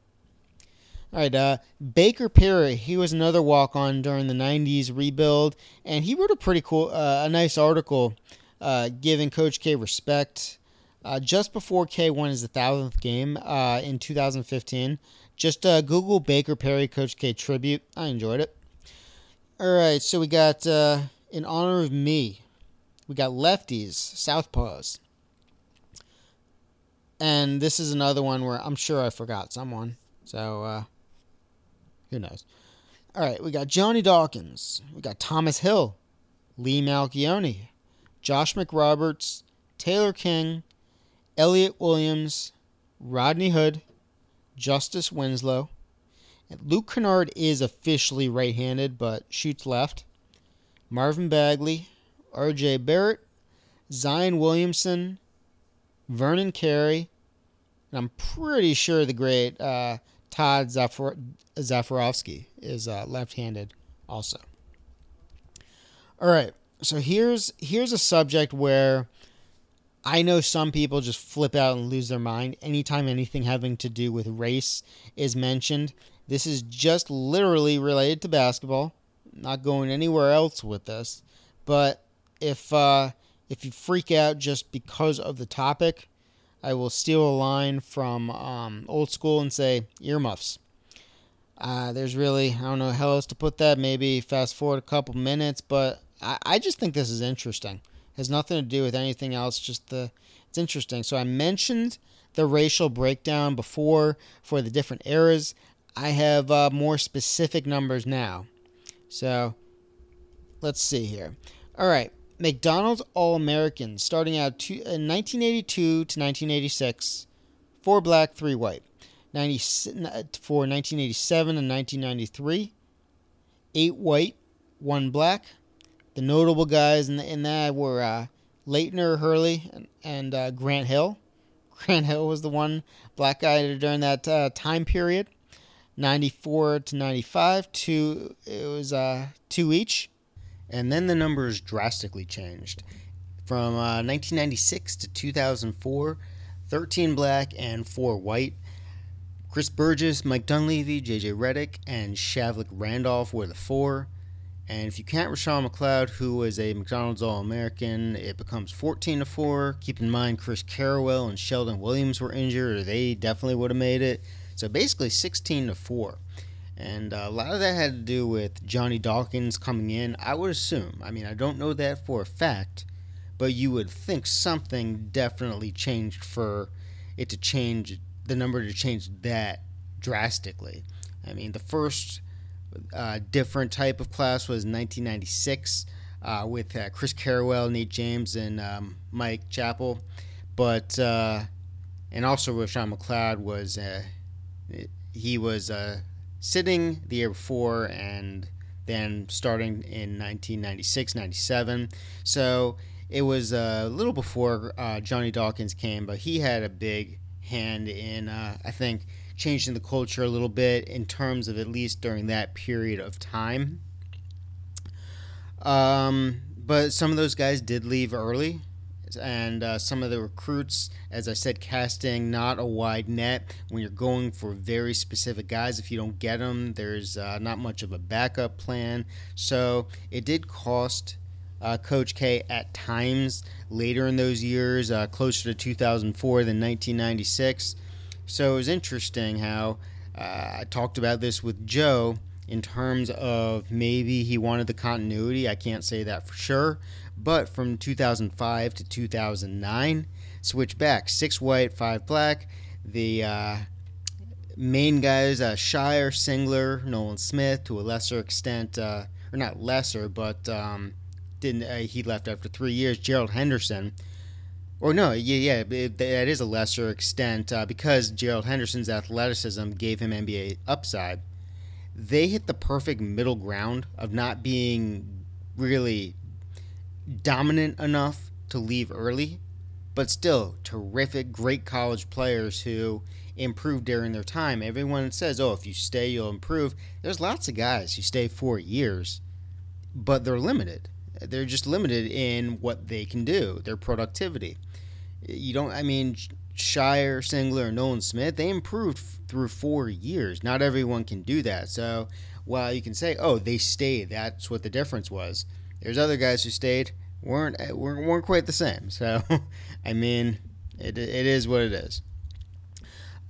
All right, uh, Baker Perry, he was another walk on during the 90s rebuild, and he wrote a pretty cool, uh, a nice article uh, giving Coach K respect uh, just before K won his 1,000th game uh, in 2015. Just uh, Google Baker Perry Coach K tribute. I enjoyed it. All right, so we got in honor of me, we got lefties, southpaws. And this is another one where I'm sure I forgot someone. So, uh, who knows? All right, we got Johnny Dawkins. We got Thomas Hill, Lee Melchionni, Josh McRoberts, Taylor King, Elliot Williams, Rodney Hood, Justice Winslow. Luke Kennard is officially right handed but shoots left. Marvin Bagley, RJ Barrett, Zion Williamson, Vernon Carey, and I'm pretty sure the great uh, Todd Zafar- Zafirovski is uh, left-handed also. All right, so here's here's a subject where I know some people just flip out and lose their mind anytime anything having to do with race is mentioned. This is just literally related to basketball. Not going anywhere else with this, but if uh, if you freak out just because of the topic, I will steal a line from um, old school and say earmuffs. Uh, there's really, I don't know how else to put that. Maybe fast forward a couple minutes, but I, I just think this is interesting. It Has nothing to do with anything else. Just the it's interesting. So I mentioned the racial breakdown before for the different eras. I have uh, more specific numbers now. So let's see here. All right. McDonald's All Americans starting out in 1982 to 1986, four black, three white. 90, for 1987 and 1993, eight white, one black. The notable guys in, the, in that were uh, Laettner Hurley and, and uh, Grant Hill. Grant Hill was the one black guy during that uh, time period. 94 to 95, two, it was uh, two each. And then the numbers drastically changed. From uh, 1996 to 2004, 13 black and 4 white. Chris Burgess, Mike Dunleavy, JJ Redick, and Shavlik Randolph were the four. And if you count Roshown McLeod, who was a McDonald's All American, it becomes 14 to 4. Keep in mind, Chris Carrawell and Shelden Williams were injured, or they definitely would have made it. So basically 16 to 4. And uh, a lot of that had to do with Johnny Dawkins coming in. I would assume. I mean, I don't know that for a fact, but you would think something definitely changed for it to change the number to change that drastically. I mean, the first uh, different type of class was 1996 uh, with uh, Chris Carrawell, Nate James, and um, Mike Chappell. But, uh, and also Roshown McLeod was, uh, he was sitting the year before and then starting in 1996 97. So it was a little before uh, Johnny Dawkins came, but he had a big hand in, uh, I think, changing the culture a little bit in terms of at least during that period of time. Um, but some of those guys did leave early and uh, some of the recruits, as I said, casting not a wide net when you're going for very specific guys. If you don't get them, there's uh, not much of a backup plan. So it did cost uh, Coach K at times later in those years, uh, closer to 2004 than 1996. So it was interesting how uh, I talked about this with Joe in terms of maybe he wanted the continuity. I can't say that for sure. But from 2005 to 2009, switch back six white, five black. The uh, main guys, uh, Scheyer, Singler, Nolan Smith, to a lesser extent, uh, or not lesser, but um, didn't uh, he left after three years? Gerald Henderson. Or no, yeah, yeah, it, that is a lesser extent uh, because Gerald Henderson's athleticism gave him NBA upside. They hit the perfect middle ground of not being really dominant enough to leave early, but still terrific, great college players who improved during their time. Everyone says, oh, if you stay, you'll improve. There's lots of guys who stay four years, but they're limited. They're just limited in what they can do, their productivity. You don't, I mean, Scheyer, Singler, Nolan Smith, they improved through four years. Not everyone can do that. So while you can say, oh, they stayed, that's what the difference was there's other guys who stayed weren't eh, weren't, quite the same. So, I mean, it it is what it is.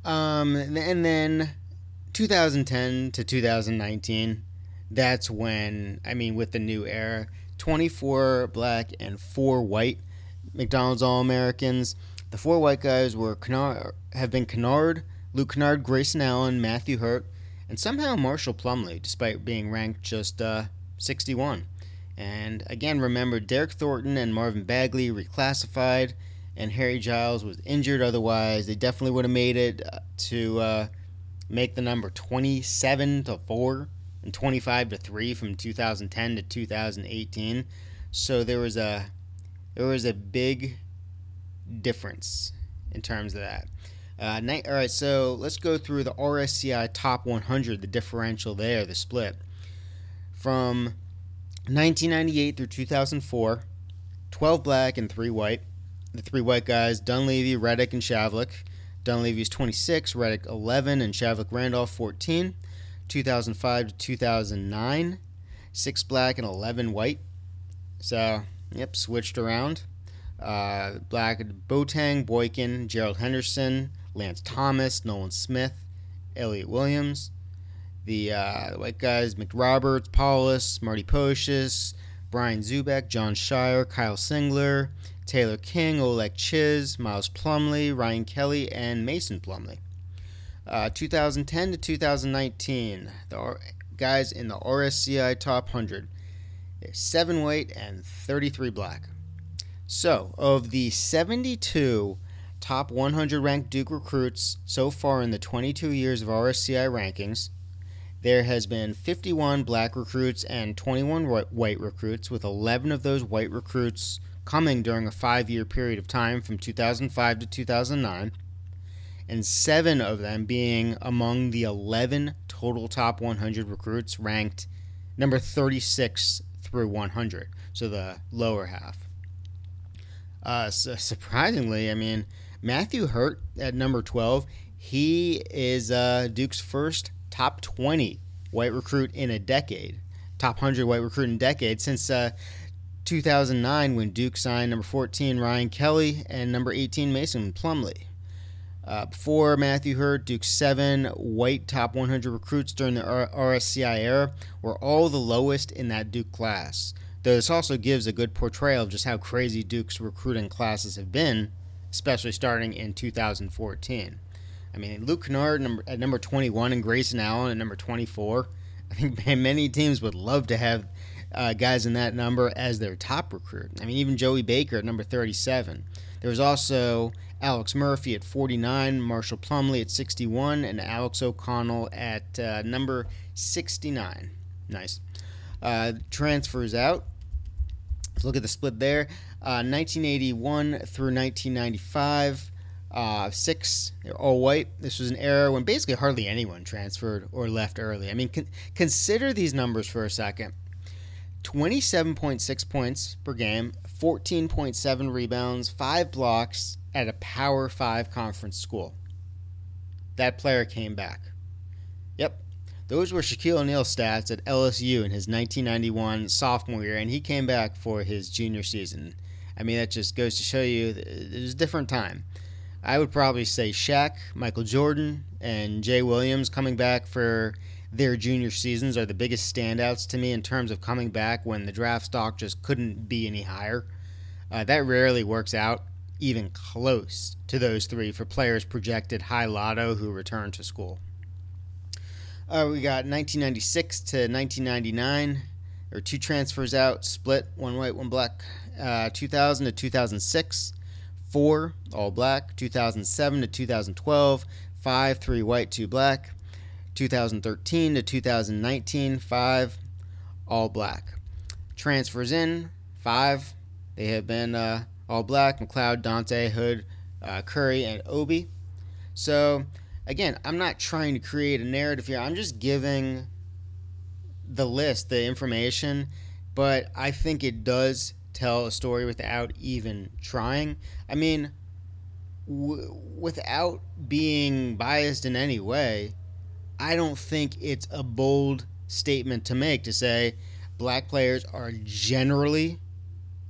Um, and then 2010 to 2019, that's when I mean, with the new era, 24 black and four white McDonald's All Americans. The four white guys were Kennard, have been Kennard, Luke Kennard, Grayson Allen, Matthew Hurt, and somehow Marshall Plumlee, despite being ranked just uh, 61. And again, remember Derryck Thornton and Marvin Bagley reclassified, and Harry Giles was injured. Otherwise, they definitely would have made it uh, to uh, make the number 27 to 4 and 25 to 3 from 2010 to 2018. So there was a there was a big difference in terms of that. Uh, all right, so let's go through the RSCI top 100, the differential there, the split. From 1998 through 2004, 12 black and 3 white. The three white guys, Dunleavy, Redick, and Shavlik. Dunleavy is 26, Redick 11, and Shavlik Randolph 14. 2005 to 2009, 6 black and 11 white. So, yep, switched around. Uh, black, Boateng, Boykin, Gerald Henderson, Lance Thomas, Nolan Smith, Elliot Williams. The, uh, white guys, McRoberts, Paulus, Marty Pocius, Brian Zoubek, Jon Scheyer, Kyle Singler, Taylor King, Olek Czyz, Miles Plumlee, Ryan Kelly, and Mason Plumlee. Uh, 2010 to 2019, the guys in the RSCI Top 100. Seven white and 33 black. So, of the 72 top 100 ranked Duke recruits so far in the 22 years of RSCI rankings, there has been 51 black recruits and 21 white recruits, with 11 of those white recruits coming during a five year period of time from 2005 to 2009, and seven of them being among the 11 total top 100 recruits ranked number 36 through 100, so the lower half. Uh, so surprisingly, I mean, Matthew Hurt at number 12, he is uh, Duke's first top 20 white recruit in a decade, top 100 white recruit in a decade since uh, 2009 when Duke signed number 14 Ryan Kelly and number 18 Mason Plumlee. Uh, before Matthew Hurt, Duke's seven white top 100 recruits during the RSCI era were all the lowest in that Duke class. Though this also gives a good portrayal of just how crazy Duke's recruiting classes have been, especially starting in 2014. I mean, Luke Kennard number, at number 21 and Grayson Allen at number 24. I think many teams would love to have uh, guys in that number as their top recruit. I mean, even Joey Baker at number 37. There was also Alex Murphy at 49, Marshall Plumlee at 61, and Alex O'Connell at uh, number 69. Nice. Uh, transfers out. Let's look at the split there. 1981 uh, through 1995. Uh, six, all white. This was an era when basically hardly anyone transferred or left early. I mean, con- consider these numbers for a second 27.6 points per game, 14.7 rebounds, 5 blocks at a Power 5 conference school. That player came back. Yep, those were Shaquille O'Neal's stats at LSU in his 1991 sophomore year, and he came back for his junior season. I mean, that just goes to show you it was a different time. I would probably say Shaq, Michael Jordan, and Jay Williams coming back for their junior seasons are the biggest standouts to me in terms of coming back when the draft stock just couldn't be any higher. Uh, that rarely works out even close to those three for players projected high lotto who return to school. Uh, we got 1996 to 1999. There were two transfers out, split, one white, one black. Uh, 2000 to 2006, four all black. 2007 to 2012, five, three white, two black. 2013 to 2019, five all black. Transfers in, five. They have been uh, all black McLeod, Dahntay, Hood, uh, Curry, and Obi. So, again, I'm not trying to create a narrative here. I'm just giving the list, the information, but I think it does tell a story without even trying. I mean, w- without being biased in any way, I don't think it's a bold statement to make to say black players are generally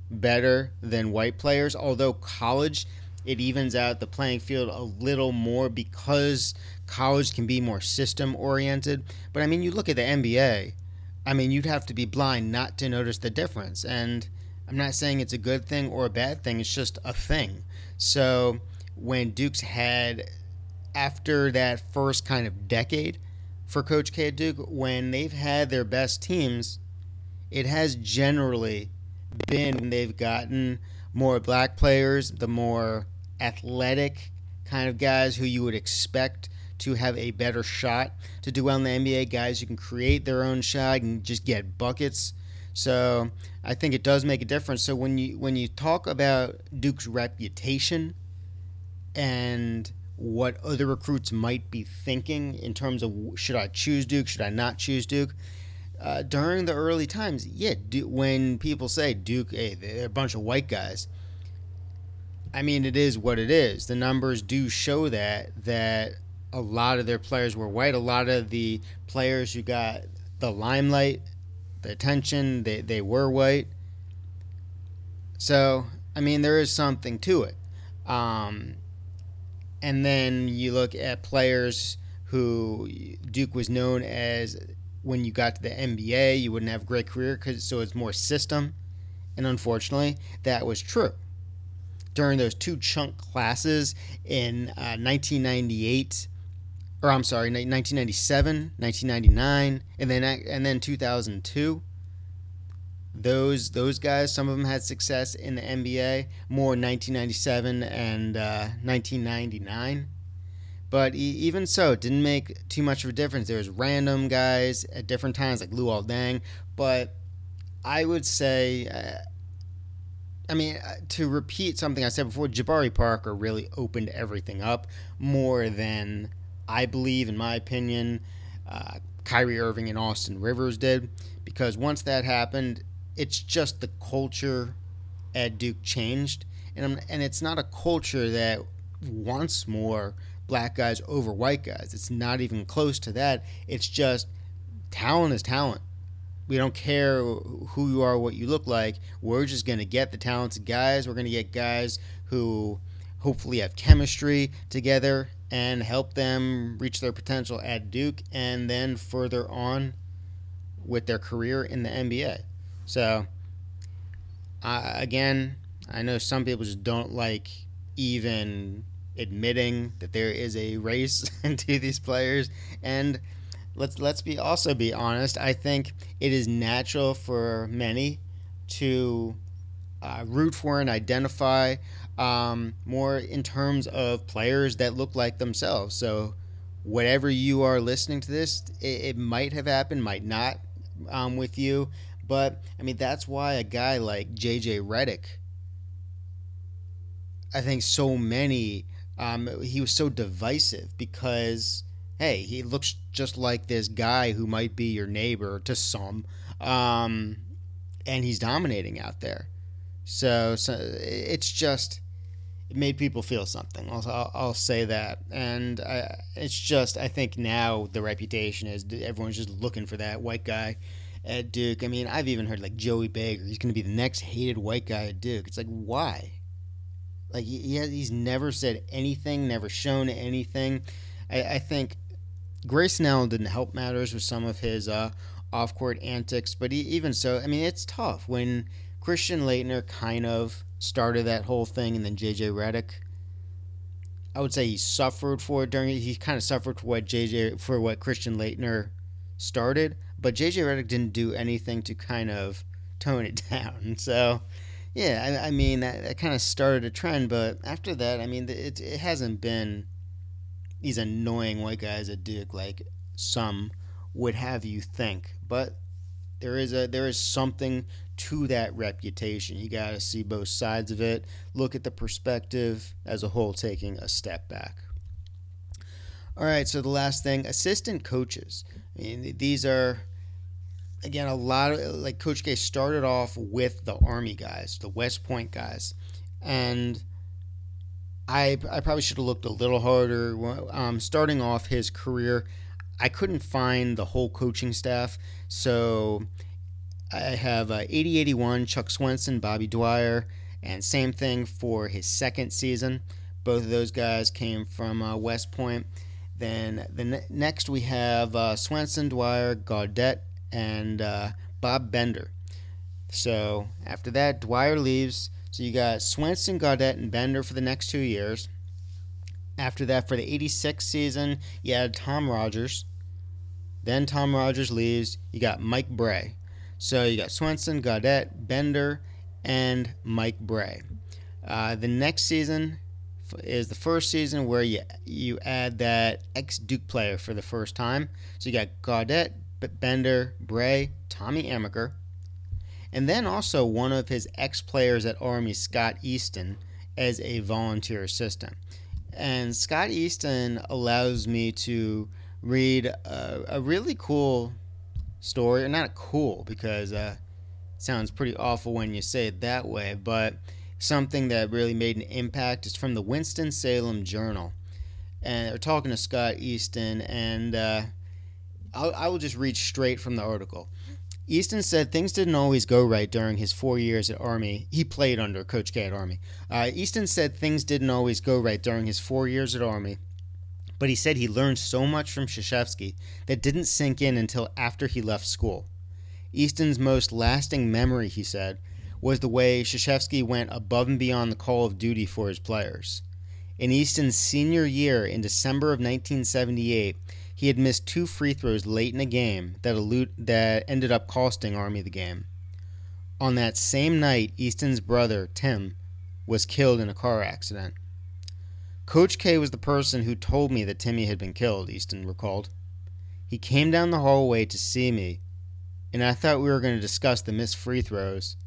better than white players, although college it evens out the playing field a little more because college can be more system oriented. But I mean, you look at the NBA, I mean, you'd have to be blind not to notice the difference. And I'm not saying it's a good thing or a bad thing, it's just a thing. So when Duke's had, after that first kind of decade for Coach K Duke, when they've had their best teams, it has generally been when they've gotten more black players, the more athletic kind of guys who you would expect to have a better shot to do well in the NBA. Guys who can create their own shot and just get buckets. So I think it does make a difference. So when you when you talk about Duke's reputation and what other recruits might be thinking in terms of should I choose Duke, should I not choose Duke, uh, during the early times, yeah, Duke, when people say Duke, hey, they're a bunch of white guys. I mean, it is what it is. The numbers do show that that a lot of their players were white. A lot of the players who got the limelight, the attention, they, they were white. So, I mean, there is something to it. Um, and then you look at players who Duke was known as when you got to the NBA, you wouldn't have a great career because so it's more system. And unfortunately, that was true. During those two chunk classes in uh, 1998, or I'm sorry, 1997, 1999, and then and then 2002. Those those guys, some of them had success in the NBA, more 1997 and uh, 1999 but even so, it didn't make too much of a difference. There was random guys at different times, like Luol Deng. But I would say, uh, I mean, uh, to repeat something I said before, Jabari Parker really opened everything up more than I believe, in my opinion, uh, Kyrie Irving and Austin Rivers did. Because once that happened, it's just the culture at Duke changed. And, and it's not a culture that wants more black guys over white guys. It's not even close to that. It's just talent is talent. We don't care who you are, what you look like. We're just going to get the talented guys. We're going to get guys who hopefully have chemistry together and help them reach their potential at Duke and then further on with their career in the NBA. So, uh, again, I know some people just don't like even admitting that there is a race to these players and let's let's be also be honest i think it is natural for many to uh, root for and identify um, more in terms of players that look like themselves so whatever you are listening to this it, it might have happened might not um, with you but i mean that's why a guy like jj Redick i think so many um, he was so divisive because hey, he looks just like this guy who might be your neighbor to some, um, and he's dominating out there. So, so it's just it made people feel something. I'll, I'll, I'll say that, and I, it's just I think now the reputation is everyone's just looking for that white guy at Duke. I mean, I've even heard like Joey Baker, he's going to be the next hated white guy at Duke. It's like why? Like he, has, he's never said anything, never shown anything. I, I think Grace Allen didn't help matters with some of his uh, off-court antics, but he, even so, I mean, it's tough when Christian Laettner kind of started that whole thing, and then JJ Redick. I would say he suffered for it during. He kind of suffered for what JJ for what Christian Laettner started, but JJ Redick didn't do anything to kind of tone it down. So yeah, I, I mean that, that kind of started a trend, but after that, I mean it it hasn't been these annoying white guys at Duke like some would have you think. But there is a there is something to that reputation. You got to see both sides of it. Look at the perspective as a whole, taking a step back. All right, so the last thing, assistant coaches. I mean, these are again, a lot of like Coach K started off with the Army guys, the West Point guys, and I I probably should have looked a little harder. Um, starting off his career, I couldn't find the whole coaching staff, so I have uh, 80 81 Chuck Swenson, Bobby Dwyer, and same thing for his second season. Both of those guys came from uh, West Point. Then the ne- next we have uh, Swenson, Dwyer, Gaudet, and uh, Bob Bender. So after that, Dwyer leaves. So you got Swenson, Gaudet, and Bender for the next two years. After that, for the 86 season, you had Tom Rogers. Then Tom Rogers leaves. You got Mike Brey. So you got Swenson, Gaudet, Bender, and Mike Brey. Uh, the next season is the first season where you you add that ex Duke player for the first time. So you got Gaudet, Bender, Brey, Tommy Amaker, and then also one of his ex players at Army, Scott Easton, as a volunteer assistant. And Scott Easton allows me to read a, a really cool story, or not cool because uh, sounds pretty awful when you say it that way, but something that really made an impact is from the Winston-Salem Journal. And they're talking to Scott Easton, and uh, I'll, I will just read straight from the article. Easton said things didn't always go right during his four years at Army. He played under Coach K at Army. Uh, Easton said things didn't always go right during his four years at Army, but he said he learned so much from Krzyzewski that didn't sink in until after he left school. Easton's most lasting memory, he said, was the way Krzyzewski went above and beyond the call of duty for his players. In Easton's senior year in December of 1978, he had missed two free throws late in a game that, elude, that ended up costing Army the game. On that same night, Easton's brother, Tim, was killed in a car accident. Coach K was the person who told me that Timmy had been killed, Easton recalled. He came down the hallway to see me, and I thought we were going to discuss the missed free throws,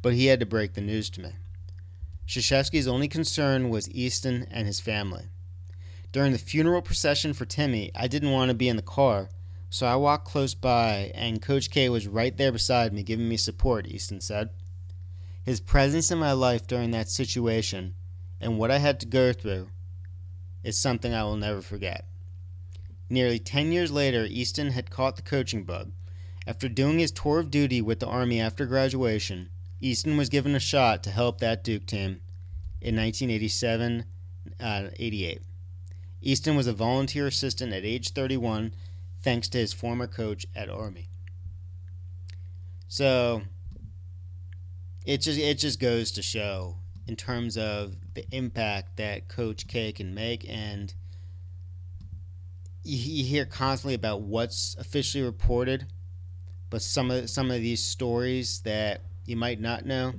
but he had to break the news to me. Krzyzewski's only concern was Easton and his family. During the funeral procession for Timmy, I didn't want to be in the car, so I walked close by, and Coach K was right there beside me, giving me support, Easton said. His presence in my life during that situation and what I had to go through is something I will never forget. Nearly 10 years later, Easton had caught the coaching bug. After doing his tour of duty with the Army after graduation, Easton was given a shot to help that Duke team in 1987 uh, 88. Easton was a volunteer assistant at age 31 thanks to his former coach at Army. So it just it just goes to show in terms of the impact that Coach K can make and you hear constantly about what's officially reported, but some of some of these stories that you might not know.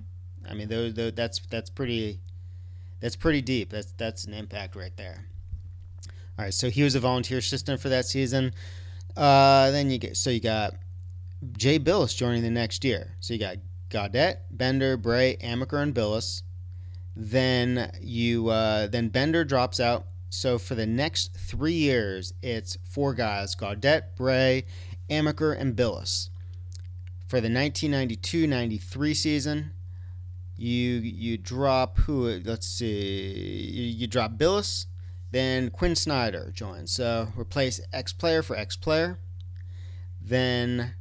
I mean, those, those that's that's pretty that's pretty deep. That's that's an impact right there. All right, so he was a volunteer assistant for that season. Uh, then you get so you got Jay Bilas joining the next year. So you got Gaudet, Bender, Brey, Amaker, and Bilas. Then you uh, then Bender drops out. So for the next three years, it's four guys: Gaudet, Brey, Amaker, and Bilas. For the 1992-93 season, you you drop who? Let's see. You, you drop Bilas, then Quinn Snyder joins. So replace X player for X player. Then,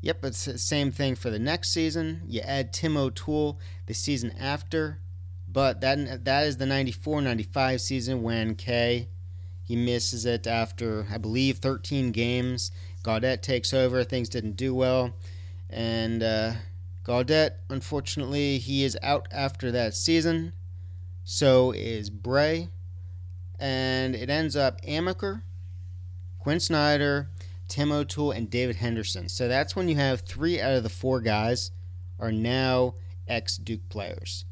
yep, it's the same thing for the next season. You add Tim O'Toole the season after, but that that is the 94-95 season when K he misses it after I believe 13 games. Gaudet takes over. Things didn't do well, and uh, Gaudet, unfortunately, he is out after that season. So is Brey and it ends up Amaker, Quinn Snyder, Tim O'Toole, and David Henderson. So that's when you have three out of the four guys are now ex Duke players.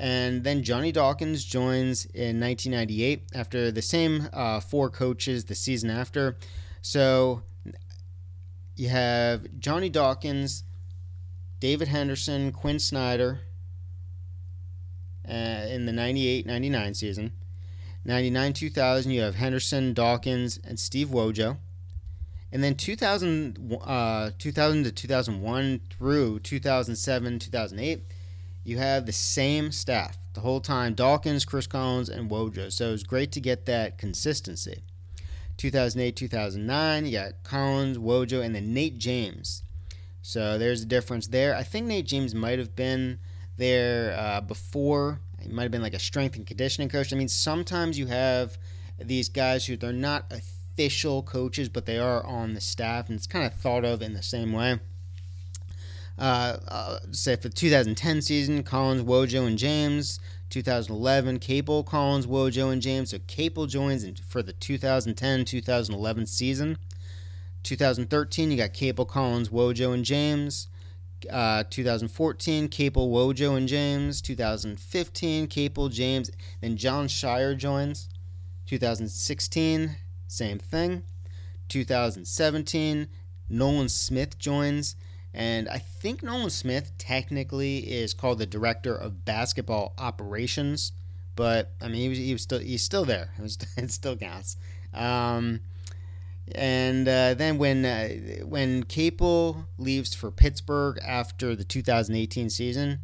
And then Johnny Dawkins joins in 1998 after the same uh, four coaches the season after. So you have Johnny Dawkins, David Henderson, Quinn Snyder uh, in the 98 99 season. 99 2000, you have Henderson, Dawkins, and Steve Wojo. And then 2000, uh, 2000 to 2001 through 2007, 2008, you have the same staff the whole time Dawkins, Chris Collins, and Wojo. So it was great to get that consistency. 2008, 2009, you got Collins, Wojo, and then Nate James. So there's a difference there. I think Nate James might have been there uh, before he might have been like a strength and conditioning coach. I mean, sometimes you have these guys who they're not official coaches, but they are on the staff, and it's kind of thought of in the same way. Uh, uh, say for the 2010 season, Collins, Wojo, and James. 2011, Capel, Collins, Wojo, and James. So Capel joins in for the 2010-2011 season. 2013, you got Capel, Collins, Wojo, and James. Uh, 2014, Capel, Wojo, and James. 2015, Capel, James, then Jon Scheyer joins. 2016, same thing. 2017, Nolan Smith joins. And I think Nolan Smith technically is called the director of basketball operations, but I mean he was, he was still he's still there. It, was, it still counts. Um, and uh, then when uh, when Capel leaves for Pittsburgh after the 2018 season,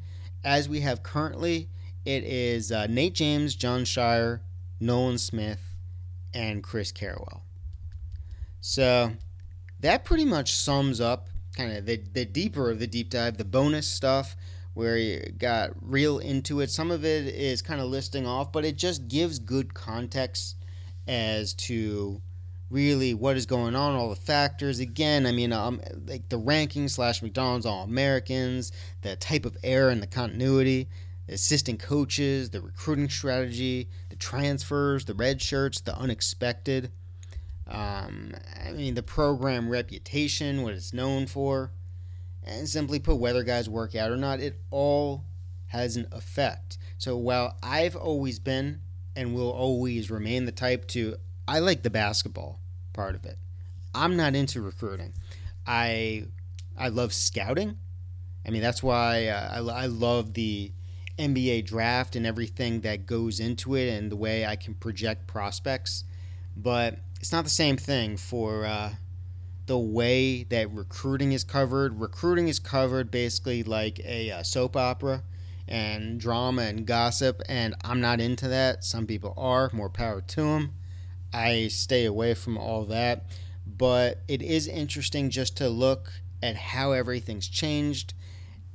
as we have currently, it is uh, Nate James, Jon Scheyer, Nolan Smith, and Chris Carrawell. So that pretty much sums up kind of the, the deeper of the deep dive, the bonus stuff where you got real into it. Some of it is kind of listing off, but it just gives good context as to really what is going on, all the factors. Again, I mean, um, like the rankings slash McDonald's All Americans, the type of error and the continuity, the assistant coaches, the recruiting strategy, the transfers, the red shirts, the unexpected. Um, I mean, the program reputation, what it's known for, and simply put, whether guys work out or not, it all has an effect. So while I've always been and will always remain the type to I like the basketball part of it. I'm not into recruiting. I I love scouting. I mean that's why uh, I, I love the NBA draft and everything that goes into it and the way I can project prospects. But it's not the same thing for uh, the way that recruiting is covered. Recruiting is covered basically like a, uh, soap opera and drama and gossip, and I'm not into that. Some people are, more power to them. I stay away from all that, but it is interesting just to look at how everything's changed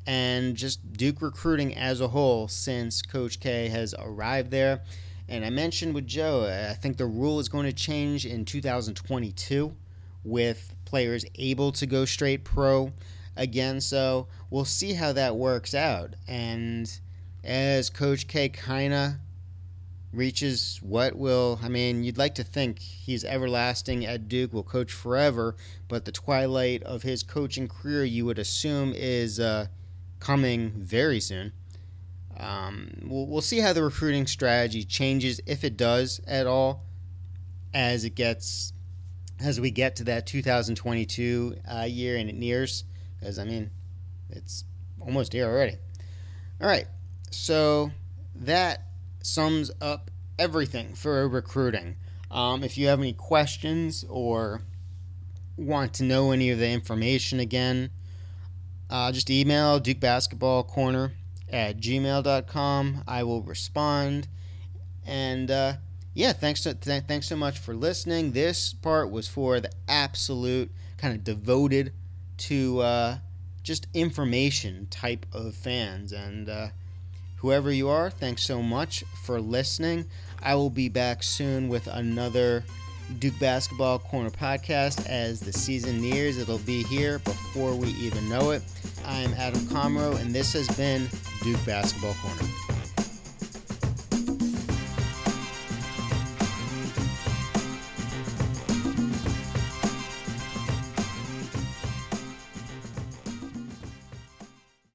and just Duke recruiting as a whole since Coach K has arrived there. And I mentioned with Joe, I think the rule is going to change in 2022 with players able to go straight pro again. So we'll see how that works out. And as Coach K kind of reaches what will, I mean, you'd like to think he's everlasting at Duke, will coach forever, but the twilight of his coaching career, you would assume, is uh, coming very soon. Um, we'll, we'll see how the recruiting strategy changes, if it does at all, as it gets as we get to that 2022 uh, year and it nears because I mean, it's almost here already. All right, so that sums up everything for recruiting. Um, if you have any questions or want to know any of the information again, uh, just email Duke Basketball Corner at gmail.com. I will respond. And uh, yeah, thanks to, th- thanks so much for listening. This part was for the absolute kind of devoted to uh, just information type of fans. And uh, whoever you are, thanks so much for listening. I will be back soon with another Duke Basketball Corner podcast as the season nears. It'll be here before we even know it. I'm Adam Comro, and this has been Duke Basketball Corner.